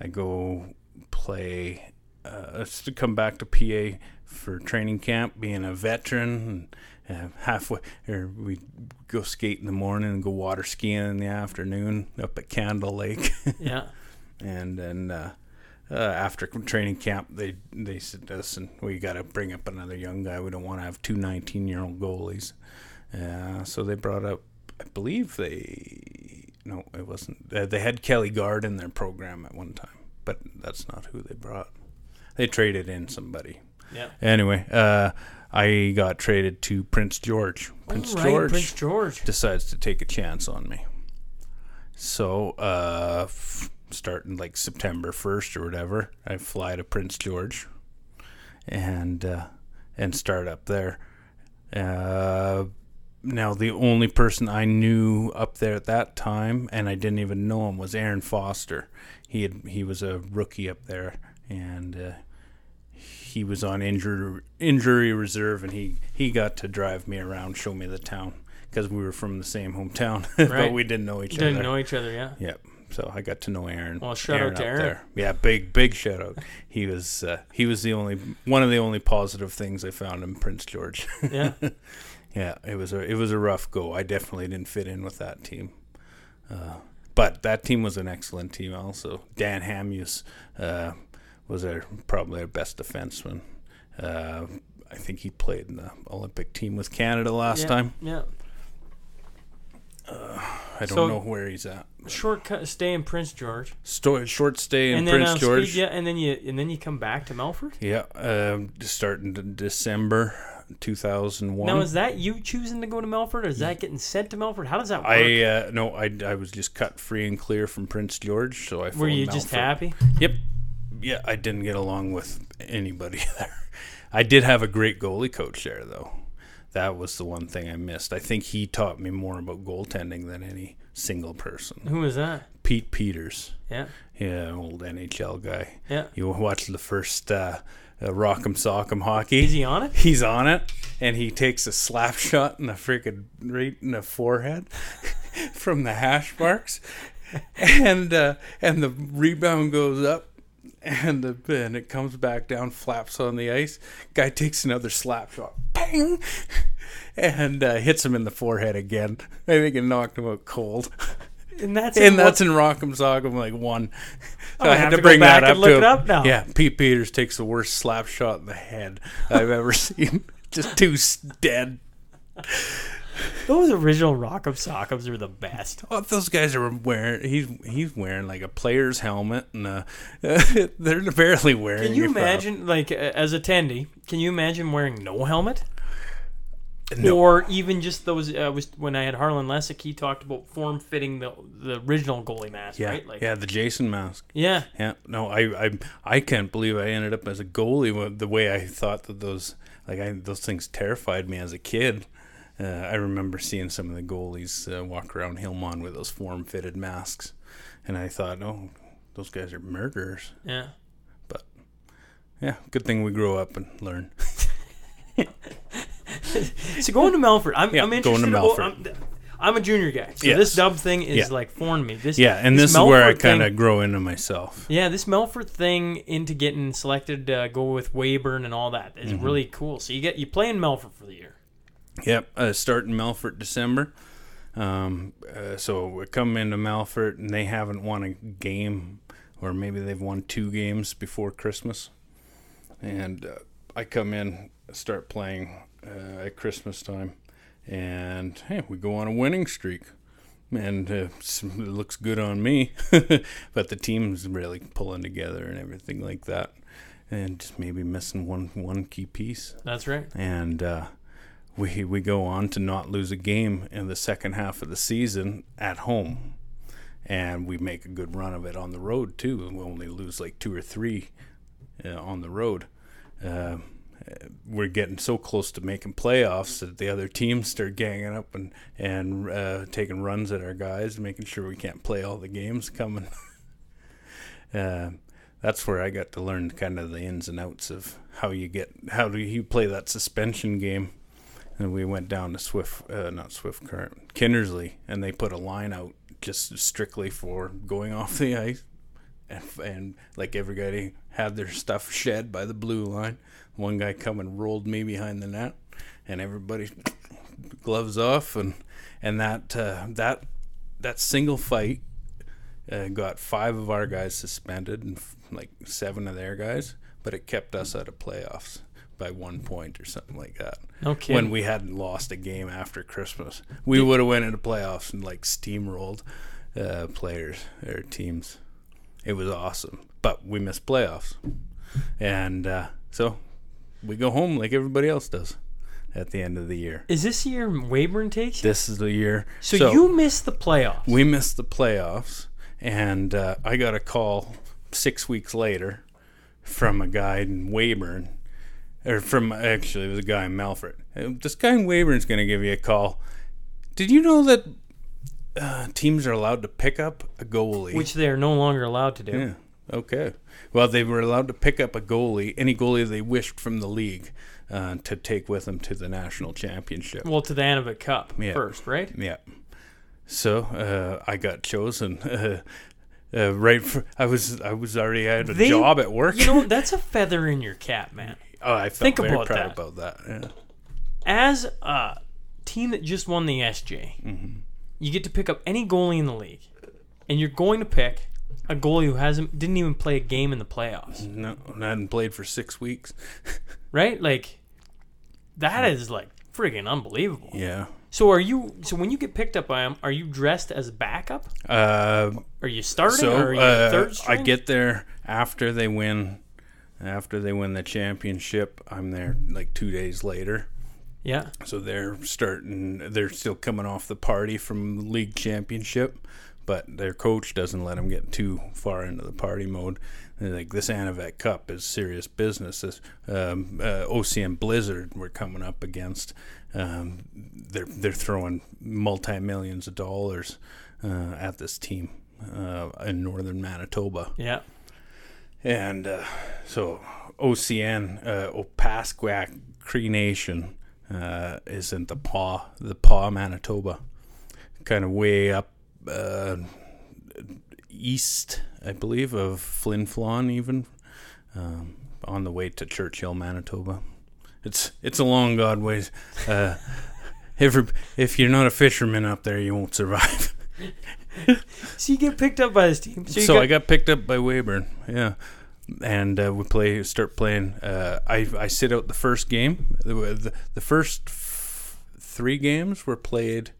S2: I go play. Uh, to come back to PA for training camp, being a veteran, and, uh, halfway, or we go skate in the morning and go water skiing in the afternoon up at Candle Lake,
S1: Yeah.
S2: and then uh, uh, after training camp, they they said, "Listen, we got to bring up another young guy. We don't want to have two 19 year old goalies." Uh, so they brought up, I believe they no, it wasn't. Uh, they had Kelly Guard in their program at one time, but that's not who they brought. They traded in somebody.
S1: Yeah.
S2: Anyway, uh, I got traded to Prince George. Prince
S1: right,
S2: George
S1: Prince George.
S2: decides to take a chance on me. So, uh, f- starting like September first or whatever, I fly to Prince George, and uh, and start up there. Uh, now, the only person I knew up there at that time, and I didn't even know him, was Aaron Foster. He had he was a rookie up there, and uh, he was on injury injury reserve, and he he got to drive me around, show me the town, because we were from the same hometown, but we didn't know each
S1: Didn't
S2: other.
S1: know each other, yeah.
S2: Yep. So I got to know Aaron.
S1: Well, shout out to Aaron.
S2: there. Yeah, big big shout out. He was uh, he was the only one of the only positive things I found in Prince George.
S1: Yeah.
S2: yeah, it was a it was a rough go. I definitely didn't fit in with that team. Uh, but that team was an excellent team. Also, Dan Hamhuis uh, was our probably our best defenseman. Uh, I think he played in the Olympic team with Canada last
S1: yeah.
S2: time.
S1: Yeah.
S2: I don't
S1: So-
S2: know where he's at.
S1: Shortcut stay in Prince George.
S2: Sto- short stay in
S1: and then
S2: Prince
S1: um,
S2: George.
S1: Speed, yeah, and then you and then you come back to Melfort.
S2: Yeah, um, starting to December 2001.
S1: Now is that you choosing to go to Melfort, or is that getting sent to Melfort? How does that work?
S2: I uh, no, I, I was just cut free and clear from Prince George, so I
S1: Were you just happy?
S2: Yep. Yeah, I didn't get along with anybody there. I did have a great goalie coach there, though. That was the one thing I missed. I think he taught me more about goaltending than any single person.
S1: Who was that?
S2: Pete Peeters,
S1: Yeah.
S2: yeah, old NHL guy.
S1: Yeah.
S2: You watch the first uh, uh, Rock'em Sock'em hockey.
S1: Is he on it?
S2: he's on it and he takes a slap shot in the freaking right in the forehead from the hash marks and uh, and the rebound goes up and the it comes back down flaps on the ice guy takes another slap shot bang and uh, hits him in the forehead again i think it knocked him out cold
S1: And that's
S2: and
S1: in
S2: that's in Rock'em Sock'em like one. So I had to
S1: to
S2: bring that up
S1: look
S2: to
S1: it up now.
S2: Yeah, Pete Peeters takes the worst slap shot in the head I've ever seen. Just two dead.
S1: Those original Rock'em Sock'ems are the best.
S2: Oh, those guys are wearing. He's he's wearing like a player's helmet, and uh, they're barely wearing.
S1: Can you imagine, like, uh, as attendee, can you imagine wearing no helmet?
S2: No.
S1: Or even just those. Uh, was when I had Harlan Lessick, he talked about form fitting the the original goalie mask,
S2: Yeah,
S1: right? Like,
S2: yeah, the Jason mask.
S1: yeah,
S2: Yeah, no, I, I, I can't believe I ended up as a goalie. The way I thought that those, like, I, those things terrified me as a kid. Uh, I remember seeing some of the goalies uh, walk around Hillmond with those form-fitted masks, and I thought, oh, those guys are murderers.
S1: yeah.
S2: But yeah, good thing we grow up and learn.
S1: So going to Melfort, I'm,
S2: Yeah,
S1: I'm
S2: going to
S1: interested.
S2: Melfort.
S1: I'm, I'm a junior guy, so
S2: Yes.
S1: this dub thing is
S2: Yeah.
S1: like foreign to me. This,
S2: Yeah, and this, is where I kind of grow into myself.
S1: Yeah, this Melfort thing into getting selected, uh, go with Weyburn and all that is
S2: Mm-hmm.
S1: really cool. So you get you play in Melfort for the year.
S2: Yep, uh, start in Melfort December. Um, uh, so we come into Melfort and they haven't won a game, or maybe they've won two games before Christmas. And uh, I come in, start playing uh, at Christmas time, and hey, we go on a winning streak. And uh, it looks good on me, but the team's really pulling together and everything like that, and just maybe missing one one key piece
S1: That's right.
S2: and uh, we we go on to not lose a game in the second half of the season at home, and we make a good run of it on the road too. We only lose like two or three uh, on the road. Uh, we're getting so close to making playoffs that the other teams start ganging up and and uh, taking runs at our guys, making sure we can't play all the games coming. uh, that's where I got to learn kind of the ins and outs of how you get how do you play that suspension game. And we went down to Swift, uh, not Swift Current, Kindersley, and they put a line out just strictly for going off the ice, and, and like everybody had their stuff shed by the blue line. One guy come and rolled me behind the net, and everybody gloves off, and and that uh, that that single fight uh, got five of our guys suspended and f- like seven of their guys, but it kept us out of playoffs by one point or something like that.
S1: Kidding.
S2: When we hadn't lost a game after Christmas, we would have went into playoffs and like steamrolled uh, players or teams. It was awesome, but we missed playoffs, and uh, so we go home like everybody else does at the end of the year.
S1: Is this year Weyburn takes?
S2: This is the year.
S1: So, you missed the playoffs.
S2: we missed the playoffs, and uh, I got a call six weeks later from a guy in Weyburn, or from actually it was a guy in Melfort. Uh, This guy in Weyburn's going to give you a call. Did you know that uh, teams are allowed to pick up a goalie?
S1: which they are no longer allowed to do.
S2: yeah. Okay. Well, they were allowed to pick up a goalie, any goalie they wished from the league, uh, to take with them to the national championship.
S1: Well, to the Anavet Cup
S2: Yeah.
S1: first, right?
S2: Yeah. So uh, I got chosen. Uh, uh, right, for, I was I was already I had a
S1: They-
S2: job at work.
S1: You know, that's a feather in your cap, man.
S2: Oh, I felt
S1: think
S2: very
S1: about
S2: proud
S1: that.
S2: about that. Yeah.
S1: As a team that just won the SJ,
S2: Mm-hmm.
S1: you get to pick up any goalie in the league, and you're going to pick a goalie who hasn't didn't even play a game in the playoffs,
S2: No, I hadn't played for six weeks.
S1: right? Like that is like friggin' unbelievable.
S2: Yeah.
S1: So are you? So when you get picked up by him, are you dressed as backup?
S2: Uh,
S1: Are you starting?
S2: so
S1: or are you
S2: uh,
S1: third
S2: I
S1: string?
S2: get there after they win. After they win the championship, I'm there like two days later.
S1: Yeah.
S2: So they're starting. They're still coming off the party from league championship, but their coach doesn't let them get too far into the party mode. They're like this Anavet Cup is serious business. This um, uh, OCN Blizzard we're coming up against. Um, they're they're throwing multi millions of dollars uh, at this team uh, in northern Manitoba.
S1: Yeah.
S2: And uh, so OCN, uh, Opaskwayak Cree Nation, uh, is in the Pas, the Pas, Manitoba, kind of way up uh, east, I believe, of Flin Flon, even um, on the way to Churchill, Manitoba. It's it's a long god ways. Uh, if if you're not a fisherman up there, you won't survive.
S1: So you get picked up by this team. So,
S2: So,
S1: got,
S2: I got picked up by Weyburn, yeah, and uh, we play, start playing. Uh, I I sit out the first game. The the, the first f- three games were played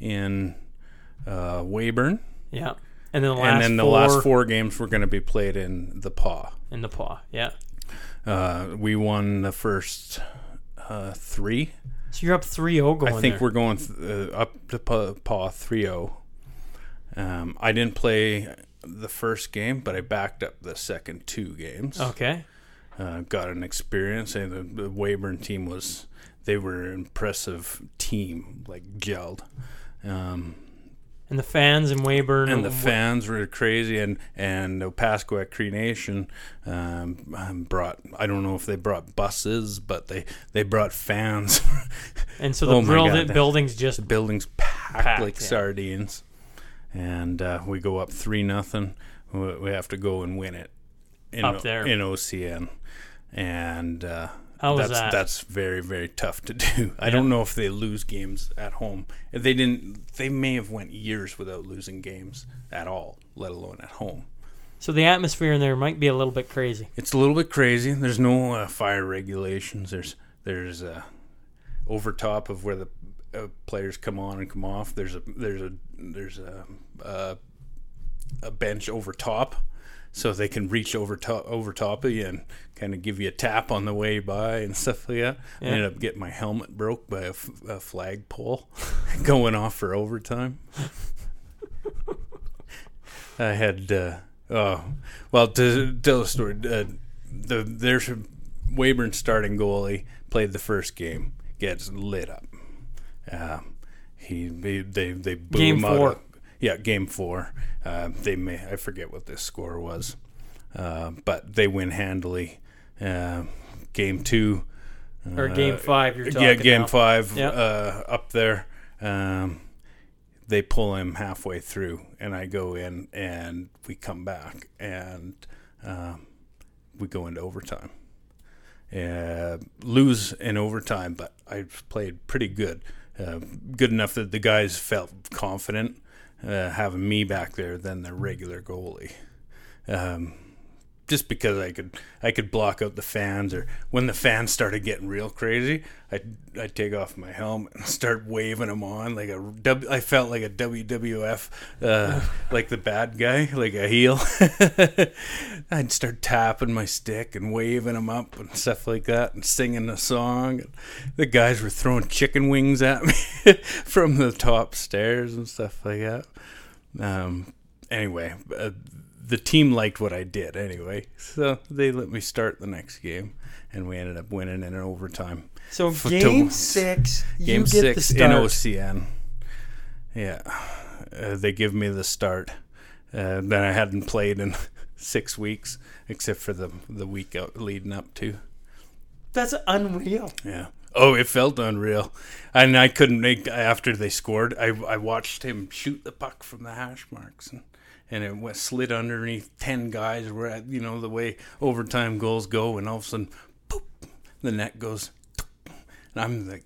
S2: in uh, Weyburn,
S1: yeah. And then the last
S2: and then the
S1: four
S2: last four games were going to be played in the Pas.
S1: in the paw. Yeah.
S2: Uh, we won the first uh, three.
S1: So you're up 3-0 going
S2: I think
S1: there.
S2: we're going th- uh, up to Pas 3 0. Um, I didn't play the first game, but I backed up the second two games.
S1: Okay.
S2: Uh, got an experience, and the, the Weyburn team was, they were an impressive team, like gelled. Um,
S1: And the fans in Weyburn
S2: and the fans were crazy, and and Opaskwayak Cree Nation um, um, brought I don't know if they brought buses, but they they brought fans.
S1: And so the
S2: Oh my
S1: build-
S2: God, that-
S1: building's just
S2: the building's packed,
S1: Packed,
S2: like
S1: yeah.
S2: sardines, and uh, we go up three nothing. We we have to go and win it in
S1: Up there.
S2: in OCN, and uh, that's
S1: that?
S2: that's very very tough to do. I don't know if they lose games at home. They didn't, they may have went years without losing games at all, let alone at home.
S1: so the atmosphere in there might be a little bit crazy.
S2: It's a little bit crazy. There's no uh, fire regulations. There's there's uh, over top of where the uh, players come on and come off. There's a there's a there's a uh, a bench over top, so they can reach over top over top of you and kind of give you a tap on the way by and stuff like that. I ended up getting my helmet broke by a, f- a flagpole going off for overtime. I had uh, oh well to tell the story. Uh, the there's Weyburn starting goalie played the first game gets lit up. Um, he they they, they blew
S1: Game
S2: him
S1: four.
S2: of- yeah, game four. Uh, they may I forget what this score was, uh, but they win handily. Uh, game two.
S1: Or
S2: uh,
S1: game five, you're talking
S2: yeah, game
S1: now.
S2: five
S1: Yep.
S2: uh, up there. Um, they pull him halfway through, and I go in, and we come back, and um, we go into overtime. Uh, lose in overtime, but I played pretty good. Uh, good enough that the guys felt confident uh, having me back there than their regular goalie. Um, just because I could I could block out the fans or when the fans started getting real crazy, I'd, I'd take off my helmet and start waving them on like a W. I felt like a WWF, uh, like the bad guy, like a heel. I'd start tapping my stick and waving them up and stuff like that and singing a song. And the guys were throwing chicken wings at me from the top stairs and stuff like that. Um, anyway, uh, the team liked what I did anyway, so they let me start the next game, and we ended up winning in an overtime.
S1: So
S2: For
S1: game six,
S2: Game six in. OCN. Yeah, uh, they give me the start uh, that I hadn't played in six weeks, except for the the week out leading up to.
S1: That's unreal.
S2: Yeah. Oh, it felt unreal, and I couldn't make after they scored. I I watched him shoot the puck from the hash marks, and and it went slid underneath ten guys. Were at you know the way overtime goals go, and all of a sudden, boop, the net goes, and I'm like,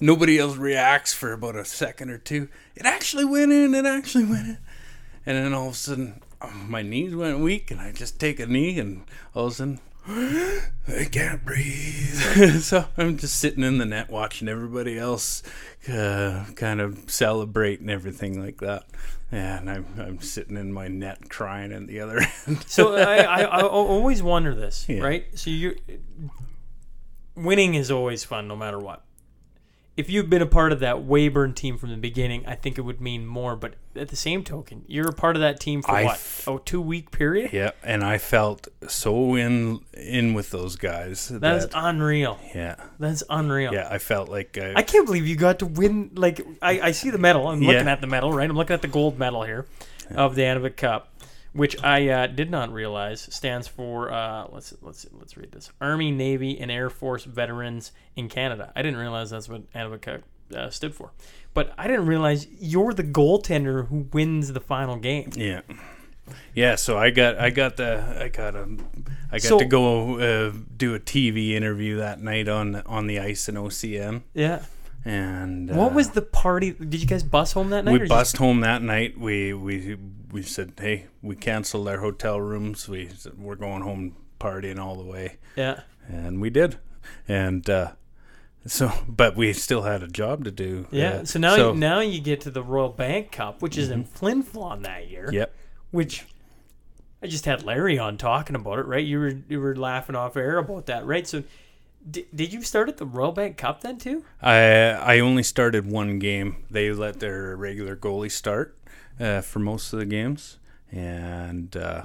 S2: nobody else reacts for about a second or two. It actually went in. It actually went in, and then all of a sudden, my knees went weak, and I just take a knee, and all of a sudden. I can't breathe. so I'm just sitting in the net watching everybody else uh, kind of celebrate and everything like that. Yeah, and I'm, I'm sitting in my net crying at the other end.
S1: So I, I, I always wonder this,
S2: Yeah.
S1: right? So you're winning is always fun, no matter what. If you've been a part of that Weyburn team from the beginning, I think it would mean more. But at the same token, you're a part of that team for
S2: I
S1: what?
S2: f-
S1: oh, two week period.
S2: yeah, and I felt so in in with those guys.
S1: That is unreal.
S2: yeah,
S1: That's unreal.
S2: yeah. I felt like I,
S1: I can't believe you got to win. Like I, I see the medal. I'm looking
S2: Yeah.
S1: at the medal, right? I'm looking at the gold medal here of the Anavet Cup, which I uh, did not realize stands for. Uh, let's let's let's read this: Army, Navy, and Air Force veterans in Canada. I didn't realize that's what Cup uh, stood for, but I didn't realize you're the goaltender who wins the final game.
S2: yeah. Yeah, so I got I got the I got a I got
S1: So-
S2: to go uh, do a TV interview that night on on the ice in OCN,
S1: Yeah.
S2: And
S1: What
S2: uh,
S1: was the party? Did you guys bus home that night?
S2: we
S1: just-
S2: bust home that night. We we we said, hey, we canceled our hotel rooms. We said, we're going home partying all the way,
S1: Yeah.
S2: and we did. And uh, so, but we still had a job to do.
S1: Yeah.
S2: Uh,
S1: so now you, now you get to the Royal Bank Cup, which is in Flin Flon that year.
S2: yep.
S1: which I just had Larry on talking about it, right? You were you were laughing off air about that, right? So, did, did you start at the Royal Bank Cup then too?
S2: I I only started one game. They let their regular goalie start uh, for most of the games, and uh,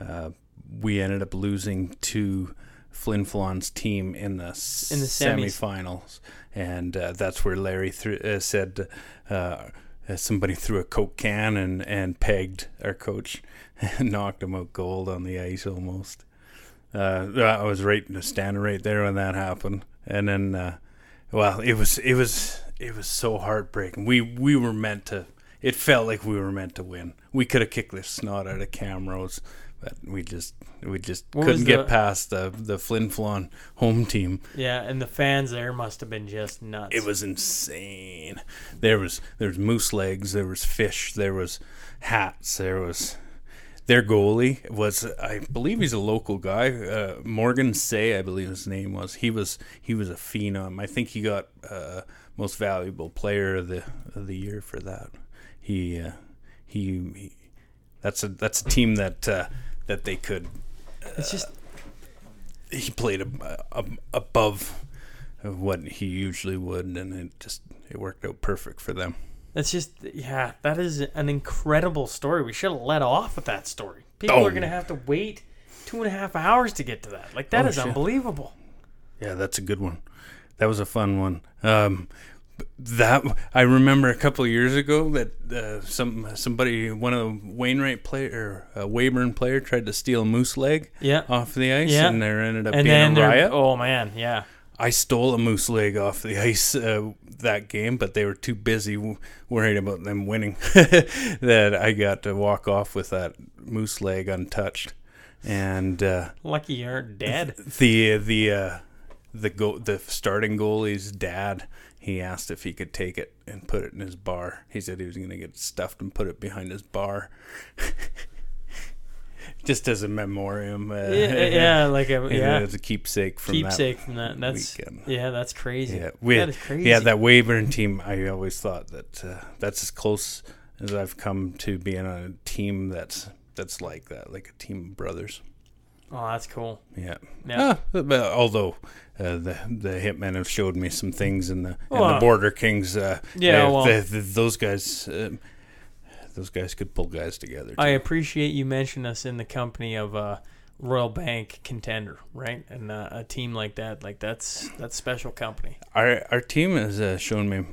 S2: uh, we ended up losing to Flin Flon's team in the,
S1: In the semis.
S2: semifinals, and uh, that's where Larry threw, uh, said uh, uh, somebody threw a coke can and and pegged our coach and knocked him out cold on the ice almost. Uh, I was right standing right there when that happened, and then. Uh, well, it was it was it was so heartbreaking. We we were meant to. It felt like we were meant to win. We could have kicked the snot out of Camrose, but we just we just
S1: What
S2: couldn't get
S1: the-
S2: past the the Flin Flon home team.
S1: Yeah, and the fans there must have been just nuts.
S2: It was insane. There was there was moose legs. There was fish. There was hats. There was their goalie was I believe he's a local guy. Uh, Morgan Say, I believe his name was. He was he was a phenom. I think he got uh, most valuable player of the of the year for that. He uh, he, he that's a that's a team that uh, that they could.
S1: It's just
S2: He played ab- ab- above what he usually would, and it just it worked out perfect for them.
S1: That's just yeah. That is an incredible story. We should have let off with that story. People
S2: Oh.
S1: are gonna have to wait two and a half hours to get to that. Like that
S2: Oh,
S1: is
S2: shit.
S1: unbelievable.
S2: Yeah, that's a good one. That was a fun one. Um, that I remember a couple of years ago that uh, some somebody one of the Wainwright player, uh, Wayburn player, tried to steal a moose leg
S1: Yeah.
S2: off the ice,
S1: Yeah.
S2: and there ended up
S1: and
S2: being a riot.
S1: oh man, yeah.
S2: I stole a moose leg off the ice uh, that game, but they were too busy w- worried about them winning that I got to walk off with that moose leg untouched. And uh,
S1: Lucky you aren't dead.
S2: the the uh, the go the starting goalie's dad he asked if he could take it and put it in his bar. He said he was going to get stuffed and put it behind his bar. Just as a memoriam. Uh,
S1: yeah, yeah, like a yeah,
S2: as a keepsake from
S1: keepsake
S2: that
S1: from that. That's
S2: weekend.
S1: yeah, that's crazy.
S2: Yeah, we
S1: that is crazy.
S2: yeah that Weyburn team. I always thought that uh, that's as close as I've come to being on a team that's that's like that, like a team of brothers.
S1: Oh, that's cool.
S2: Yeah.
S1: Yeah.
S2: Ah, although uh, the the hitmen have showed me some things in the in
S1: Well,
S2: the Border Kings. Uh,
S1: yeah,
S2: uh,
S1: well-
S2: the, the, those guys. Those guys could pull guys together.
S1: I appreciate you mentioning us in the company of a Royal Bank contender, right? And uh, a team like that, like that's that's special company.
S2: our our team has uh, shown me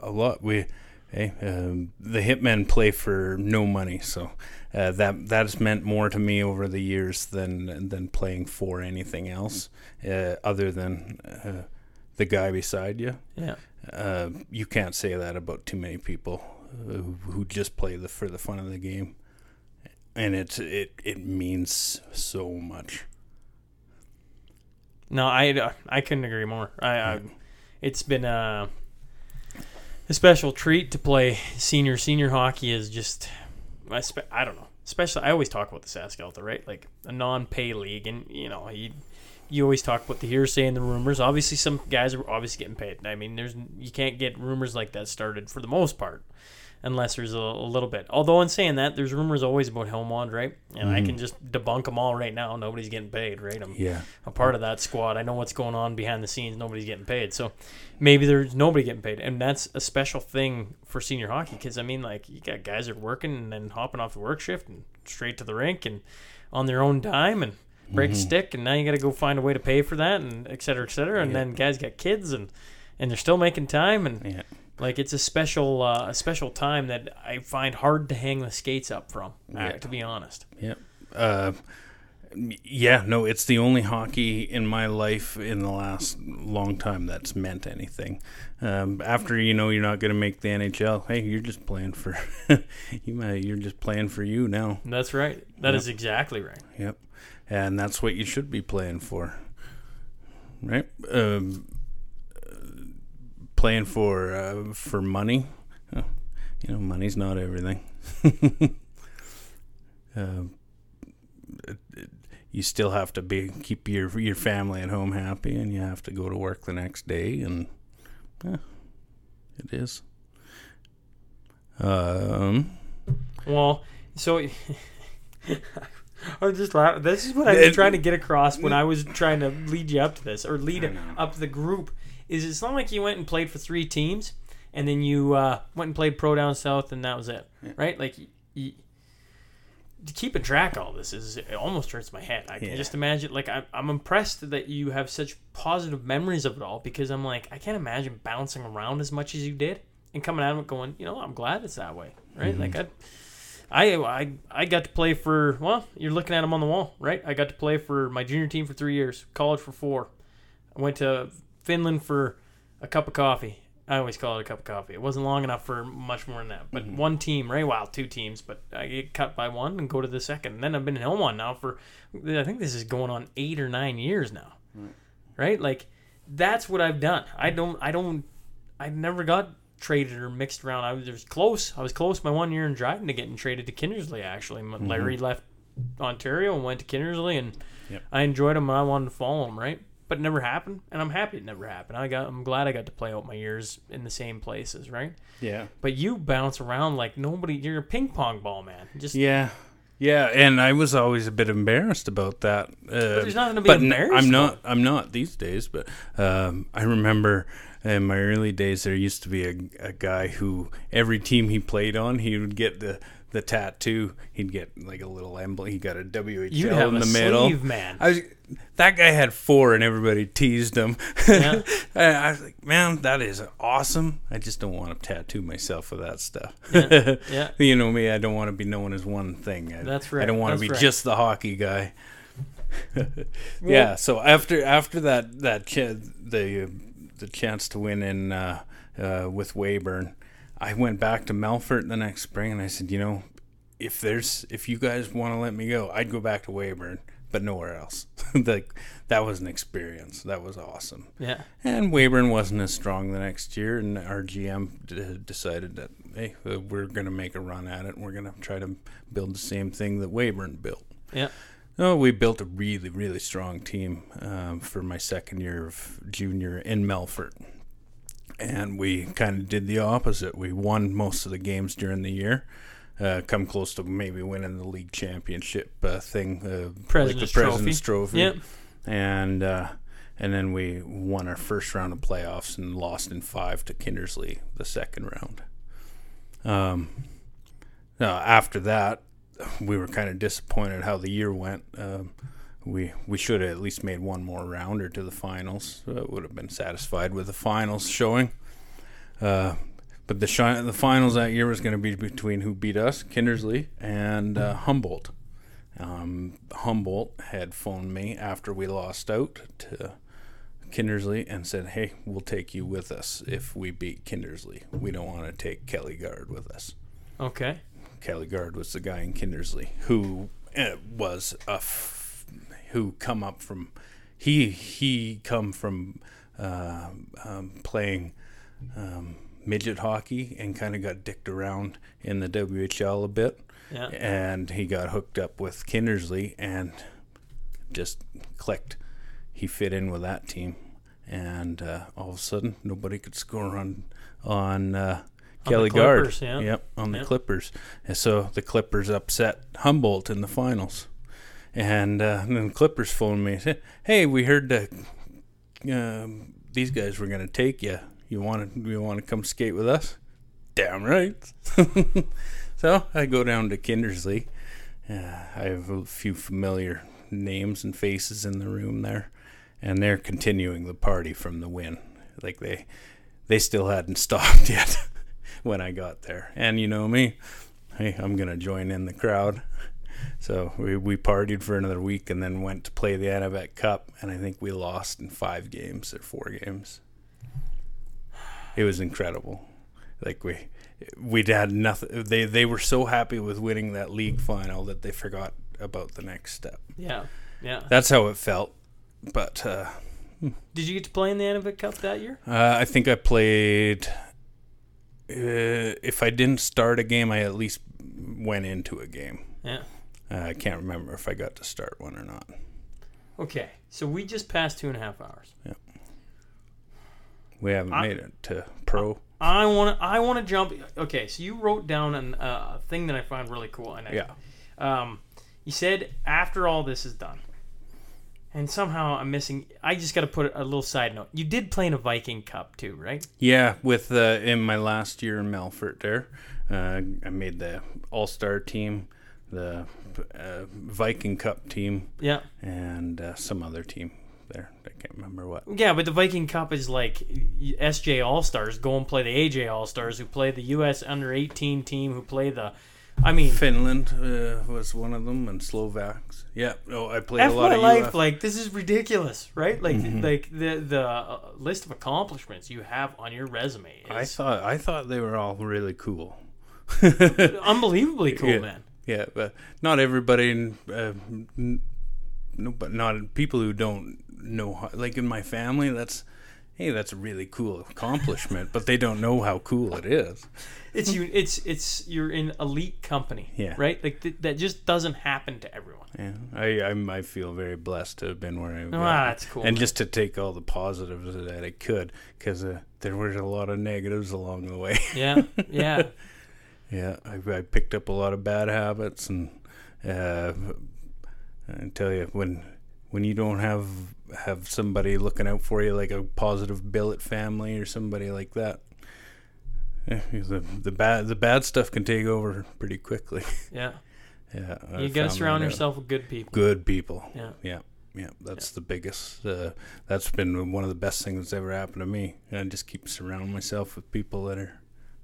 S2: a lot. We, hey, um, the hitmen play for no money, so uh, that that has meant more to me over the years than than playing for anything else, uh, other than uh, the guy beside you.
S1: Yeah.
S2: Uh, you can't say that about too many people uh, who, who just play the for the fun of the game, and it's it it means so much.
S1: No, I, I couldn't agree more. I, I it's been a, a special treat to play senior senior hockey. Is just I spe- I don't know. Especially I always talk about the Saskatchewan, right? Like a non-pay league, and you know you you always talk about the hearsay and the rumors. Obviously, some guys are obviously getting paid. I mean, there's you can't get rumors like that started for the most part, unless there's a, a little bit. Although in saying that, there's rumors always about Hillmond, right? And I can mm. just debunk them all right now. Nobody's getting paid, right? I'm,
S2: Yeah.
S1: a part of that squad. I know what's going on behind the scenes. Nobody's getting paid. So maybe there's nobody getting paid. And that's a special thing for senior hockey because, I mean, like, you got guys that are working and then hopping off the work shift and straight to the rink and on their own dime and break a mm-hmm. stick. And now you got to go find a way to pay for that and et cetera, et cetera. And
S2: Yeah.
S1: then guys got kids and, and they're still making time. And
S2: Yeah.
S1: Like, it's a special, uh, a special time that I find hard to hang the skates up from,
S2: Yeah.
S1: to be honest.
S2: Yep. Uh, yeah, no, it's the only hockey in my life in the last long time that's meant anything. Um, after you know you're not going to make the NHL, hey, you're just playing for you. Might, you're just playing for you now.
S1: That's right. That
S2: Yep.
S1: is exactly right.
S2: Yep, and that's what you should be playing for, right? Um, playing for uh, for money, uh, you know, money's not everything. It- you still have to be keep your your family at home happy, and you have to go to work the next day, and yeah, it is. Um,
S1: Well, so I was just laughing. This is what I was trying to get across when I was trying to lead you up to this, or lead
S2: I
S1: it
S2: know.
S1: up the group. Is it's not like you went and played for three teams, and then you uh, went and played pro down south, and that was it,
S2: Yeah.
S1: right? Like. You, you, keeping track of all this is it almost hurts my head. I can
S2: Yeah.
S1: just imagine. Like I'm, I'm impressed that you have such positive memories of it all because I'm like I can't imagine bouncing around as much as you did and coming out of it going, you know, I'm glad it's that way, right? Like I, I, I, I got to play for. Well, you're looking at them on the wall, right? I got to play for my junior team for three years, college for four. I went to Finland for a cup of coffee. I always call it a cup of coffee. It wasn't long enough for much more than that. But mm-hmm. one team, right? Wow, two teams. But I get cut by one and go to the second. And then I've been in Hillmond now for, I think this is going on eight or nine years now. Right? Like, that's what I've done. I don't, I don't, I never got traded or mixed around. I was, was close. I was close my one year in Dryden to getting traded to Kindersley, actually. M- mm-hmm. Larry left Ontario and went to Kindersley, and
S2: Yep.
S1: I enjoyed him and I wanted to follow him, right? But it never happened, and I'm happy it never happened. I got, I'm glad I got to play out my years in the same places, right?
S2: yeah,
S1: But you bounce around like nobody. You're a ping pong ball, man. Just
S2: yeah, yeah. And I was always a bit embarrassed about that. Uh,
S1: there's nothing to be
S2: but
S1: embarrassed
S2: I'm not. I'm not these days. But um, I remember in my early days there used to be a, a guy who every team he played on, he would get the the tattoo. He'd get like a little emblem. He got a WHL
S1: You'd have
S2: in
S1: a
S2: middle.
S1: sleeve, man.
S2: I was that guy had four, and everybody teased him.
S1: Yeah.
S2: I was like, man, that is awesome. I just don't want to tattoo myself with that stuff.
S1: Yeah, yeah.
S2: you know me. I don't want to be known as one thing. I,
S1: That's
S2: I don't want
S1: that's
S2: to be
S1: right.
S2: just the hockey guy. yeah. So after after that that ch- the the chance to win in uh, uh, with Weyburn, I went back to Melfort the next spring and I said, you know, if there's if you guys want to let me go, I'd go back to Weyburn but nowhere else. like that was an experience. That was awesome.
S1: Yeah.
S2: And Weyburn wasn't as strong the next year, and our GM d- decided that hey, uh, we're going to make a run at it. and We're going to try to build the same thing that Weyburn built.
S1: Yeah.
S2: No, we built a really, really strong team um, for my second year of junior in Melfort. And we kind of did the opposite. We won most of the games during the year, uh, come close to maybe winning the league championship uh, thing, uh,
S1: President's
S2: like the President's Trophy.
S1: Yep.
S2: And uh, and then we won our first round of playoffs and lost in five to Kindersley the second round. Um, now after that, we were kind of disappointed how the year went. Um, we we should have at least made one more rounder to the finals. Uh, would have been satisfied with the finals showing. Uh, but the shi- the finals that year was going to be between who beat us, Kindersley and uh, Humboldt. Um, Humboldt had phoned me after we lost out to Kindersley and said, "Hey, we'll take you with us if we beat Kindersley. We don't want to take Kelly Guard with us."
S1: Okay.
S2: Kelly Guard was the guy in Kindersley who uh, was a f- who come up from he he come from uh, um, playing um, midget hockey and kind of got dicked around in the WHL a bit
S1: Yeah.
S2: and he got hooked up with Kindersley and just clicked. He fit in with that team, and uh, all of a sudden, nobody could score on on uh,
S1: the
S2: Kelly Guard.
S1: Klippers, yeah.
S2: Yep, on the
S1: Yep.
S2: Klippers, and so the Klippers upset Humboldt in the finals, and, uh, then the Klippers phoned me and said, "Hey, we heard that um, these guys were to take you. You want to you want to come skate with us?" Damn right. so I go down to Kindersley. Uh, I have a few familiar names and faces in the room there, and they're continuing the party from the win. Like they, they still hadn't stopped yet when I got there. And you know me, hey, I'm gonna join in the crowd. So we, we partied for another week and then went to play the Anavet Cup, and I think we lost in five games or four games. It was incredible. Like we we'd had nothing. They they were so happy with winning that league final that they forgot about the next step.
S1: Yeah. Yeah.
S2: That's how it felt. But uh,
S1: Did you get to play in the Anavet Cup that year?
S2: uh, I think I played. Uh, if I didn't start a game, I at least went into a game.
S1: Yeah.
S2: Uh, I can't remember if I got to start one or not.
S1: Okay. So we just passed two and a half hours. Yep.
S2: We haven't
S1: I-
S2: made it to pro.
S1: I want to. I want to jump. Okay. So you wrote down an, uh, a thing that I find really cool. And I,
S2: Yeah.
S1: Um, you said after all this is done, and somehow I'm missing. I just got to put a little side note. You did play in a Viking Cup too, right?
S2: Yeah, with uh, in my last year in Melfort there, uh, I made the All Star team, the uh, Viking Cup team,
S1: Yeah.
S2: and uh, some other team there. I can't remember what.
S1: Yeah, but the Viking Cup is like SJ All Stars go and play the AJ All Stars, who play the U.S. Under 18 team, who play the. I mean,
S2: Finland uh, was one of them, and Slovaks. Yeah, oh, I played
S1: F
S2: a lot
S1: my
S2: of
S1: life,
S2: UF.
S1: like this is ridiculous, right? Like,
S2: Mm-hmm.
S1: like the the uh, list of accomplishments you have on your resume
S2: I thought I thought they were all really cool.
S1: unbelievably cool,
S2: Yeah.
S1: man.
S2: Yeah, but not everybody. Uh, no, but not people who don't know. How, like in my family, that's hey, that's a really cool accomplishment, but they don't know how cool it is.
S1: It's you. It's it's you're in elite company,
S2: Yeah.
S1: right? Like th- that just doesn't happen to everyone.
S2: Yeah, I I'm, I feel very blessed to have been where been.
S1: Ah, that's cool.
S2: and
S1: man.
S2: just to take all the positives that I could, because uh, there were a lot of negatives along the way.
S1: yeah, yeah,
S2: Yeah, I, I picked up a lot of bad habits, and uh, I tell you, when when you don't have have somebody looking out for you, like a positive billet family or somebody like that, eh, the the bad the bad stuff can take over pretty quickly.
S1: yeah.
S2: yeah, I
S1: You got to surround yourself with good people.
S2: good people.
S1: Yeah.
S2: Yeah, yeah, that's the biggest. Uh, that's been one of the best things that's ever happened to me. I just keep surrounding myself with people that are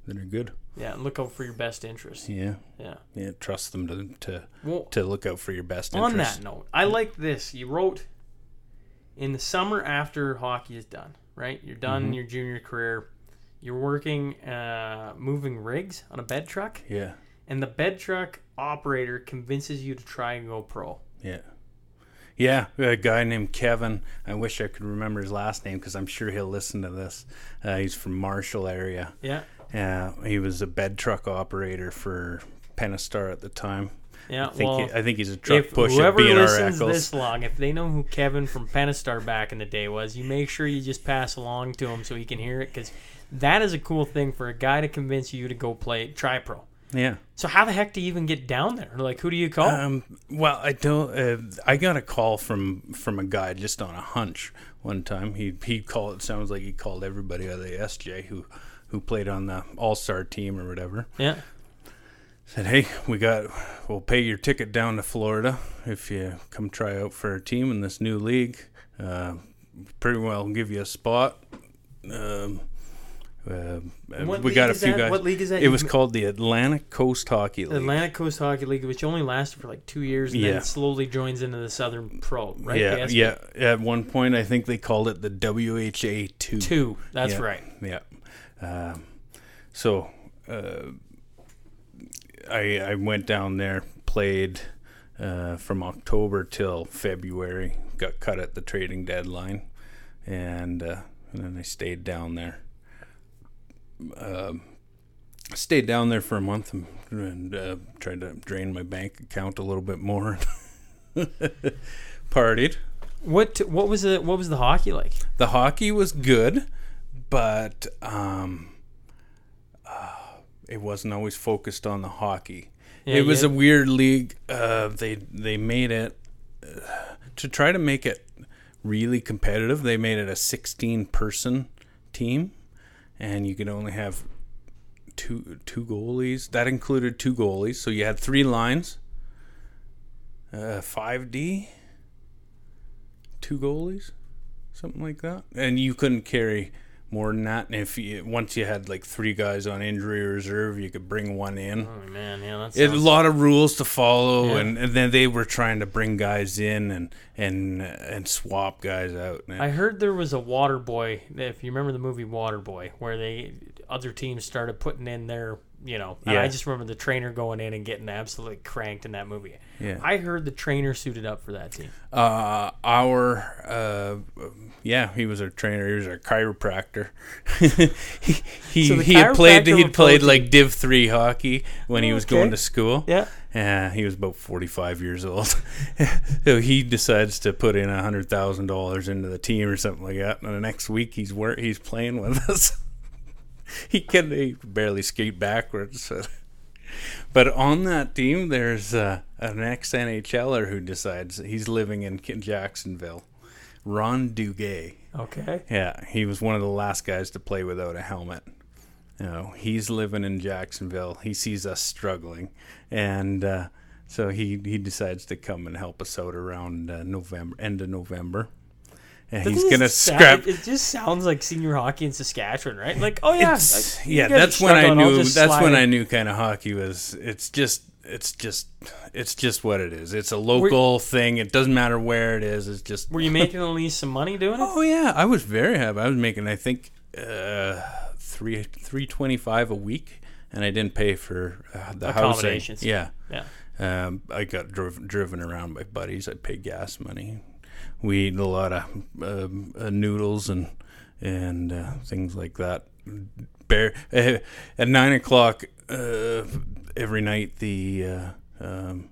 S2: that are good.
S1: Yeah, and look out for your best interests.
S2: Yeah,
S1: Yeah.
S2: yeah. Trust them to to
S1: Well,
S2: to look out for your best interests.
S1: on that note, I like this. You wrote in the summer after hockey is done, right? You're done
S2: Mm-hmm.
S1: in your junior career. You're working, uh, moving rigs on a bed truck,
S2: Yeah,
S1: and the bed truck operator convinces you to try and go pro.
S2: yeah, Yeah, a guy named Kevin. I wish I could remember his last name because I'm sure he'll listen to this. Uh, he's from Marshall area.
S1: Yeah.
S2: Yeah, he was a bed truck operator for Penastar at the time.
S1: Yeah.
S2: I think,
S1: well,
S2: he, I think he's a truck
S1: if
S2: push at
S1: whoever
S2: BNR
S1: listens
S2: Eccles.
S1: this long, if they know who Kevin from Penastar back in the day was, you make sure you just pass along to him so he can hear it because that is a cool thing for a guy to convince you to go play try pro.
S2: Yeah.
S1: So how the heck do you even get down there? Like, who do you call?
S2: Um, well, I don't. Uh, I got a call from from a guy just on a hunch one time. He he called. It sounds like he called everybody out of the SJ who who played on the All Star team or whatever.
S1: yeah.
S2: Said, hey, we got. We'll pay your ticket down to Florida if you come try out for our team in this new league. Uh, pretty well give you a spot. Um, uh, we got a few
S1: that?
S2: guys.
S1: What league is that?
S2: It was called the Atlantic Coast Hockey League.
S1: Atlantic Coast Hockey League, which only lasted for like two years, and then
S2: Yeah.
S1: it slowly joins into the Southern Pro, right?
S2: Yeah, yeah. At one point, I think they called it the WHA two.
S1: Two. That's
S2: Yeah.
S1: right.
S2: Yeah. Um, so uh, I I went down there, played uh, from October till February. Got cut at the trading deadline, and uh, and then I stayed down there. Um, stayed down there for a month and, and uh, tried to drain my bank account a little bit more. Partied.
S1: What What was the What was the hockey like?
S2: The hockey was good, but um, uh, it wasn't always focused on the hockey.
S1: Yeah,
S2: it was
S1: yeah.
S2: a weird league. Uh, they they made it uh, to try to make it really competitive. They made it a 16 person team, and you could only have two two goalies. That included two goalies, so you had three lines. Uh, 5D, two goalies, something like that, and you couldn't carry more than that. And if you once you had like three guys on injury reserve, you could bring one in.
S1: Oh man, yeah, that's
S2: It, a lot of rules to follow,
S1: Yeah.
S2: and, and then they were trying to bring guys in and and and swap guys out. And
S1: I heard there was a Water Boy. If you remember the movie Water Boy, where they other teams started putting in their, you know, and I just remember the trainer going in and getting absolutely cranked in that movie.
S2: Yeah.
S1: I heard the trainer suited up for that team.
S2: Uh, our uh, yeah, he was our trainer. He was our chiropractor. he he,
S1: So
S2: he had played he'd played like Div three hockey when he was
S1: Okay.
S2: going to school.
S1: Yeah.
S2: Yeah, he was about forty five years old. so he decides to put in a hundred thousand dollars into the team or something like that. And the next week he's wor- he's playing with us. he can he barely skate backwards. But on that team, there's uh, an ex NHLer who decides he's living in Jacksonville. Ron Duguay.
S1: Okay.
S2: Yeah, he was one of the last guys to play without a helmet. You know, he's living in Jacksonville. He sees us struggling, and uh, so he he decides to come and help us out around uh, November, end of November. And he's gonna
S1: sound-
S2: scrap.
S1: It just sounds like senior hockey in Saskatchewan, right? Like, oh yeah, like,
S2: yeah, that's when I knew. That's
S1: slide
S2: when. I knew kind of hockey was. It's just, it's just, it's just what it is. It's a local thing. It doesn't matter where it is. It's just.
S1: Were you making at least some money doing it?
S2: Oh yeah, I was very happy. I was making, I think, uh, three three twenty five a week, and I didn't pay for uh, the housing. Yeah,
S1: Yeah.
S2: um, I got driv- driven around by buddies. I paid gas money. We eat a lot of um, uh, noodles and and uh, things like that. Bear uh, at nine o'clock uh, every night. The uh, um,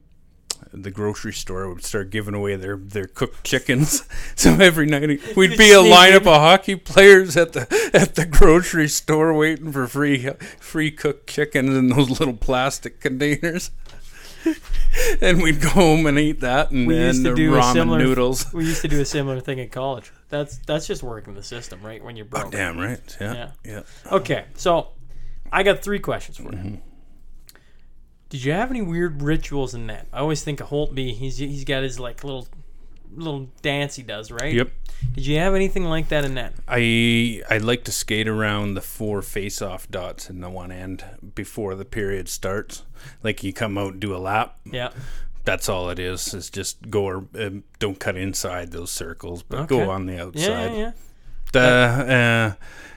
S2: the grocery store would start giving away their, their cooked chickens. so every night we'd be a lineup of hockey players at the at the grocery store waiting for free free cooked chickens in those little plastic containers. and we'd go home and eat that and
S1: We used
S2: then
S1: to
S2: the
S1: do a
S2: ramen
S1: similar-
S2: noodles.
S1: We used to do a similar thing in college. That's that's just working the system, right? When you're broke.
S2: Oh, Damn right. Yeah.
S1: Yeah.
S2: Yeah.
S1: Okay, so I got three questions for you.
S2: Mm-hmm.
S1: Did you have any weird rituals in that? I always think of Holtby. He's he's got his like little little dance he does, right?
S2: Yep.
S1: Did you have anything like that in that?
S2: I I like to skate around the four face-off dots in the one end before the period starts. Like you come out and do a lap.
S1: Yeah.
S2: That's all it is. Is just go or um, don't cut inside those circles, but
S1: Okay.
S2: go on the outside.
S1: Yeah, yeah, yeah.
S2: uh, uh,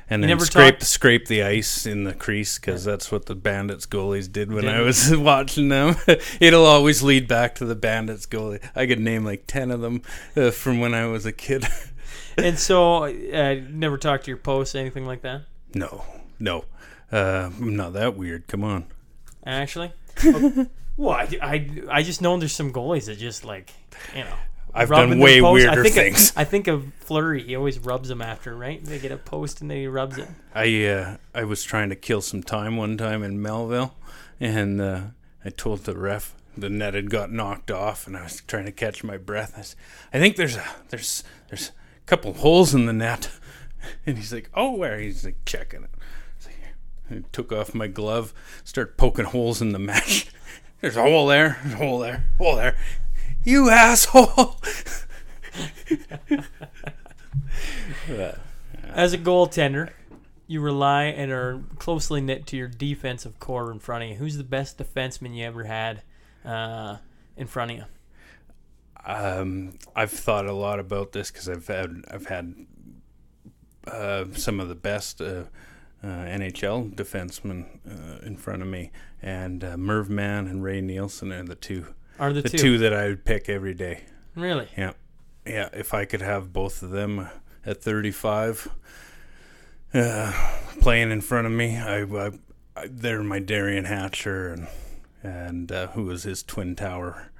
S2: and then scrape
S1: talked-
S2: scrape the ice in the crease because that's what the Bandits goalies did when I
S1: Did-
S2: was watching them. It'll always lead back to the Bandits goalie. I could name like ten of them uh, from when I was a kid.
S1: and so, uh, never talked to your post, anything like that.
S2: no, no, uh, I'm not that weird. Come on.
S1: Actually, well, I, I, I just know there's some goalies that just like you know.
S2: I've
S1: rubbing
S2: done way
S1: post. I
S2: weirder
S1: think
S2: things.
S1: Of, I think of Fleury. He always rubs them after, right? They get a post and then he rubs it.
S2: I uh, I was trying to kill some time one time in Melville, and uh, I told the ref the net had got knocked off, and I was trying to catch my breath. I, said, I think there's a there's there's a couple holes in the net, and he's like, "Oh, where?" He's like checking it. I took off my glove, started poking holes in the mesh. There's a hole there, there's a hole there, hole there. You asshole!
S1: As a goaltender, you rely and are closely knit to your defensive corps in front of you. Who's the best defenseman you ever had uh, in front of you?
S2: Um, I've thought a lot about this because I've had I've had uh, some of the best uh, uh, NHL defensemen uh, in front of me, and uh, Merv Mann and Ray Nielsen are the two
S1: Are the,
S2: the
S1: two.
S2: two that I would pick every day.
S1: Really?
S2: Yeah, yeah. If I could have both of them at 35, uh, playing in front of me, I, I, I they're my Derian Hatcher and and uh, who was his twin tower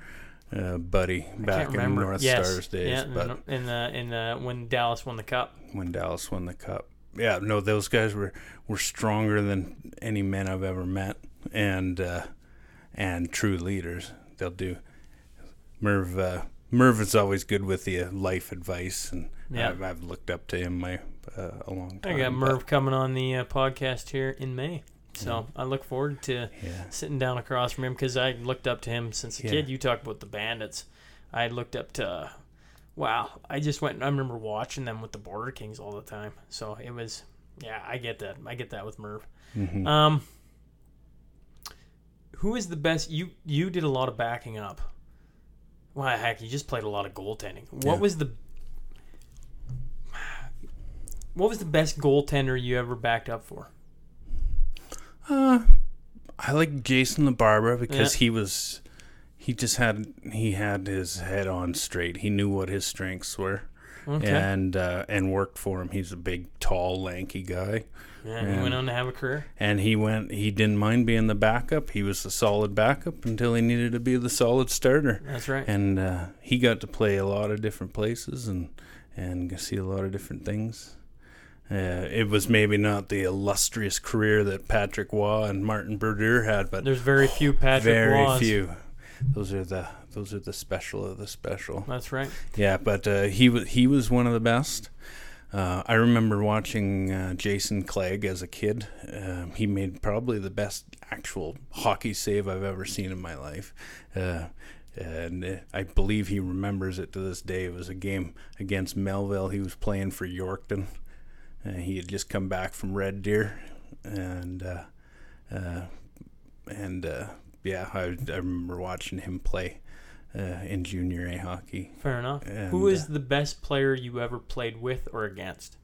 S2: uh, buddy back in. North
S1: yes.
S2: Stars days.
S1: Yeah,
S2: but
S1: in the in the when Dallas won the cup.
S2: when Dallas won the cup, yeah, no, those guys were were stronger than any men I've ever met, and uh, and true leaders. They'll do. Merv uh, Merv is always good with the uh, life advice, and
S1: Yeah.
S2: I've, I've looked up to him my uh, a long time.
S1: I got
S2: but-
S1: Merv coming on the uh, podcast here in May. So I look forward to
S2: Yeah,
S1: sitting down across from him because I looked up to him since a
S2: Yeah.
S1: kid. You talk about the Bandits. I looked up to, wow, I just went, I remember watching them with the Border Kings all the time. So it was, yeah, I get that. I get that with Merv.
S2: Mhm.
S1: Um, who is the best? You you did a lot of backing up. Why Well, heck, you just played a lot of goaltending. What
S2: Yeah.
S1: was the what was the best goaltender you ever backed up for?
S2: Uh, I like Jason LaBarbera because
S1: Yeah.
S2: he was he just had he had his head on straight. He knew what his strengths were.
S1: Okay.
S2: And uh, and worked for him. He's a big, tall, lanky guy.
S1: yeah, he went on to have a career.
S2: and he went he didn't mind being the backup he was a solid backup until he needed to be the solid starter
S1: That's right.
S2: and uh, he got to play a lot of different places and and see a lot of different things uh, it was maybe not the illustrious career that Patrick Roy and Martin Brodeur had, but
S1: There's very few Patrick Roy.
S2: very
S1: Roy.
S2: few. Those are the those are the special of the special.
S1: That's right.
S2: Yeah, but uh, he was he was one of the best. Uh, I remember watching uh, Jason Clegg as a kid. Um, he made probably the best actual hockey save I've ever seen in my life. Uh, and uh, I believe he remembers it to this day. It was a game against Melville. He was playing for Yorkton. He had just come back from Red Deer, and uh, uh, and uh, yeah, I, I remember watching him play uh, in junior A hockey.
S1: Fair enough.
S2: And,
S1: who is
S2: uh,
S1: the best player you ever played with or against?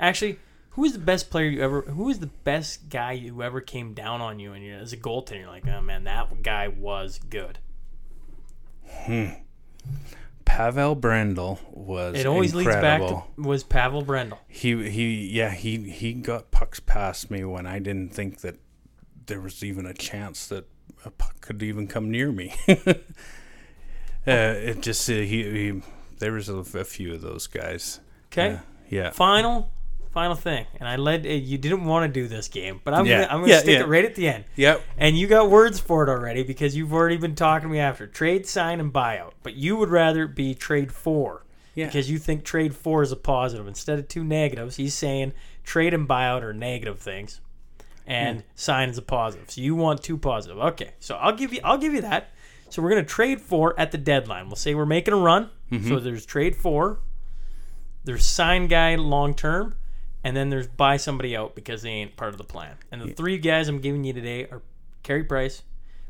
S1: Actually, who is the best player you ever? Who is the best guy you ever came down on you and you as a goaltender? You're like, oh man, that guy was good. Hmm.
S2: Pavel Brendl was
S1: It always leads back
S2: incredible.
S1: to was Pavel Brendl.
S2: he he yeah he he got pucks past me when I didn't think that there was even a chance that a puck could even come near me. uh, it just uh, he, he there was a, a few of those guys.
S1: Okay.
S2: Uh, yeah.
S1: Final, final thing, and I led. Uh, you didn't want to do this game, but I'm
S2: Yeah.
S1: gonna, I'm gonna
S2: Yeah,
S1: stick
S2: yeah.
S1: it right at the end.
S2: Yep.
S1: And you got words for it already because you've already been talking to me after trade, sign, and buyout. But you would rather be trade four
S2: Yeah.
S1: because you think trade four is a positive instead of two negatives. He's saying trade and buyout are negative things, and sign is a positive. So you want two positive. Okay, so I'll give you I'll give you that. So we're gonna trade for at the deadline. We'll say we're making a run. So there's trade for, there's sign guy long term, and then there's buy somebody out because they ain't part of the plan. And the three guys I'm giving you today are Carey Price,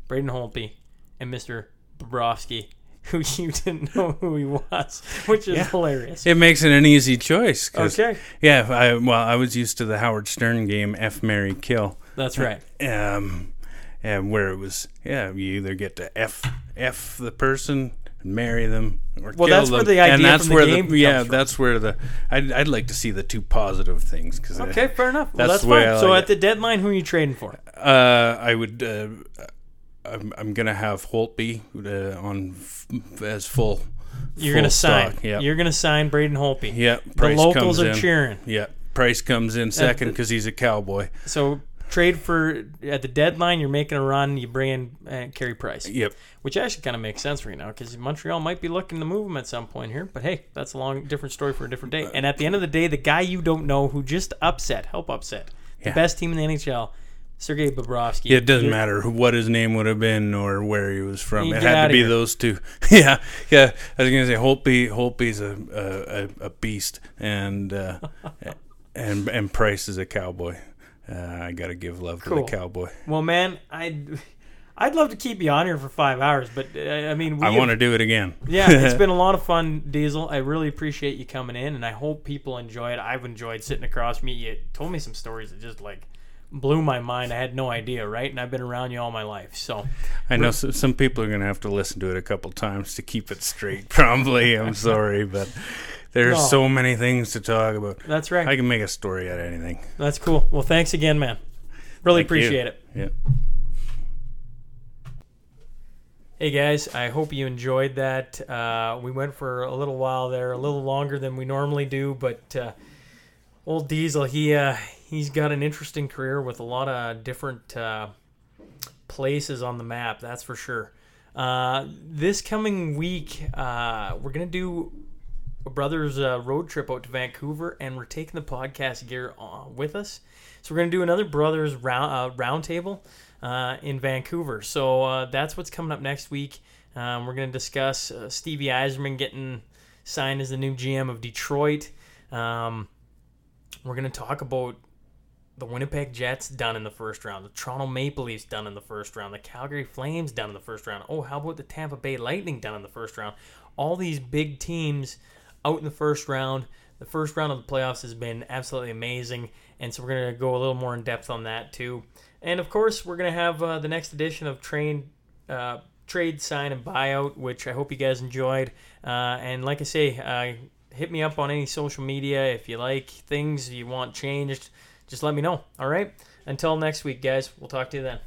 S1: Braden Holtby, and Mr. Bobrovsky, who you didn't know who he was, which is
S2: Yeah.
S1: hilarious.
S2: It makes it an easy choice.
S1: Okay,
S2: Yeah. I, well, I was used to the Howard Stern game, F, Mary, Kill.
S1: that's right.
S2: um, and where it was, yeah, you either get to f f the person, and marry them, or kill them.
S1: Well,
S2: kill
S1: that's where the idea
S2: and that's
S1: from the
S2: where
S1: game
S2: the yeah,
S1: comes from.
S2: that's where the I'd, I'd like to see the two positive things because
S1: Okay, fair enough. Well,
S2: That's
S1: that's fine.
S2: I
S1: so
S2: like
S1: at the deadline, who are you trading for?
S2: uh, I would uh, I'm, I'm gonna have Holtby uh, on f- as full.
S1: You're
S2: full
S1: gonna sign.
S2: Yeah,
S1: You're gonna sign Braden Holtby.
S2: yeah.
S1: the locals are
S2: in.
S1: cheering.
S2: Yeah, Price comes in second because he's a cowboy.
S1: So trade for at the deadline. You're making a run. You bring in uh, Carey Price,
S2: Yep.
S1: which actually kind of makes sense right now because Montreal might be looking to move him at some point here. But hey, that's a long different story for a different day. And at the end of the day, the guy you don't know who just upset, help upset the
S2: Yeah.
S1: best team in the NHL, Sergei Bobrovsky.
S2: Yeah, it doesn't matter what his name would have been or where he was from. It had to be
S1: here.
S2: those two. yeah, yeah. I was gonna say Holtby. Holtby's a a, a, a beast, and uh, and and Price is a cowboy. Uh, I gotta give love
S1: Cool.
S2: to the cowboy.
S1: Well, man, I'd I'd love to keep you on here for five hours, but uh, I mean, we
S2: I want to do it again.
S1: Yeah, it's been a lot of fun, Diesel. I really appreciate you coming in, and I hope people enjoy it. I've enjoyed sitting across from you. You told me some stories that just like blew my mind. I had no idea, right? And I've been around you all my life, so
S2: I know so, some people are gonna have to listen to it a couple times to keep it straight. Probably. I'm sorry, but there's
S1: No.
S2: so many things to talk about.
S1: that's right.
S2: I can make a story out of anything.
S1: that's cool. Well, thanks again, man. Really
S2: Thank you.
S1: appreciate it.
S2: Yeah.
S1: Hey guys, I hope you enjoyed that. Uh, we went for a little while there, a little longer than we normally do, but uh, old Diesel, he uh, he's got an interesting career with a lot of different uh, places on the map. That's for sure. Uh, this coming week, uh, we're gonna do brothers uh, road trip out to Vancouver, and we're taking the podcast gear uh, with us. So we're gonna do another brothers round uh, roundtable uh, in Vancouver. So uh, that's what's coming up next week. Um, we're gonna discuss uh, Stevie Yzerman getting signed as the new GM of Detroit. Um, we're gonna talk about the Winnipeg Jets done in the first round, the Toronto Maple Leafs done in the first round, the Calgary Flames done in the first round. Oh, how about the Tampa Bay Lightning done in the first round? All these big teams out in the first round. The first round of the playoffs has been absolutely amazing, and so we're gonna go a little more in depth on that too. And of course, we're gonna have uh, the next edition of Train uh, Trade Sign and Buyout, which I hope you guys enjoyed. Uh, and like I say, uh, hit me up on any social media if you like things you want changed. Just let me know. All right. Until next week, guys. We'll talk to you then.